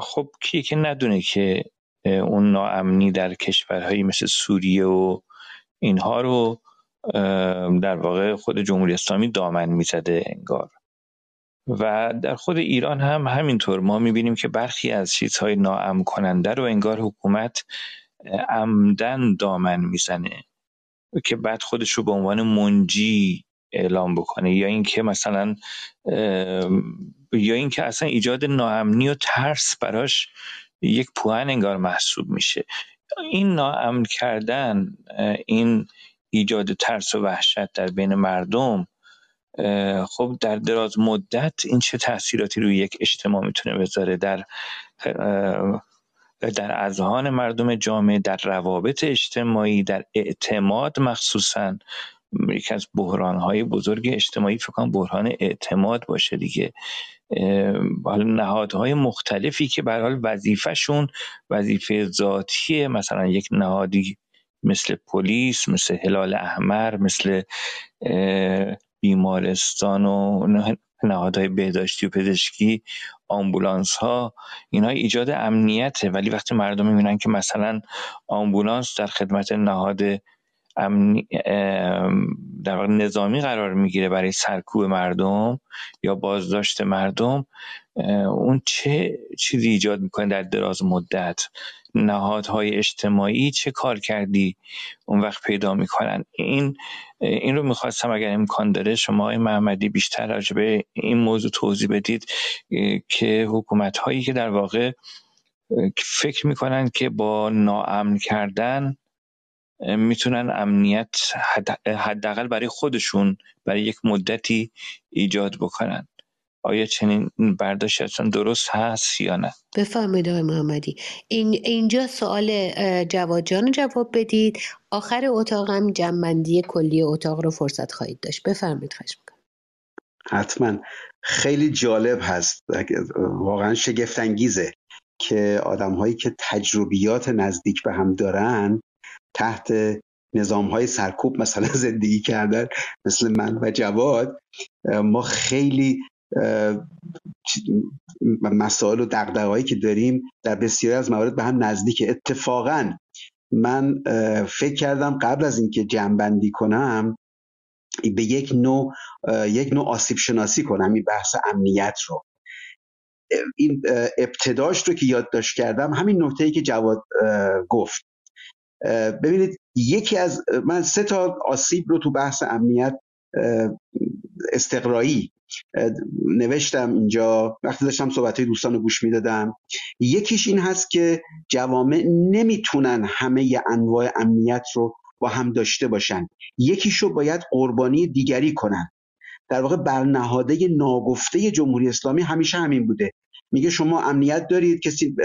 خب کیه که ندونه که اون ناامنی در کشورهایی مثل سوریه و اینها رو در واقع خود جمهوری اسلامی دامن می‌زده انگار. و در خود ایران هم همینطور ما می‌بینیم که برخی از چیزهای ناامن کننده رو انگار حکومت عمدن دامن می‌زنه که بعد خودش رو به عنوان منجی اعلام بکنه. یا اینکه مثلا یا اینکه اصلا ایجاد ناامنی و ترس براش یک پوان انگار محسوب میشه. این ناامن کردن این ایجاد ترس و وحشت در بین مردم خب در دراز مدت این چه تاثیراتی روی یک اجتماع می‌تونه بذاره در در اذهان مردم جامعه در روابط اجتماعی در اعتماد مخصوصا یکی از بحرانهای بزرگ اجتماعی فکر کنم بحران اعتماد باشه دیگه. حالا نهادهای مختلفی که به حال وظیفهشون وظیفه ذاتی مثلا یک نهادی مثل پلیس مثل هلال احمر مثل بیمارستان و نهادهای بهداشتی و پزشکی آمبولانس ها اینها ایجاد امنیته. ولی وقتی مردم می‌بینن که مثلا آمبولانس در خدمت نهاد در واقع نظامی قرار می‌گیره برای سرکوب مردم یا بازداشت مردم. اون چه چیزی ایجاد می‌کنه در دراز مدت؟ نهادهای اجتماعی چه کار کردی اون وقت پیدا می‌کنن؟ این این رو می‌خواستم اگر امکان داره شما های محمدی بیشتر راجع به این موضوع توضیح بدید که حکومت هایی که در واقع فکر می‌کنن که با ناامن کردن می‌تونن امنیت حداقل برای خودشون برای یک مدتی ایجاد بکنن. آیا چنین برداشت اصلا درست هست یا نه؟ بفرمایید آقای محمدی. این اینجا سوال جواد جان جواب بدید. آخر اتاقم جنبندی کلی اتاق رو فرصت خواهید داشت. بفرمایید خواهش می‌کنم. حتما. خیلی جالب هست. واقعا شگفت انگیزه که آدم هایی که تجربیات نزدیک به هم دارن تحت نظام های سرکوب مثلا زندگی کردن مثل من و جواد ما خیلی مسائل و دقدقهایی که داریم در بسیاری از موارد به هم نزدیک اتفاقا من فکر کردم قبل از اینکه جمع کنم به یک نوع یک نوع آسیب شناسی کنم این بحث امنیت رو. این ابتداش رو که یادداشت کردم همین نکته ای که جواد گفت. ببینید یکی از من سه تا آسیب رو تو بحث امنیت استقرایی نوشتم اینجا. وقتی داشتم صحبت دوستان رو گوش می‌دادم. یکیش این هست که جوامع نمی‌تونن همه انواع امنیت رو با هم داشته باشن. یکیش رو باید قربانی دیگری کنن. در واقع برنهاده ناگفته جمهوری اسلامی همیشه همین بوده. میگه شما امنیت دارید کسی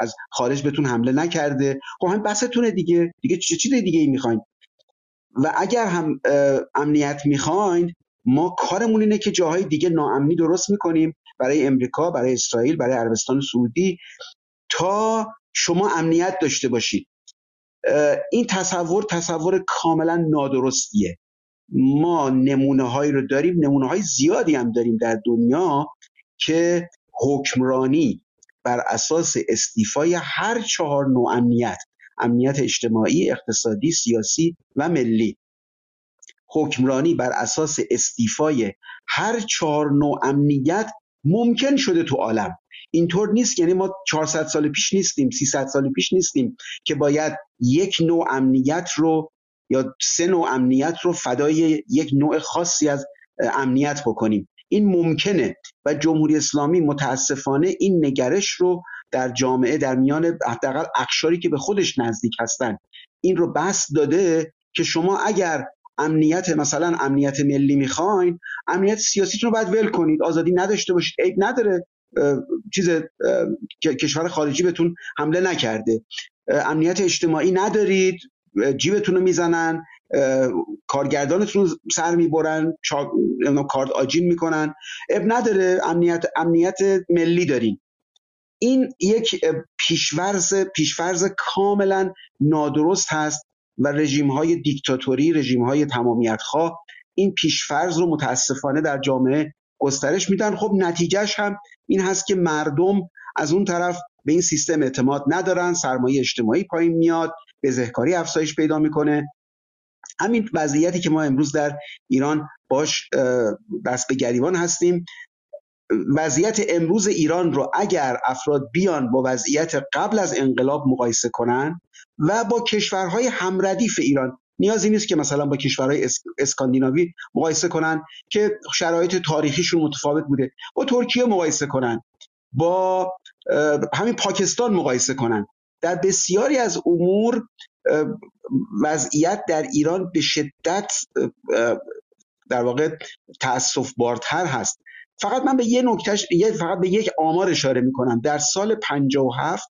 از خارج بهتون حمله نکرده. خب هم بستونه دیگه. دیگه چه چیز دیگه ای می‌خواین؟ و اگر هم امنیت می‌خواین ما کارمون اینه که جاهای دیگه ناامنی درست می‌کنیم. برای امریکا برای اسرائیل برای عربستان سعودی. تا شما امنیت داشته باشید. این تصور تصور کاملا نادرستیه. ما نمونه هایی رو داریم نمونه های زیادی هم داریم در دنیا که حکمرانی بر اساس استیفای هر چهار نوع امنیت امنیت اجتماعی، اقتصادی، سیاسی و ملی. حکمرانی بر اساس استیفای هر چهار نوع امنیت ممکن شده تو عالم. اینطور نیست یعنی ما 400 سال پیش نیستیم 300 سال پیش نیستیم که باید یک نوع امنیت رو یا سه نوع امنیت رو فدای یک نوع خاصی از امنیت بکنیم. این ممکنه و جمهوری اسلامی متاسفانه این نگرش رو در جامعه در میان حداقل اقشاری که به خودش نزدیک هستن این رو بس داده که شما اگر امنیت مثلا امنیت ملی می‌خواین امنیت سیاسیتون رو باید ول کنید آزادی نداشته باشید عیب نداره چیز کشور خارجی بهتون حمله نکرده. امنیت اجتماعی ندارید جیبتون رو می‌زنن کارگردانتون سر می‌برن کارت آجین می‌کنن. اب نداره امنیت امنیت ملی دارین این یک پیشورز پیشفرز کاملا نادرست هست و رژیم های دیکتاتوری رژیم های تمامیت خواه این پیشفرز رو متاسفانه در جامعه گسترش میدن. خب نتیجهش هم این هست که مردم از اون طرف به این سیستم اعتماد ندارن سرمایه اجتماعی پایین میاد بزهکاری افزایش پیدا می‌کنه. همین وضعیتی که ما امروز در ایران باش دست به گریبان هستیم. وضعیت امروز ایران رو اگر افراد بیان با وضعیت قبل از انقلاب مقایسه کنن و با کشورهای همردیف ایران نیازی نیست که مثلا با کشورهای اسکاندیناوی مقایسه کنن که شرایط تاریخیشون متفاوت بوده. با ترکیه مقایسه کنن. با همین پاکستان مقایسه کنن. در بسیاری از امور وضعیت در ایران به شدت در واقع تاسف بارتر هست. فقط من به یه نکتهش فقط به یک آمار اشاره می‌کنم. در سال 57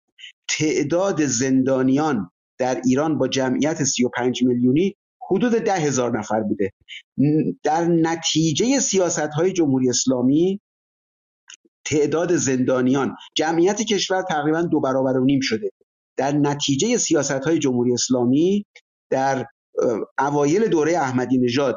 تعداد زندانیان در ایران با جمعیت 35 میلیونی حدود ده هزار نفر بوده. در نتیجه سیاست های جمهوری اسلامی تعداد زندانیان جمعیت کشور تقریبا دو برابر و نیم شده. در نتیجه سیاست های جمهوری اسلامی در اوایل دوره احمدی نژاد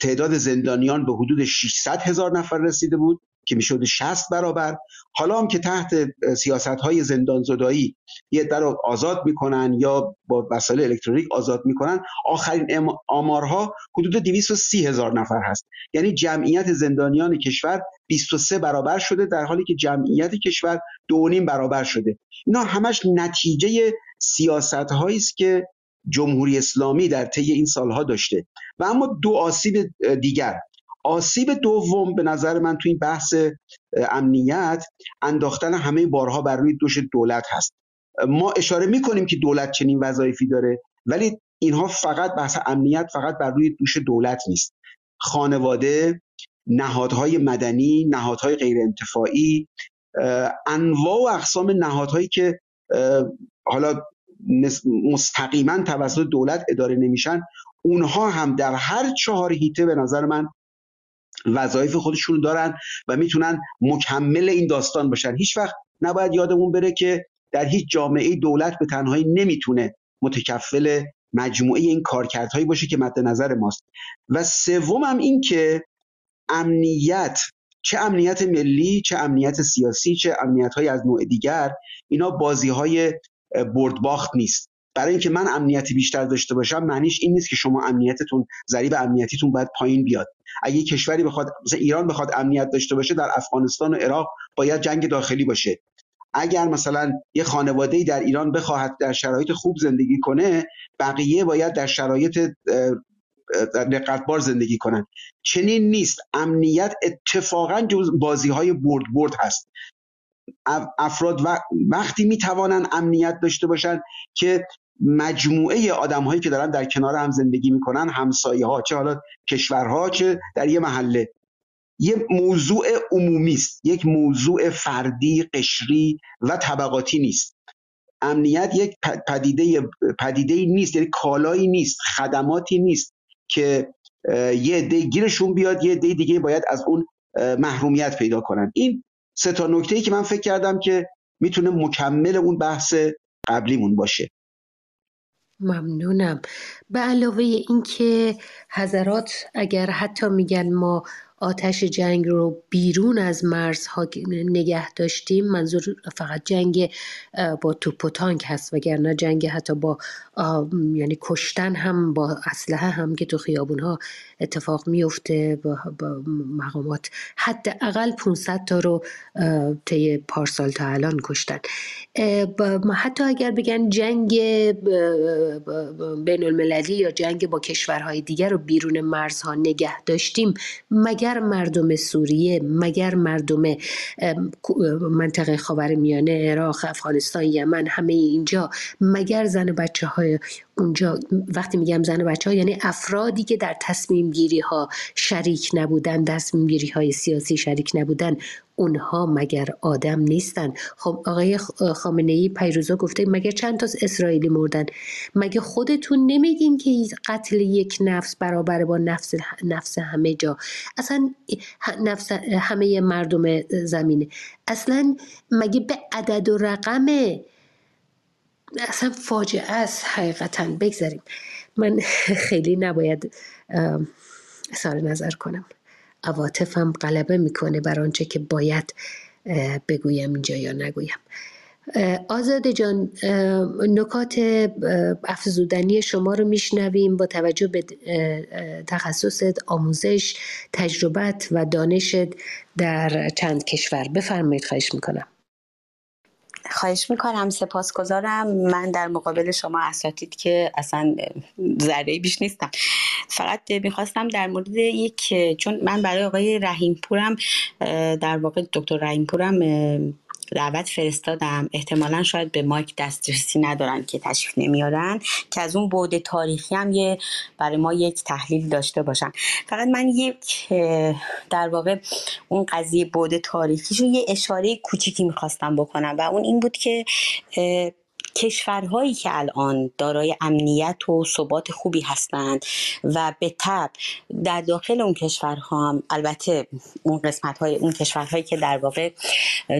تعداد زندانیان به حدود 600 هزار نفر رسیده بود که می‌شد 60 برابر. حالا هم که تحت سیاست های زندان زدایی یه در رو آزاد می‌کنن یا با وسایل الکترونیک آزاد می‌کنن آخرین آمارها حدود 230 هزار نفر هست. یعنی جمعیت زندانیان کشور 23 برابر شده در حالی که جمعیت کشور دو نیم برابر شده. اینا همش نتیجه سیاست هایی است که جمهوری اسلامی در طی این سالها داشته. و اما دو آسیب دیگر. آسیب دوم به نظر من تو این بحث امنیت انداختن همه بارها بر روی دوش دولت هست. ما اشاره می‌کنیم که دولت چنین وظایفی داره ولی اینها فقط بحث امنیت فقط بر روی دوش دولت نیست. خانواده نهادهای مدنی نهادهای غیر انتفاعی انواع و اقسام نهادهایی که حالا مستقیما توسط دولت اداره نمیشن اونها هم در هر چهار هیته به نظر من وظایف خودشون دارن و می‌تونن مکمل این داستان باشن. هیچ وقت نباید یادمون بره که در هیچ جامعه دولت به تنهایی نمی‌تونه متکفل مجموعه این کارکردهایی باشه که مد نظر ماست. و سوم هم این که امنیت چه امنیت ملی چه امنیت سیاسی چه امنیت های از نوع دیگر اینا بازی های بردباخت نیست. برای اینکه من امنیتی بیشتر داشته باشم معنیش این نیست که شما امنیتتون ضریب امنیتیتون باید پایین بیاد. اگه کشوری بخواد مثلا ایران بخواد امنیت داشته باشه در افغانستان و عراق باید جنگ داخلی باشه. اگر مثلا یه خانواده در ایران بخواهد در شرایط خوب زندگی کنه بقیه باید در شرایط دقتبار زندگی کنن. چنین نیست. امنیت اتفاقا جز بازی های برد برد هست. افراد وقتی می‌توانند امنیت داشته باشند که مجموعه آدم هایی که دارن در کنار هم زندگی می‌کنن همسایه ها چه حالا کشورها چه در یه محله. یه موضوع عمومی است. یک موضوع فردی قشری و طبقاتی نیست. امنیت یک پدیده پدیده نیست. یعنی کالایی نیست. خدماتی نیست. که یه عده گیرشون بیاد یه عده دیگه باید از اون محرومیت پیدا کنن. این سه تا نکته ای که من فکر کردم که می‌تونه مکمل اون بحث قبلیمون باشه. ممنونم. به علاوه اینکه حضرات اگر حتی میگن ما آتش جنگ رو بیرون از مرزها نگه داشتیم. منظور فقط جنگ با توپ و تانک هست وگرنه جنگ حتی با یعنی کشتن هم با اسلحه هم که تو خیابون ها اتفاق میفته با, مقامات. حداقل 500 تا رو طی پارسال تا الان کشتن. حتی اگر بگن جنگ بین المللی یا جنگ با کشورهای دیگر رو بیرون مرزها نگه داشتیم مگر مردم سوریه مگر مردم منطقه خاور میانه عراق افغانستان یمن همه اینجا مگر زن بچه های اونجا وقتی میگم زن بچه ها یعنی افرادی که در تصمیم گیری ها شریک نبودن تصمیم گیری های سیاسی شریک نبودن اونها مگر آدم نیستن؟ خب آقای خامنه ای پیروزا گفته مگر چند تا اسرائیلی مردن؟ مگه خودتون نمیگین که قتل یک نفس برابر با نفس نفس همه جا؟ اصلا نفس همه مردم زمینه. اصلا مگه به عدد و رقمه اصلا فاجعه است حقیقتا. بگذاریم. من خیلی نباید اظهار نظر کنم. عواطفم غلبه می‌کنه بر آنچه که باید بگویم اینجا یا نگویم. آزاده جان نکات افزودنی شما رو میشنویم با توجه به تخصصت آموزش تجربت و دانشت در چند کشور. بفرمایید خواهش می‌کنم. خواهش می‌کنم سپاسگزارم. من در مقابل شما اساتید که اصلا ذره بیش نیستم. فقط می‌خواستم در مورد یک چون من برای آقای رحیم پورم در واقع دکتر رحیم پورم دعوت فرستادم. احتمالا شاید به مایک دسترسی ندارن که تشریف نمیارن که از اون بعد تاریخی هم یه برای ما یک تحلیل داشته باشن. فقط من یک در واقع اون قضیه بعد تاریخیشو یه اشاره کوچیکی می‌خواستم بکنم و اون این بود که کشورهایی که الان دارای امنیت و ثبات خوبی هستند و به تب در داخل اون کشورها هم البته اون قسمت های اون کشورهایی که در واقع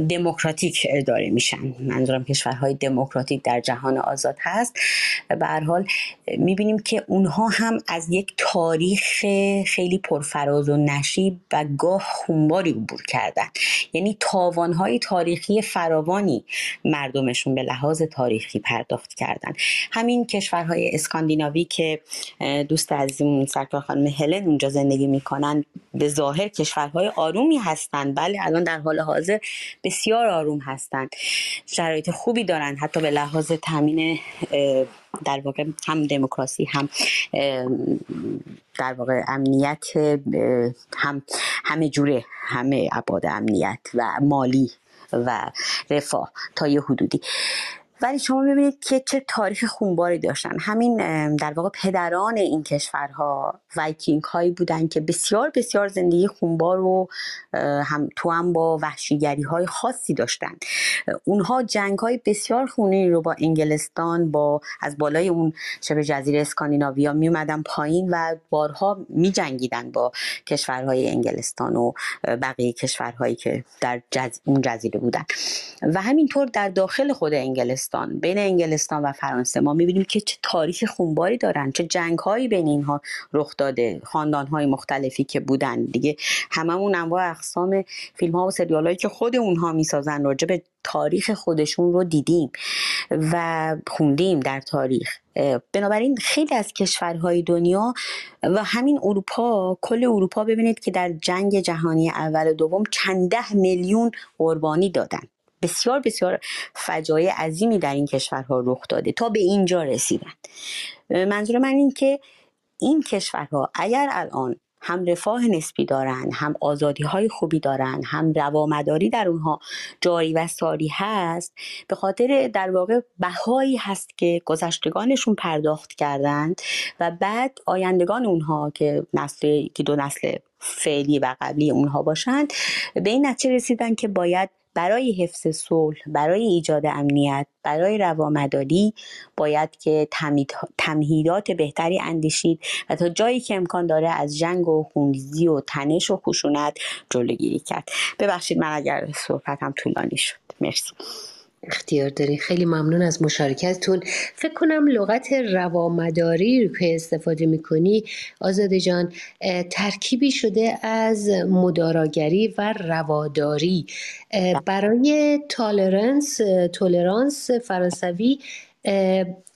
دموکراتیک اداره میشن منظورم کشورهای دموکراتیک در جهان آزاد هست. به هر حال می‌بینیم که اونها هم از یک تاریخ خیلی پرفراز و نشیب و گاه خونباری عبور کردن. یعنی تاوانهای تاریخی فراوانی مردمشون به لحاظ تاریخ تاریخی پرداخت کردن. همین کشورهای اسکاندیناوی که دوست عزیزمون سرکار خانم هلن اونجا زندگی می‌کنن به ظاهر کشورهای آرومی هستند بله الان در حال حاضر بسیار آروم هستند شرایط خوبی دارن حتی به لحاظ تامین در واقع هم دموکراسی هم در واقع امنیت هم همه جوره همه ابعاد امنیت و مالی و رفاه تا یه حدودی. ولی شما ببینید که چه تاریخ خونباری داشتن. همین در واقع پدران این کشورها وایکینگ هایی بودن که بسیار بسیار زندگی خونبار و هم تو هم با وحشیگری های خاصی داشتن. اونها جنگ های بسیار خونی رو با انگلستان با از بالای اون شبه جزیره اسکاندیناویا می اومدن پایین و بارها می جنگیدن با کشورهای انگلستان و بقیه کشورهایی که در جز... اون جزیره بودن. و همینطور در داخل خود انگلستان بین انگلستان و فرانسه. ما می‌بینیم که چه تاریخ خونباری دارن چه جنگ هایی بین اینها رخ داده خاندان های مختلفی که بودن. دیگه هممون انواع اقسام فیلم ها و سریال هایی که خود اونها می‌سازن راجع به تاریخ خودشون رو دیدیم و خوندیم در تاریخ. بنابراین خیلی از کشورهای دنیا و همین اروپا کل اروپا ببینید که در جنگ جهانی اول و دوم چند ده میلیون قربانی دادن. بسیار بسیار فجایع عظیمی در این کشورها رخ داده تا به اینجا رسیدن. منظور من این که این کشورها اگر الان هم رفاه نسبی دارن هم آزادی های خوبی دارن هم روامداری در اونها جاری و ساری هست به خاطر در واقع بهایی هست که گذشتگانشون پرداخت کردند و بعد آیندگان اونها که نسل که دو نسل فعلی و قبلی اونها باشند به این نتیجه رسیدن که باید برای حفظ صلح برای ایجاد امنیت برای روامداری باید که تمهیدات بهتری اندیشید و تا جایی که امکان داره از جنگ و خونریزی و تنش و خشونت جلوگیری کرد. ببخشید من اگر صحبتم طولانی شد. مرسی. اختیار داری خیلی ممنون از مشارکتتون. فکر کنم لغت روامداری رو که استفاده می‌کنی آزاده جان ترکیبی شده از مداراگری و رواداری. برای تالرنس تولرانس فرانسوی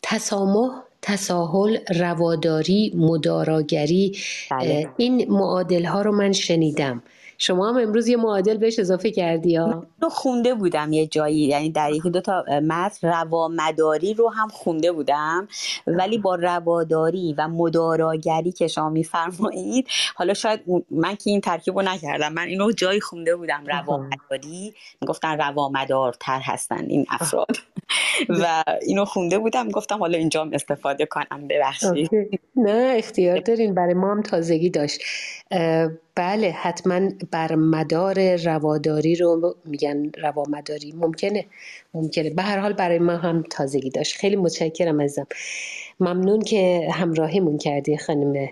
تسامح تساهل رواداری مداراگری بله. این معادل ها رو من شنیدم. شما هم امروز یه معادل بهش اضافه کردی ها رو خونده بودم یه جایی یعنی در یکی دو تا متن روامداری رو هم خونده بودم. ولی با رواداری و مداراگری که شما میفرمایید حالا شاید من که این ترکیب رو نکردم من اینو جایی خونده بودم روامداری می‌گفتن روامدارتر هستن این افراد. و اینو خونده بودم گفتم حالا اینجا استفاده کنم ببخشید. نه اختیار دارین. برای ما هم تازگی داشت. بله حتما بر مدار رواداری رو میگن روامداری. ممکنه. ممکنه. به هر حال برای ما هم تازگی داشت. خیلی متشکرم ازم. ممنون که همراهیمون کردی خانم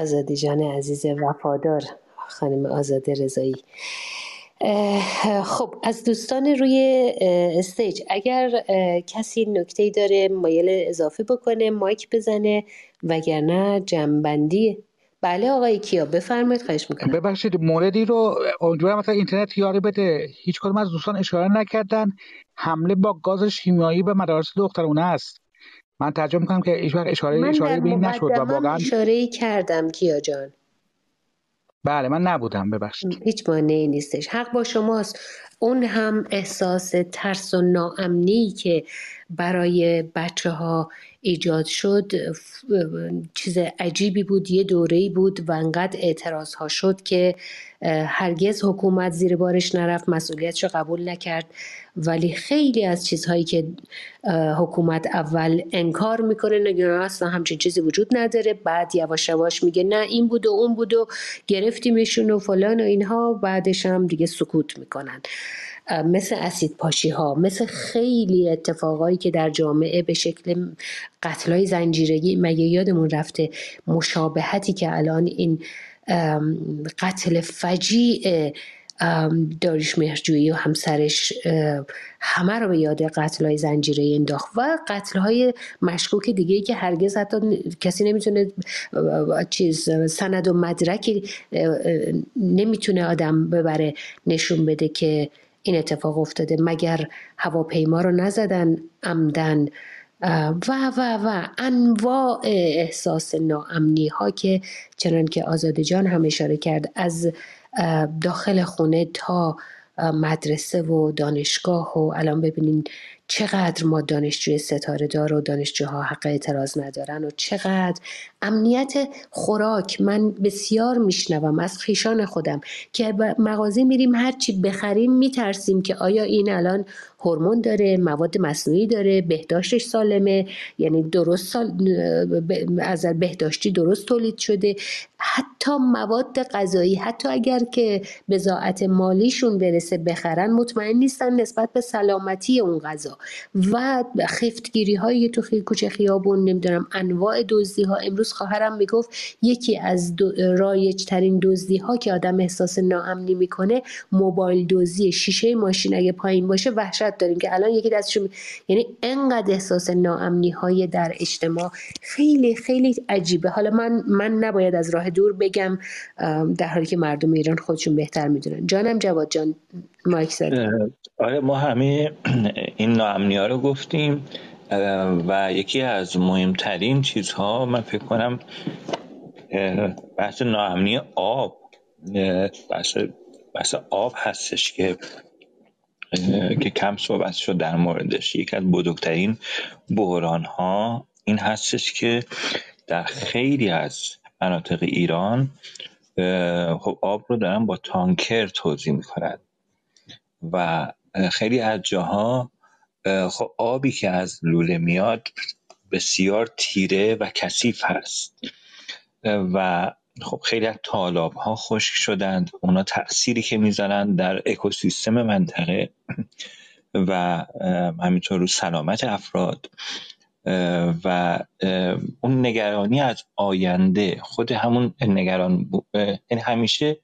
آزادی جان عزیز وفادار خانم آزاده رضایی. خب از دوستان روی استیج اگر کسی نکته داره مایل اضافه بکنه مایک بزنه وگرنه جنبندی بله آقای کیا بفرمایید خواهش می‌کنم. ببخشید موردی رو امیدوارم مثلا اینترنت یاری بده. هیچ کدوم از دوستان اشاره نکردن. حمله با گاز شیمیایی به مدارس دخترونه است. من ترجمه می‌کنم که هیچ اشاره اشاره به این نشد و واقعا اشاره کردم کیا جان. بله من نبودم ببخشید. هیچ مانعی نیستش. حق با شماست. اون هم احساس ترس و ناامنی که برای بچه ها ایجاد شد چیز عجیبی بود یه دوره بود و انقدر اعتراض ها شد که هرگز حکومت زیر بارش نرفت مسئولیتش قبول نکرد. ولی خیلی از چیزهایی که حکومت اول انکار می‌کنه نگه اصلا همچین چیزی وجود نداره. بعد یواش یواش میگه نه این بود و اون بود و گرفتیمشون و فلان و اینها. بعدش هم دیگه سکوت می‌کنن. مثل اسید پاشی ها مثل خیلی اتفاقایی که در جامعه به شکل قتلای زنجیرگی مگه یادمون رفته مشابهتی که الان این قتل فجیع داریش مهرجویی و همسرش همه رو به یاد قتل های زنجیره انداخت و قتل های مشکوک دیگه که هرگز حتی کسی نمی‌تونه چیز سند و مدرکی نمی‌تونه آدم ببره نشون بده که این اتفاق افتاده مگر هواپیما رو نزدن عمدن. و و و انواع احساس ناامنی ها که چنان که آزاده جان هم اشاره کرد از داخل خونه تا مدرسه و دانشگاه و الان ببینین چقدر ما دانشجوی ستاره دار و دانشجوها حق اعتراض ندارن و چقدر امنیت خوراک من بسیار میشنوم از خیشان خودم که مغازه میریم هرچی بخریم میترسیم که آیا این الان هورمون داره مواد مصنوعی داره بهداشتش سالمه؟ یعنی درست سال از بهداشتی درست تولید شده؟ حتی مواد غذایی حتی اگر که بزاعت مالیشون برسه بخرن مطمئن نیستن نسبت به سلامتی اون غذا. و خفتگیری های تو کوچه خیابون نمی‌دونم انواع دزدی ها امروز خواهرم می‌گفت یکی از رایج ترین دزدی ها که آدم احساس ناامنی می‌کنه موبایل دزدی شیشه ماشین اگه پایین باشه وحشت داریم که الان یکی دستشون یعنی انقدر احساس ناامنی های در اجتماع خیلی خیلی عجیبه. حالا من من نباید از راه دور بگم در حالی که مردم ایران خودشون بهتر می‌دونن. جانم جواد جان مایک آره ما همه این ناامنی ها رو گفتیم. و یکی از مهمترین چیزها من فکر کنم بحث ناامنی آب بحث, بحث آب هستش که که کم صحبت شد در موردش. یکی از بزرگترین بحران ها این هستش که در خیلی از مناطق ایران خب آب رو دارن با تانکر توضیح می‌کنن. و خیلی از جاها خب آبی که از لوله میاد بسیار تیره و کثیف هست. و خب خیلی از طالاب ها خشک شدند. اونا تأثیری که می‌زنند در اکوسیستم منطقه و همینطور رو سلامت افراد. و اون نگرانی از آینده خود همون نگران یعنی همیشه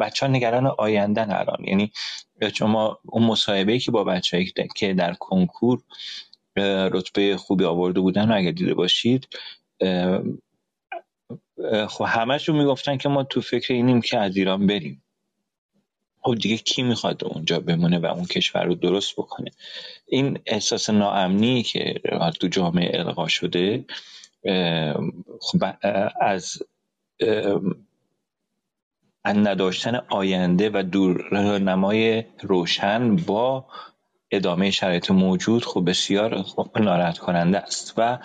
بچه ها نگران آینده الان. یعنی شما اون مصاحبه که با بچه که در کنکور رتبه خوبی آورده بودن اگر دیده باشید خب همشون می‌گفتن که ما تو فکر اینیم که از ایران بریم. خب دیگه کی می‌خواد اونجا بمونه و اون کشور رو درست بکنه؟ این احساس ناامنی که تو جامعه القا شده خب از نداشتن آینده و دورنمای روشن با ادامه شرایط موجود خب بسیار ناراحت کننده است. و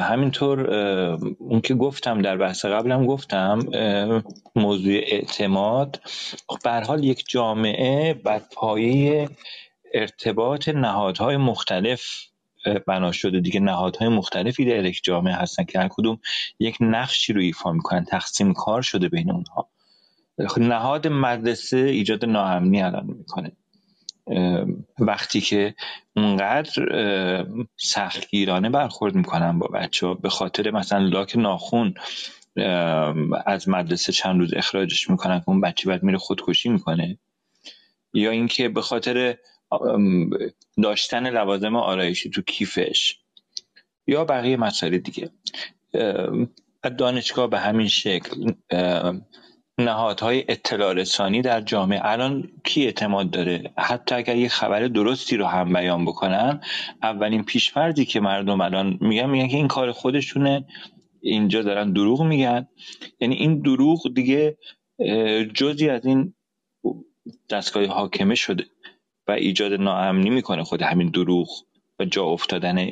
همینطور اون که گفتم در بحث قبلم گفتم موضوع اعتماد خب به حال یک جامعه بر پایه ارتباط نهادهای مختلف بنا شده دیگه. نهادهای مختلفی در یک جامعه هستن که هر کدوم یک نقشی رو ایفا می‌کنن. تقسیم کار شده بین اونها. خب نهاد مدرسه ایجاد ناامنی الان می‌کنه. وقتی که اونقدر سختگیرانه برخورد می‌کنن با بچه به خاطر مثلا لاک ناخون از مدرسه چند روز اخراجش می‌کنن که اون بچه بعد میره خودکشی می‌کنه. یا اینکه به خاطر داشتن لوازم آرایشی تو کیفش یا بقیه مسائل دیگه. دانشگاه به همین شکل نهادهای اطلاع رسانی در جامعه. الان کی اعتماد داره؟ حتی اگر یه خبر درستی رو هم بیان بکنن اولین پیشفرضی که مردم الان میگن میگن که این کار خودشونه. اینجا دارن دروغ میگن. یعنی این دروغ دیگه جزی از این دستگاه حاکمه شده. و ایجاد ناامنی می‌کنه خود همین دروغ و جا افتادن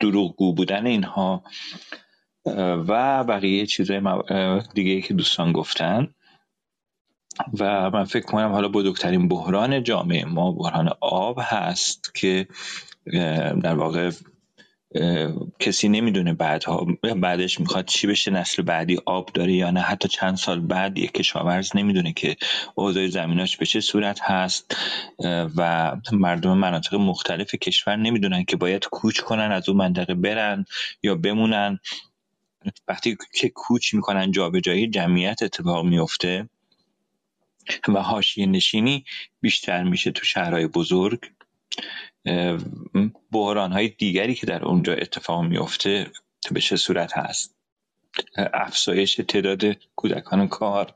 دروغگو بودن اینها. و بقیه چیزهای دیگه که دوستان گفتن. و من فکر کنم حالا بزرگترین بحران جامعه ما بحران آب هست که در واقع کسی نمی‌دونه بعدها بعدش می‌خواد چی بشه نسل بعدی آب داره یا نه. حتی چند سال بعد یک کشاورز نمی‌دونه که اوضاع زمیناش به چه صورت هست. و مردم مناطق مختلف کشور نمی‌دونن که باید کوچ کنن از اون منطقه برن یا بمونن. وقتی که کوچ می‌کنن جابجایی جمعیت اتفاق میفته و حاشیه نشینی بیشتر میشه تو شهرهای بزرگ. بحران های دیگری که در اونجا اتفاق میفته به چه صورت هست؟ افزایش تعداد کودکان کار.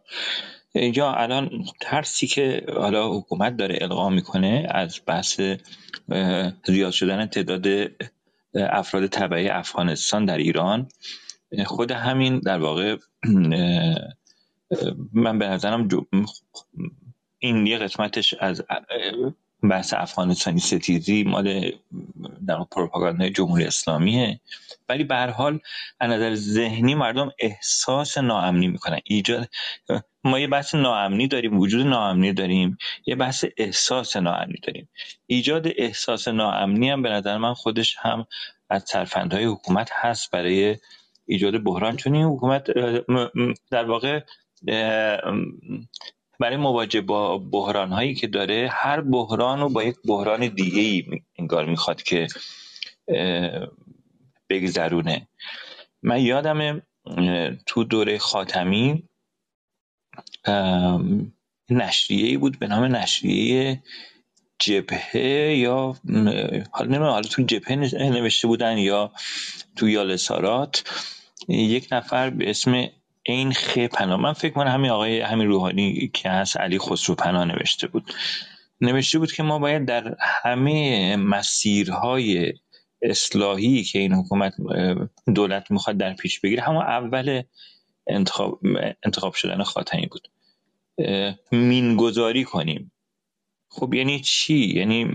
اینجا الان ترسی که حالا حکومت داره القا می‌کنه از بحث زیاد شدن تعداد افراد طبعی افغانستان در ایران خود همین در واقع من به نظرم این یه قسمتش از بحث افغانستانی ستیزی مال در پروپاگاندای جمهوری اسلامیه. ولی به حال از نظر ذهنی مردم احساس ناامنی می‌کنن. ایجاد ما یه بحث ناامنی داریم وجود ناامنی داریم یه بحث احساس ناامنی داریم. ایجاد احساس ناامنی هم به نظر من خودش هم از ترفندهای حکومت هست برای ایجاد بحران. چون این حکومت در واقع برای مواجه با بحران هایی که داره هر بحران رو با یک بحران دیگه ای انگار می‌خواد که بگذرونه. من یادم تو دوره خاتمی نشریه ای بود به نام نشریه جبهه یا حالا نمی‌دونم حالا تو جبهه نوشته بودن یا تو یالسارات یک نفر به اسم این خ پناه. من فکر کنم همین آقای همین روحانی که هست علی خسرو پناه نوشته بود. نوشته بود که ما باید در همه مسیرهای اصلاحی که این حکومت دولت می‌خواد در پیش بگیره همون اول انتخاب, انتخاب شدن خاتمی بود. مینگذاری کنیم. خب یعنی چی؟ یعنی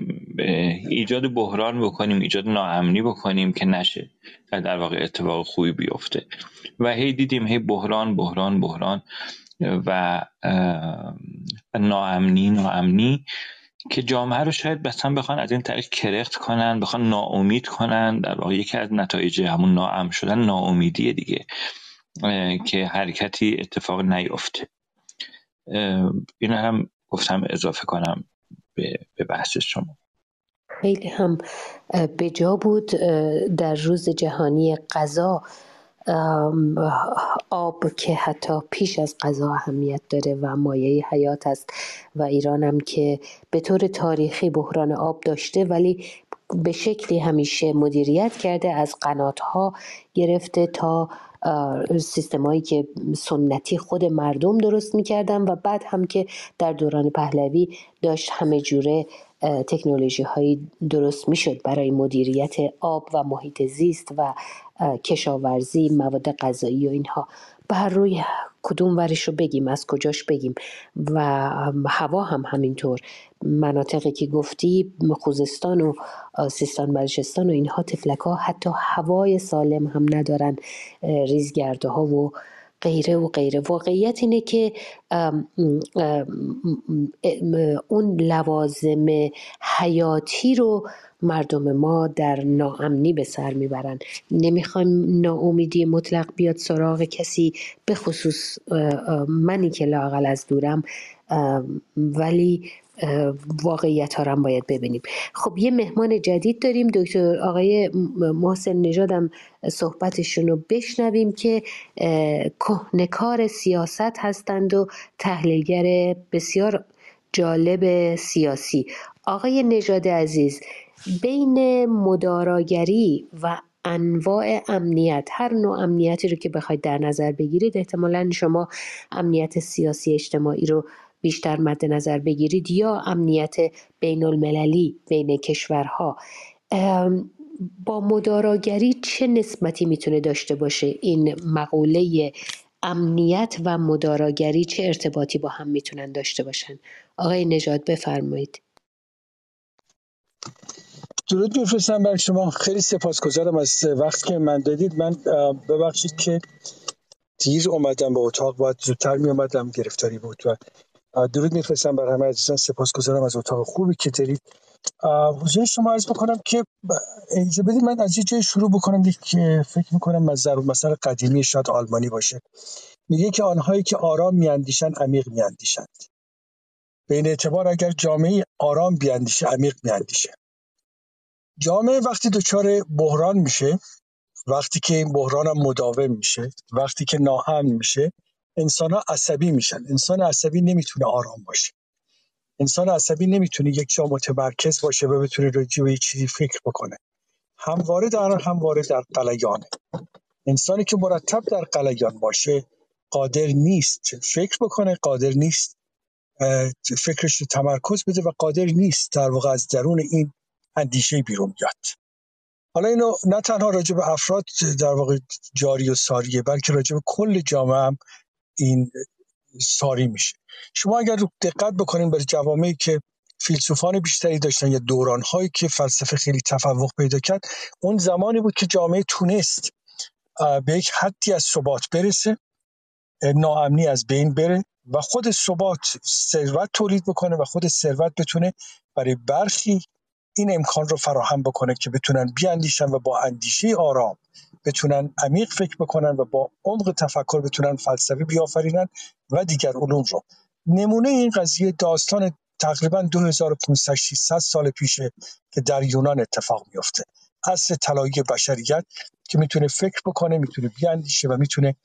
ایجاد بحران بکنیم ایجاد ناامنی بکنیم که نشه در واقع اتفاق خوبی بیفته. و هی دیدیم هی بحران بحران بحران و ناامنی ناامنی که جامعه رو شاید مثلا بخوان از این طریق کرخت کنن بخوان ناامید کنن. در واقع یکی از نتایج همون ناام شدن ناامیدی دیگه که حرکتی اتفاق نیفته. این هم گفتم اضافه کنم به بحث شما. خیلی هم بجا بود در روز جهانی غذا آب که حتی پیش از غذا اهمیت داره و مایه حیات است و ایران هم که به طور تاریخی بحران آب داشته ولی به شکلی همیشه مدیریت کرده از قنات ها گرفته تا سیستمایی که سنتی خود مردم درست می‌کردن و بعد هم که در دوران پهلوی داشت همه جوره تکنولوژی هایی درست می‌شد برای مدیریت آب و محیط زیست و کشاورزی مواد غذایی و اینها. بر روی کدوم ورش رو بگیم از کجاش بگیم؟ و هوا هم همینطور. مناطقی که گفتی خوزستان و سیستان بلوچستان و اینها تفلک ها حتی هوای سالم هم ندارن ریزگرده ها و غیره و غیره. واقعیت اینه که اون لوازم حیاتی رو مردم ما در ناامنی به سر می‌برن. نمی‌خوایم ناامیدی مطلق بیاد سراغ کسی به خصوص منی که لاقل از دورم. ولی واقعیت ها هم باید ببینیم. خب یه مهمان جدید داریم. دکتر آقای محسن نژادم صحبتشون رو بشنویم که کهنکار سیاست هستند و تحلیلگر بسیار جالب سیاسی. آقای نژاد عزیز بین مداراگری و انواع امنیت هر نوع امنیتی رو که بخواید در نظر بگیرید احتمالا شما امنیت سیاسی اجتماعی رو بیشتر مد نظر بگیرید یا امنیت بین المللی بین کشورها. با مداراگری چه نسبتی می‌تونه داشته باشه؟ این مقوله امنیت و مداراگری چه ارتباطی با هم می‌تونن داشته باشن؟ آقای نژاد بفرمایید. درود میفرستم بر شما. خیلی سپاسگزارم از وقت که من دادید. من ببخشید که دیر اومدم به اتاق باید زودتر می اومدم گرفتاری بود و درود میفرستم بر همه عزیزان. سپاسگزارم از اتاق خوبی که دارید. حضور شما عرض بکنم که اینجا بدید من از یه جای شروع بکنم. که فکر می‌کنم مزر مثلا قدیمی شاید آلمانی باشه. میگه که آنهایی که آرام میاندیشند عمیق میاندیشند. به این اعتبار اگر جامعه آرام بیاندیشه عمیق میاندیشه. جامعه وقتی دچار بحران میشه وقتی که این بحران هم مداوم میشه وقتی که ناامن میشه انسان ها عصبی میشن. انسان عصبی نمی‌تونه آرام باشه. انسان عصبی نمی‌تونه یک جا متمرکز باشه و بتونه راجع به چیزی فکر بکنه. همواره در همواره در قلیانه انسانی که مرتب در قلیان باشه قادر نیست فکر بکنه قادر نیست فکرش رو تمرکز بده و قادر نیست در واقع از درون این اندیشه بیرون بیاد. حالا اینو نه تنها راجع به افراد در واقع جاری و ساریه بلکه راجع به کل جامعه هم این ساری میشه. شما اگر دقت بکنین به جوامعی که فیلسوفان بیشتری داشتن یا دورانهایی که فلسفه خیلی تفوق پیدا کرد اون زمانی بود که جامعه تونست به یک حدی از ثبات برسه ناامنی از بین بره و خود ثبات ثروت تولید بکنه و خود ثروت بتونه برای برخی این امکان رو فراهم بکنه که بتونن بیاندیشن و با اندیشه آرام بتونن عمیق فکر بکنن و با عمق تفکر بتونن فلسفه بیافرینن و دیگر علوم رو. نمونه این قضیه داستان تقریبا 2500 600 سال پیشه که در یونان اتفاق میفته عصر طلایی بشریت که می‌تونه فکر بکنه می‌تونه بیاندیشه و می‌تونه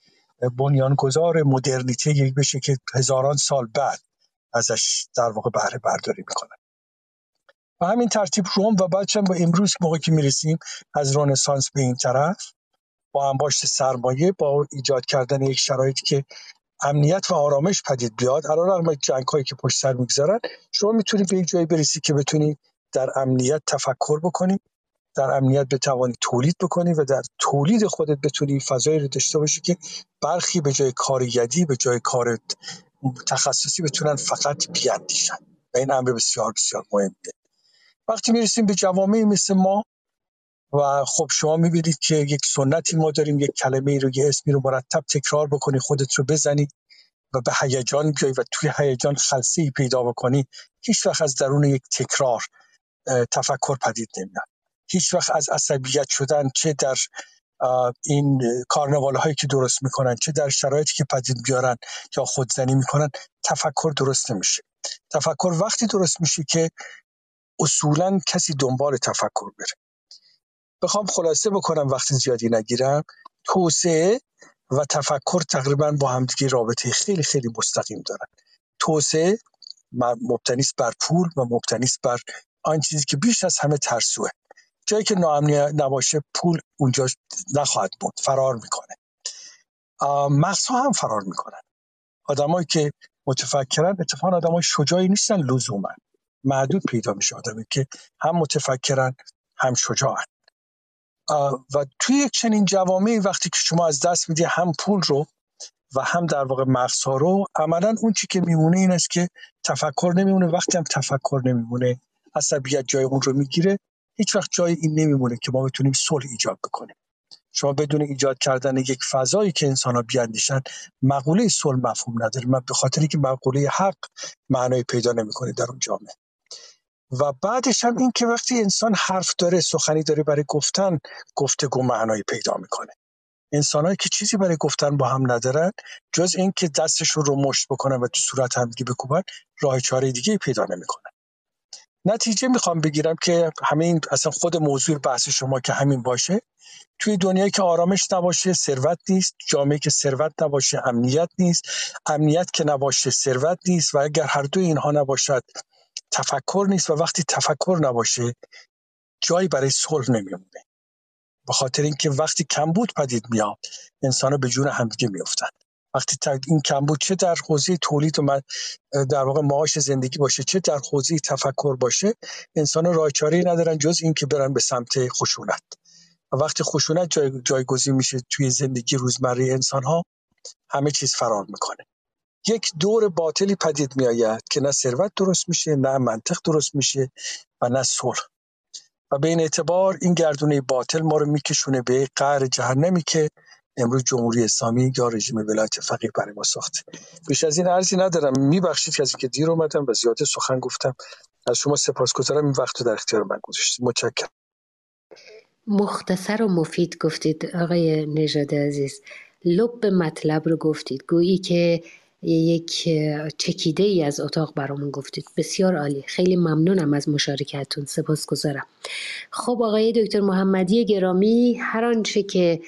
بنیانگذار مدرنیته بشه که هزاران سال بعد ازش در واقع بهره برداری می‌کنن و همین ترتیب روم و بعد با امروز موقعی که می‌رسیم از رنسانس به این طرف با انباشت سرمایه با ایجاد کردن یک شرایطی که امنیت و آرامش پدید بیاد رغم جنگ هایی که پشت سر می‌گذارن شما می‌تونید به یک جایی برسی که بتونی در امنیت تفکر بکنی در امنیت بتوانی تولید بکنی و در تولید خودت بتونی فضایی رو داشته باشی که برخی به جای کار یدی به جای کار تخصصی بتونن فقط بیاندیشن. و این امر بسیار بسیار مهمه. وقتی می‌رسیم به جوامعی مثل ما و خب شما می‌بینید که یک سنتی ما داریم یک کلمه ای رو یه اسمی رو مرتب تکرار بکنی خودت رو بزنی و به هیجان بیای و توی هیجان خلصه ای پیدا بکنی هیچ وقت از درون یک تکرار تفکر پدید نمیاد هیچ وقت از عصبیت شدن چه در این کارنوال هایی که درست می‌کنن چه در شرایطی که پدید بیارن یا خودزنی می‌کنن تفکر درست نمیشه. تفکر وقتی درست میشه که اصولا کسی دنبال تفکر بره. بخوام خلاصه بکنم وقتی زیادی نگیرم توسعه و تفکر تقریبا با همدیگه رابطه خیلی خیلی مستقیم دارن. توسعه مبتنی بر پول و مبتنی بر آن چیزی که بیش از همه ترسوه. جایی که ناامنی نباشه پول اونجا نخواهد بود فرار می‌کنه. مغزها هم فرار می‌کنن. آدمایی که متفکرن اتفاقا آدمای شجاعی نیستن لزوما. معدود پیدا میشه آدمی که هم متفکرن هم شجاعن. و توی یک چنین جوامعی وقتی که شما از دست میدی هم پول رو و هم در واقع مغزها رو عملا اون چی که میمونه این است که تفکر نمیمونه. وقتی هم تفکر نمیمونه عصبیت جای اون رو می‌گیره هیچ وقت جای این نمیمونه که ما بتونیم صلح ایجاد بکنیم. شما بدون ایجاد کردن یک فضایی که انسان ها بیاندیشن مقوله صلح مفهوم نداره. من به خاطری که مقوله حق معنای پیدا نمی‌کنه در اون جامعه. و بعدش هم این که وقتی انسان حرف داره سخنی داره برای گفتن گفتگو معنایی پیدا می‌کنه. انسانهایی که چیزی برای گفتن با هم ندارن جز اینکه دستشون رو مشت بکنن و تو صورت هم دیگه بکوبن راه چاره دیگه پیدا نمی‌کنن. نتیجه می‌خوام بگیرم که همین اصلا خود موضوع بحث شما که همین باشه توی دنیایی که آرامش نباشه ثروت نیست جامعه که ثروت نباشه امنیت نیست. امنیت که نباشه ثروت نیست. و اگر هر دو اینها نباشد تفکر نیست و وقتی تفکر نباشه جایی برای صلح نمیمونه. به خاطر اینکه وقتی کمبود پدید میاد انسان به جون همدیگه میافتن. وقتی این کمبود چه در حوزه تولید و در واقع معاش زندگی باشه چه در حوزه تفکر باشه انسان راه ندارن جز اینکه برن به سمت خشونت. و وقتی خشونت جای جایگزین میشه توی زندگی روزمره انسان ها همه چیز فرار می‌کنه. یک دور باطلی پدید میآید که نه ثروت درست میشه نه منطق درست میشه و نه صلح. و به این اعتبار این گردونه باطل ما رو میکشونه به قهر جهنمی که امروز جمهوری اسلامی یا رژیم ولایت فقیه برای ما ساخته. بیش از این عرضی ندارم. میبخشید که از اینکه دیر اومدم و زیاده سخن گفتم. از شما سپاسگزارم. این وقت رو در اختیار من گذاشتید. متشکرم. مختصر و مفید گفتید آقای نژاد عزیز. لب مطلب رو گفتید. گویی که یک چکیده ای از اتاق برامون گفتید. بسیار عالی. خیلی ممنونم از مشارکتتون سپاسگزارم. خب آقای دکتر محمدی گرامی هر آنچه که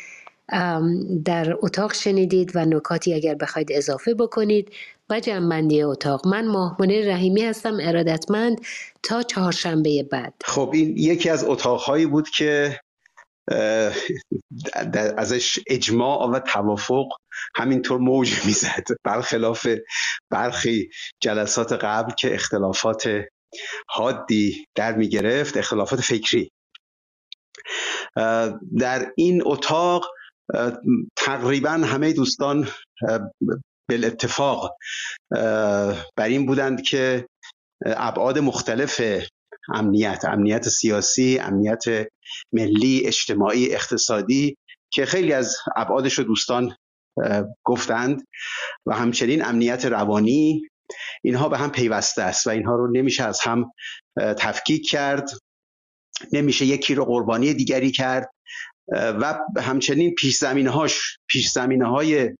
در اتاق شنیدید و نکاتی اگر بخواید اضافه بکنید و جنبندی اتاق. من ماهمنیر رحیمی هستم ارادتمند تا چهارشنبه بعد. خب این یکی از اتاقهایی بود که ازش اجماع و توافق همینطور موج می‌زد. برخلاف برخی جلسات قبل که اختلافات حادی در می‌گرفت اختلافات فکری. در این اتاق تقریبا همه دوستان به اتفاق بر این بودند که ابعاد مختلف امنیت امنیت سیاسی امنیت ملی اجتماعی اقتصادی که خیلی از ابعادش رو دوستان گفتند و همچنین امنیت روانی اینها به هم پیوسته است و اینها رو نمیشه از هم تفکیک کرد نمیشه یکی رو قربانی دیگری کرد و همچنین پیش زمینه پیش زمینه های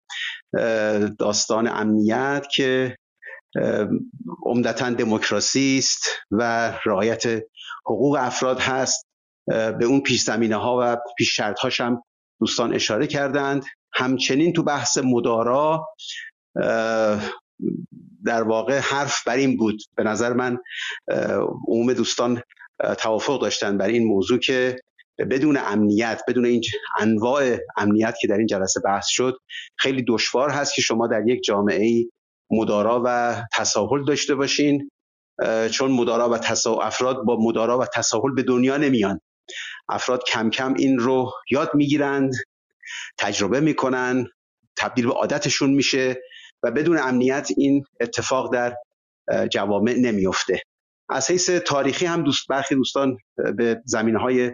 داستان امنیت که عمدتا دموکراسی است و رعایت حقوق افراد هست. به اون پیش زمینه ها و پیش شرط هاش هم دوستان اشاره کردند. همچنین تو بحث مدارا در واقع حرف بر این بود. به نظر من عموم دوستان توافق داشتن بر این موضوع که بدون امنیت بدون این انواع امنیت که در این جلسه بحث شد خیلی دشوار هست که شما در یک جامعه مدارا و تساهل داشته باشین چون مدارا و تساهل افراد با مدارا و تساهل به دنیا نمیان. افراد کم کم این رو یاد می‌گیرند تجربه می‌کنن تبدیل به عادتشون میشه و بدون امنیت این اتفاق در جوامع نمیفته از حیث تاریخی هم دوست برخی دوستان به زمینه های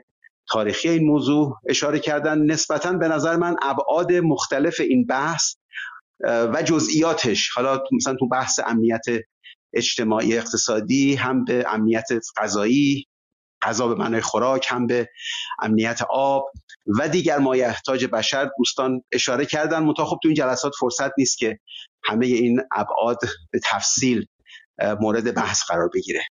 تاریخی این موضوع اشاره کردن. نسبتا به نظر من ابعاد مختلف این بحث و جزئیاتش. حالا مثلا تو بحث امنیت اجتماعی اقتصادی هم به امنیت غذایی غذا به معنای خوراک هم به امنیت آب و دیگر مایحتاج بشر دوستان اشاره کردن. منتها خب تو این جلسات فرصت نیست که همه این ابعاد به تفصیل مورد بحث قرار بگیره.